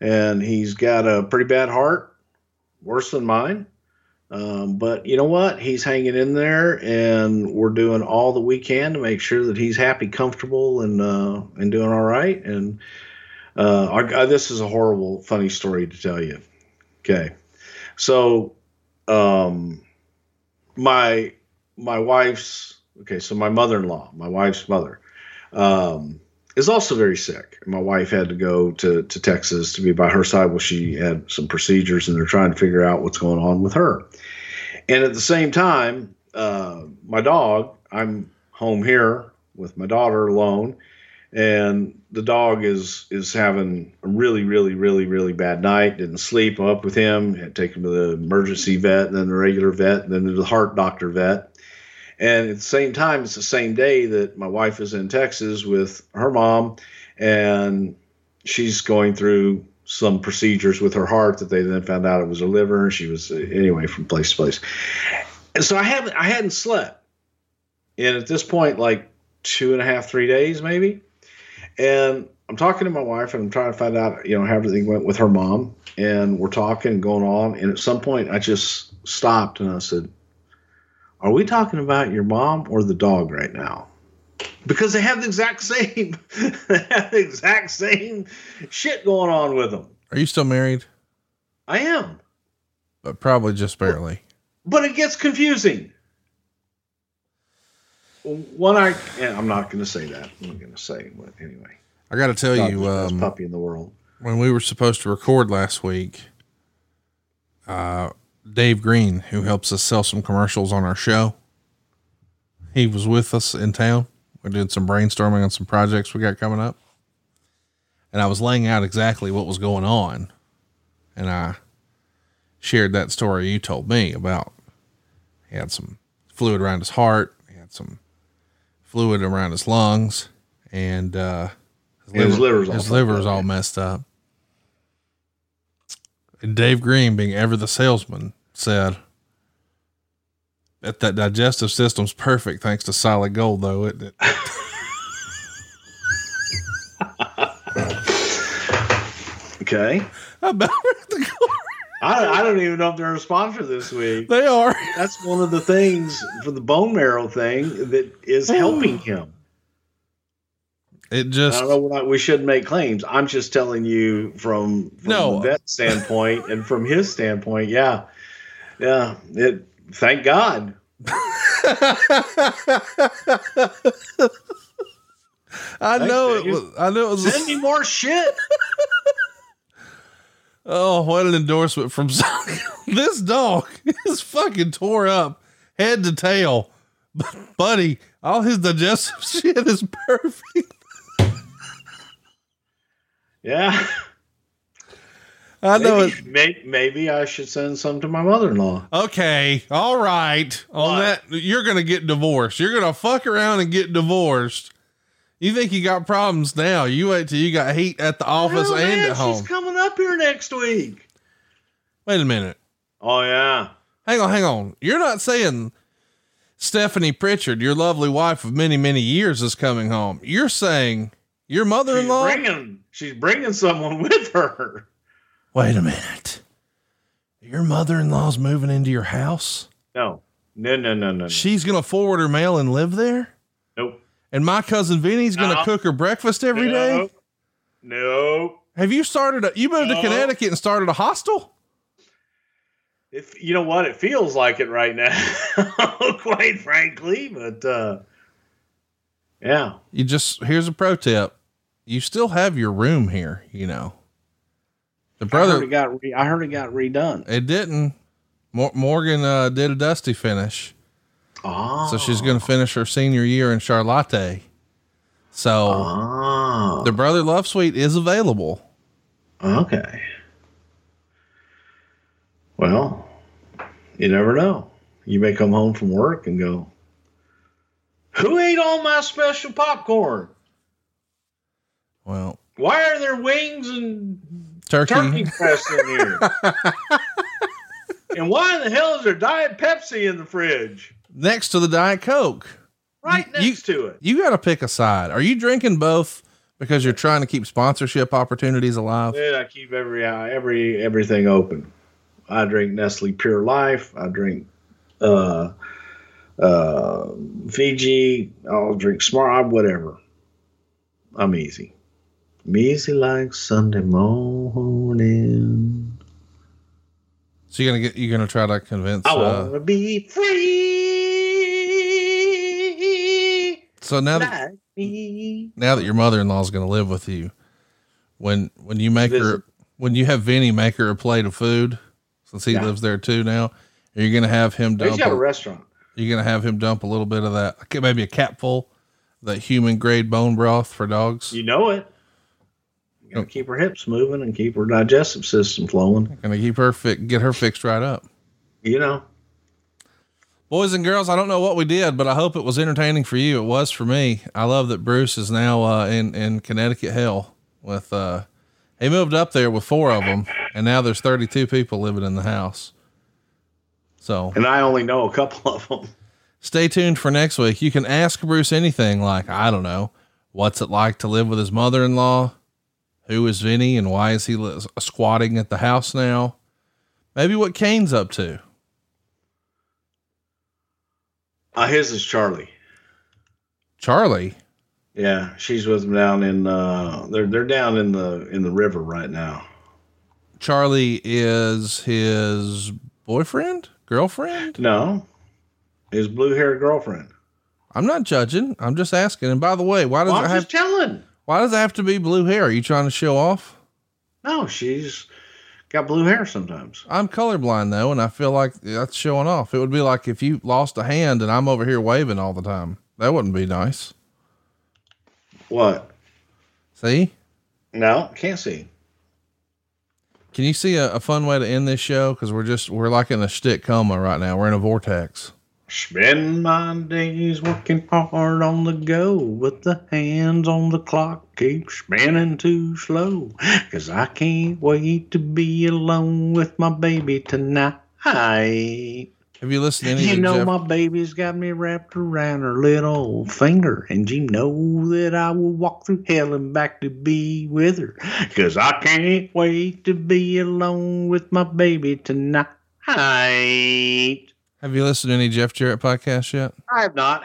and he's got a pretty bad heart, worse than mine. Um, but you know what? He's hanging in there, and we're doing all that we can to make sure that he's happy, comfortable, and uh, and doing all right. And uh, this is a horrible, funny story to tell you. Okay, so um, my my wife's okay. So my mother-in-law, my wife's mother, um, is also very sick. My wife had to go to to Texas to be by her side while she had some procedures, and they're trying to figure out what's going on with her. And at the same time, uh, my dog, I'm home here with my daughter alone, and the dog is is having a really, really, really, really bad night. Didn't sleep. I'm up with him. Had to take him to the emergency vet, and then the regular vet, and then to the heart doctor vet. And at the same time, it's the same day that my wife is in Texas with her mom, and she's going through some procedures with her heart that they then found out it was her liver. And she was anyway from place to place. And so I haven't I hadn't slept, and at this point, like two and a half, three days maybe. And I'm talking to my wife, and I'm trying to find out you know how everything went with her mom. And we're talking, going on, and at some point, I just stopped and I said, "Are we talking about your mom or the dog right now?" because they have the exact same they have the exact same shit going on with them. Are you still married? I am. But probably just barely. But it gets confusing. One I I'm not going to say that. I'm not going to say, but anyway. I got to tell Dog's you, um, puppy in the world. when we were supposed to record last week, uh, Dave Green, who helps us sell some commercials on our show, he was with us in town. We did some brainstorming on some projects we got coming up. And I was laying out exactly what was going on. and I shared that story you told me about. He had some fluid around his heart. He had some fluid around his lungs, and uh, Yeah, his liver's all his fucked liver's all messed up. And Dave Green, being ever the salesman, said that that digestive system's perfect thanks to solid gold, though, isn't it? Okay. About I, I don't even know if they're a sponsor this week. They are. That's one of the things for the bone marrow thing that is helping him. It just I don't know. We shouldn't make claims. I'm just telling you from, from No. the vet standpoint and from his standpoint. Yeah, yeah. It. Thank God. I know it was. I know it was. Send me more shit. Oh, what an endorsement from this dog is fucking tore up head to tail. But buddy, all his digestive shit is perfect. Yeah. I know maybe, it. may- maybe I should send some to my mother-in-law. Okay. All right. On that, you're going to get divorced. You're going to fuck around and get divorced. You think you got problems now. You wait till you got heat at the office and man, at home. She's coming up here next week. Wait a minute. Oh yeah. Hang on, hang on. You're not saying Stephanie Prichard, your lovely wife of many, many years, is coming home. You're saying your mother in She's law? bringing. She's bringing someone with her. Wait a minute. Your mother in law's moving into your house? No. No. No. No. No. She's going to forward her mail and live there? And my cousin Vinny's going to No. cook her breakfast every day. Nope. Nope. Have you started a, you moved to Connecticut and started a hostel? If you know what, it feels like it right now, quite frankly. But uh, yeah, You just, here's a pro tip. You still have your room here, you know. The I heard brother, it got. Re- I heard it got redone. it didn't. Mor- Morgan uh, did a dusty finish. Oh. So she's going to oh. finish her senior year in Charlotte. So Oh. the brother love suite is available. Okay. Well, you never know. You may come home from work and go, "Who ate all my special popcorn? Well, Why are there wings and turkey. turkey breast in here? and why in the hell is there Diet Pepsi in the fridge? Next to the Diet Coke. Right You- next to it. You got to pick a side. Are you drinking both because you're trying to keep sponsorship opportunities alive? Yeah, I keep every uh, every everything open. I drink Nestle Pure Life. I drink uh, uh, Fiji. I'll drink Smart. Whatever. I'm easy. I'm easy like Sunday morning. So you're gonna get you're gonna try to convince. I Uh, wanna be free. So now that me. now that your mother-in-law is gonna live with you, when when you make her when you have Vinny make her a plate of food, since he Yeah. lives there too now, are you gonna have him He's dump? got a a- restaurant. You're gonna have him dump a little bit of that, maybe a capful, of that human grade bone broth for dogs. You know it. You gotta oh. keep her hips moving and keep her digestive system flowing. Gonna keep her fi- get her fixed right up. You know. Boys and girls, I don't know what we did, but I hope it was entertaining for you. It was for me. I love that Bruce is now uh, in in Connecticut hell with. Uh, he moved up there with four of them, and now there's 32 people living in the house. So And I only know a couple of them. stay tuned for next week. You can ask Bruce anything like, I don't know, what's it like to live with his mother in law? Who is Vinny and why is he squatting at the house now? Maybe what Kane's up to. Uh, his is Charlie. Charlie. Yeah, she's with him down in. Uh, they're they're down in the in the river right now. Charlie is his boyfriend, girlfriend. No, his blue haired girlfriend. I'm not judging. I'm just asking. And by the way, why does Well, it have? just telling. Why does it have to be blue hair? Are you trying to show off? No, she's got blue hair sometimes. I'm colorblind though, and I feel like that's showing off. It would be like if you lost a hand and I'm over here waving all the time. That wouldn't be nice. What? See? No, can't see. Can you see a, a fun way to end this show? Because we're just we're like in a shtick coma right now. We're in a vortex. Spend my days working hard on the go, but the hands on the clock keep spinning too slow. Cause I can't wait to be alone with my baby tonight. Have you listened to any You know Jeff? my baby's got me wrapped around her little finger, and you know that I will walk through hell and back to be with her. Cause I can't wait to be alone with my baby tonight. Have you listened to any Jeff Jarrett podcasts yet? I have not.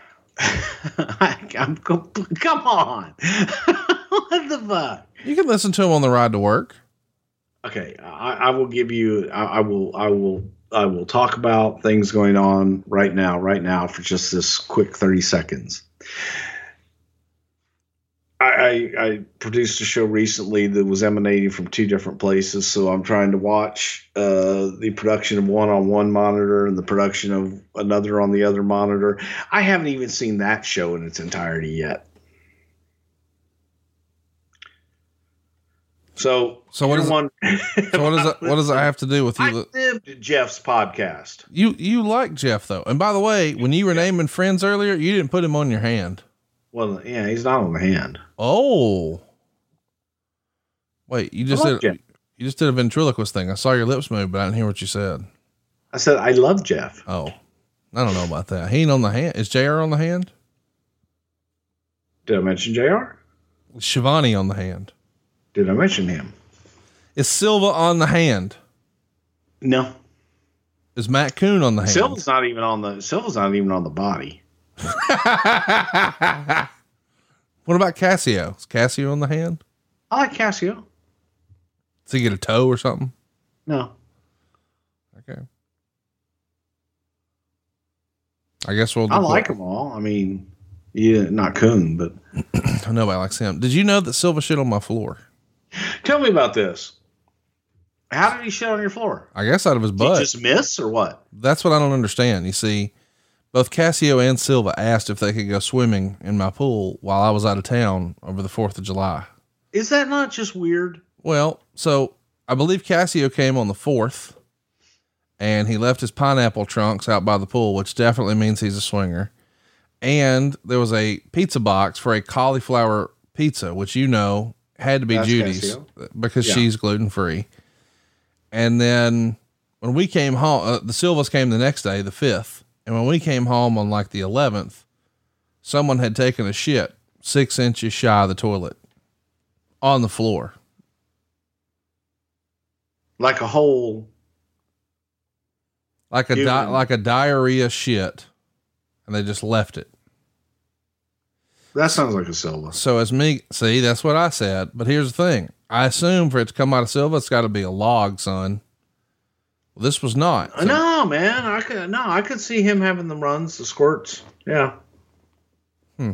I, I'm come on. what the fuck? You can listen to him on the ride to work. Okay, I, I will give you. I, I will. I will. I will talk about things going on right now. Right now, for just this quick thirty seconds. I, I, produced a show recently that was emanating from two different places, so I'm trying to watch uh, the production of one on one monitor and the production of another on the other monitor. I haven't even seen that show in its entirety yet. So, So what it- one- So what does that what does that have to do with you? I lived to Jeff's podcast. You you like Jeff though, and by the way, when you were naming friends earlier, you didn't put him on your hand. Well, yeah, he's not on the hand. Oh, wait, you just did you just did a ventriloquist thing. I saw your lips move, but I didn't hear what you said. I said I love Jeff. Oh, I don't know about that. He ain't on the hand. Is Jr. on the hand? Did I mention Jr? Shivani on the hand? Did I mention him? Is Silva on the hand? No. Is Matt Coon on the hand? Silva's not even on the Silva's not even on the body. What about Cassio? Is Cassio on the hand? I like Cassio. Does he get a toe or something? No. Okay. I guess we'll. I like them all. I mean, yeah, not Coon, but Nobody likes him. Did you know that Silva shit on my floor? tell me about this. How did he shit on your floor? I guess out of his Did he butt. just miss or what? That's what I don't understand. You see, both Cassio and Silva asked if they could go swimming in my pool while I was out of town over the 4th of July. Is that not just weird? Well, so I believe Cassio came on the 4th and he left his pineapple trunks out by the pool, which definitely means he's a swinger. And there was a pizza box for a cauliflower pizza, which you know had to be That's Judy's Cassio. because Yeah. she's gluten free. And then when we came home, uh, the Silvas came the next day, the 5th. And when we came home on like the 11th, someone had taken a shit six inches shy of the toilet on the floor. Like a whole like a di- like a diarrhea shit, and they just left it. that sounds like a Silva. So as me, see, that's what I said. But here's the thing: I assume for it to come out of Silva, it's got to be a log, son. This was not. So- no, man, I could no, I could see him having the runs, the squirts. Yeah. Hmm.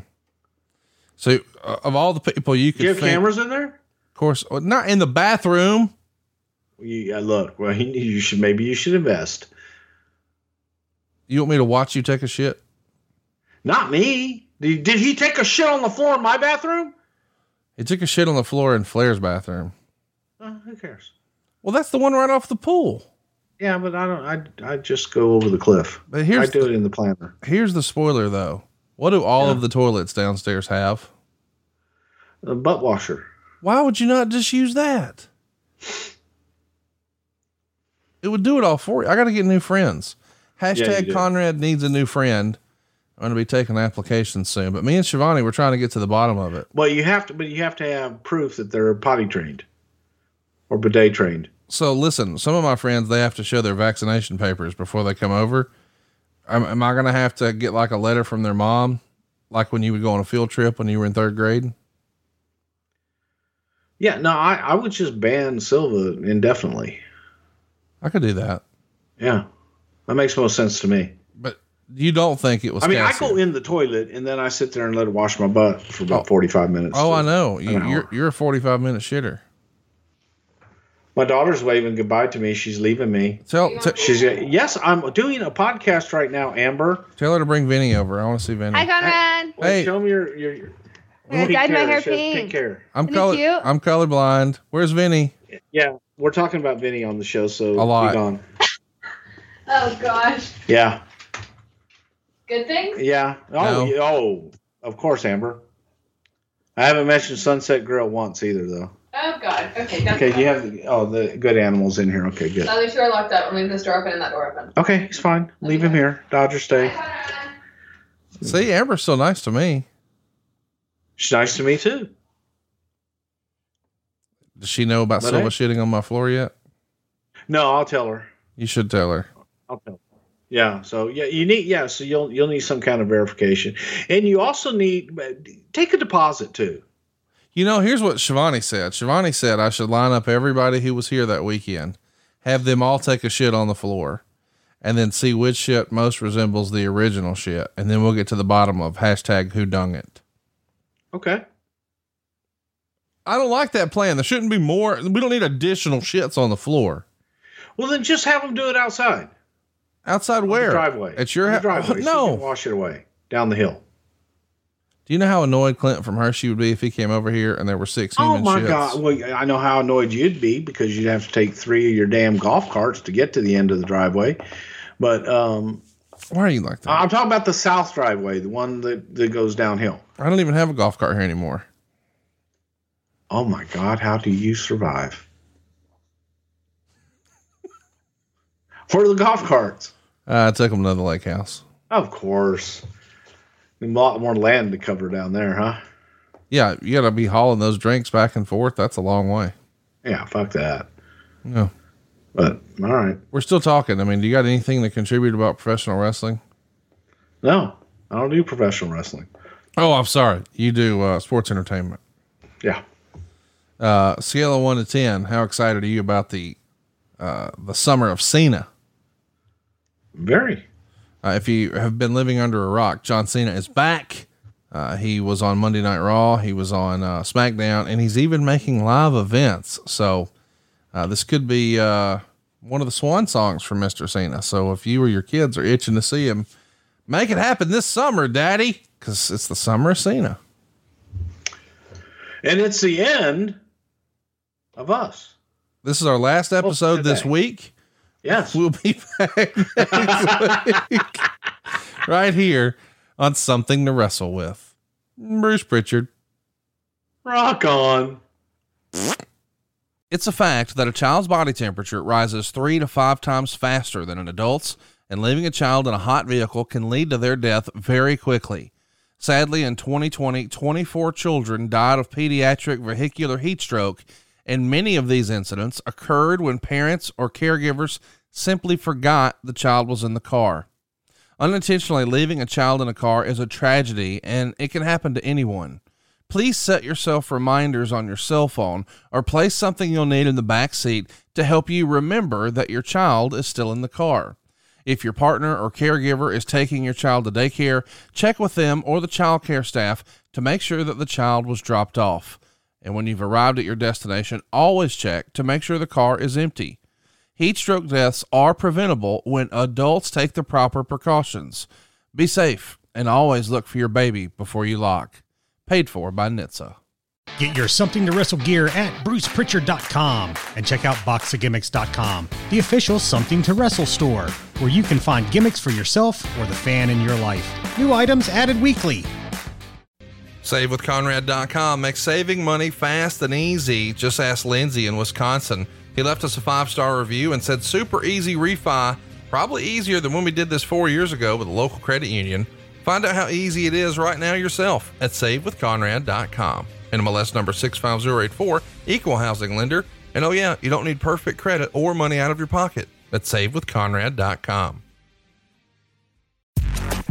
So uh, of all the people you could, Do you have think- cameras in there? of course, not in the bathroom. You, uh, look, well, you should maybe you should invest. You want me to watch you take a shit? Not me. Did, did he take a shit on the floor in my bathroom? He took a shit on the floor in Flair's bathroom. Uh, who cares? Well, that's the one right off the pool. Yeah, but I don't. I I just go over the cliff. But here's I do it in the planner. Here's the spoiler, though. What do all of the toilets downstairs have? A butt washer. Why would you not just use that? It would do it all for you. I got to get new friends. Yeah, Hashtag do. Conrad needs a new friend. I'm going to be taking applications soon. But me and Shivani, we're trying to get to the bottom of it. Well, you have to, but you have to have proof that they're potty trained or bidet trained. So listen, some of my friends, they have to show their vaccination papers before they come over. Am, am I going to have to get like a letter from their mom? Like when you would go on a field trip when you were in third grade? Yeah, no, I, I would just ban Silva indefinitely. I could do that. Yeah, that makes most sense to me. But you don't think it was I mean, Cassie? I go in the toilet and then I sit there and let it wash my butt for about oh. forty-five minutes. Oh, I know. You, you're you're a 45 minute shitter. My daughter's waving goodbye to me. She's leaving me. Tell t- She's yes, I'm doing a podcast right now, Amber. tell her to bring Vinny over. I want to see Vinny. Hi, Conrad. Wait, Hey. show me your, your, your I dyed my hair pink. pink hair. I'm Isn't color. cute? I'm colorblind. Where's Vinny? Yeah, we're talking about Vinny on the show, so A lot. be gone. Oh gosh. Yeah, Good things? yeah. Oh, No. yeah, oh, of course, Amber. I haven't mentioned Sunset Grill once either, though. Oh god. Okay. Don't Okay, you have the, oh the good animals in here. Okay, good. The other two are locked up. I'm leaving this door open and that door open. Okay, he's fine. Leave him here. Dodger stay. See, Amber's so nice to me. She's nice to me too. Does she know about But Silva I- shitting on my floor yet? No, I'll tell her. You should tell her. I'll tell her. Yeah. So yeah, you need yeah. So you'll you'll need some kind of verification, and you also need take a deposit too. You know, here's what Shivani said. Shivani said I should line up everybody who was here that weekend, have them all take a shit on the floor, and then see which shit most resembles the original shit, and then we'll get to the bottom of hashtag who dung it. Okay. I don't like that plan. There shouldn't be more. We don't need additional shits on the floor. Well, then just have them do it outside. Outside where? driveway. At your house? driveway. so you No. can wash it away down the hill. Do you know how annoyed Clint from Hershey would be if he came over here and there were six? human my shits? god! Well, I know how annoyed you'd be because you'd have to take three of your damn golf carts to get to the end of the driveway. But um, Why are you like that? I'm talking about the south driveway, the one that, that goes downhill. I don't even have a golf cart here anymore. Oh my god! How do you survive? Where are the golf carts? Uh, I took them to the lake house. Of course. A lot more land to cover down there, huh? Yeah, you gotta be hauling those drinks back and forth. That's a long way. Yeah, fuck that. No. But all right. We're still talking. I mean, do you got anything to contribute about professional wrestling? No, I don't do professional wrestling. Oh, I'm sorry. You do uh, sports entertainment. Yeah. Uh, scale of one to ten. How excited are you about the uh, the summer of Cena? Very. Uh, if you have been living under a rock, John Cena is back. Uh, he was on Monday Night Raw. He was on uh, SmackDown, and he's even making live events. So uh, this could be uh, one of the swan songs for Mister Cena. So if you or your kids are itching to see him, make it happen this summer, Daddy, because it's the summer of Cena. And it's the end of us. This is our last episode this week. Yes. We'll be back next week, right here on Something to Wrestle with. Bruce Prichard. Rock on. It's a fact that a child's body temperature rises three to five times faster than an adult's, and leaving a child in a hot vehicle can lead to their death very quickly. Sadly, in 2020, 24 children died of pediatric vehicular heat stroke, and many of these incidents occurred when parents or caregivers simply forgot the child was in the car. Unintentionally leaving a child in a car is a tragedy, and it can happen to anyone. Please set yourself reminders on your cell phone or place something you'll need in the back seat to help you remember that your child is still in the car. If your partner or caregiver is taking your child to daycare, check with them or the child care staff to make sure that the child was dropped off. And when you've arrived at your destination, always check to make sure the car is empty. Heat stroke deaths are preventable when adults take the proper precautions. Be safe and always look for your baby before you lock. Paid for by NHTSA. Get your Something to Wrestle gear at brucepritchard.com and check out boxofgimmicks.com, the official Something to Wrestle store, where you can find gimmicks for yourself or the fan in your life. New items added weekly. SaveWithConrad.com makes saving money fast and easy. Just ask Lindsay in Wisconsin. He left us a five star review and said, super easy refi, probably easier than when we did this four years ago with a local credit union. Find out how easy it is right now yourself at SaveWithConrad.com. NMLS number 65084, equal housing lender. And oh, yeah, you don't need perfect credit or money out of your pocket. That's SaveWithConrad.com.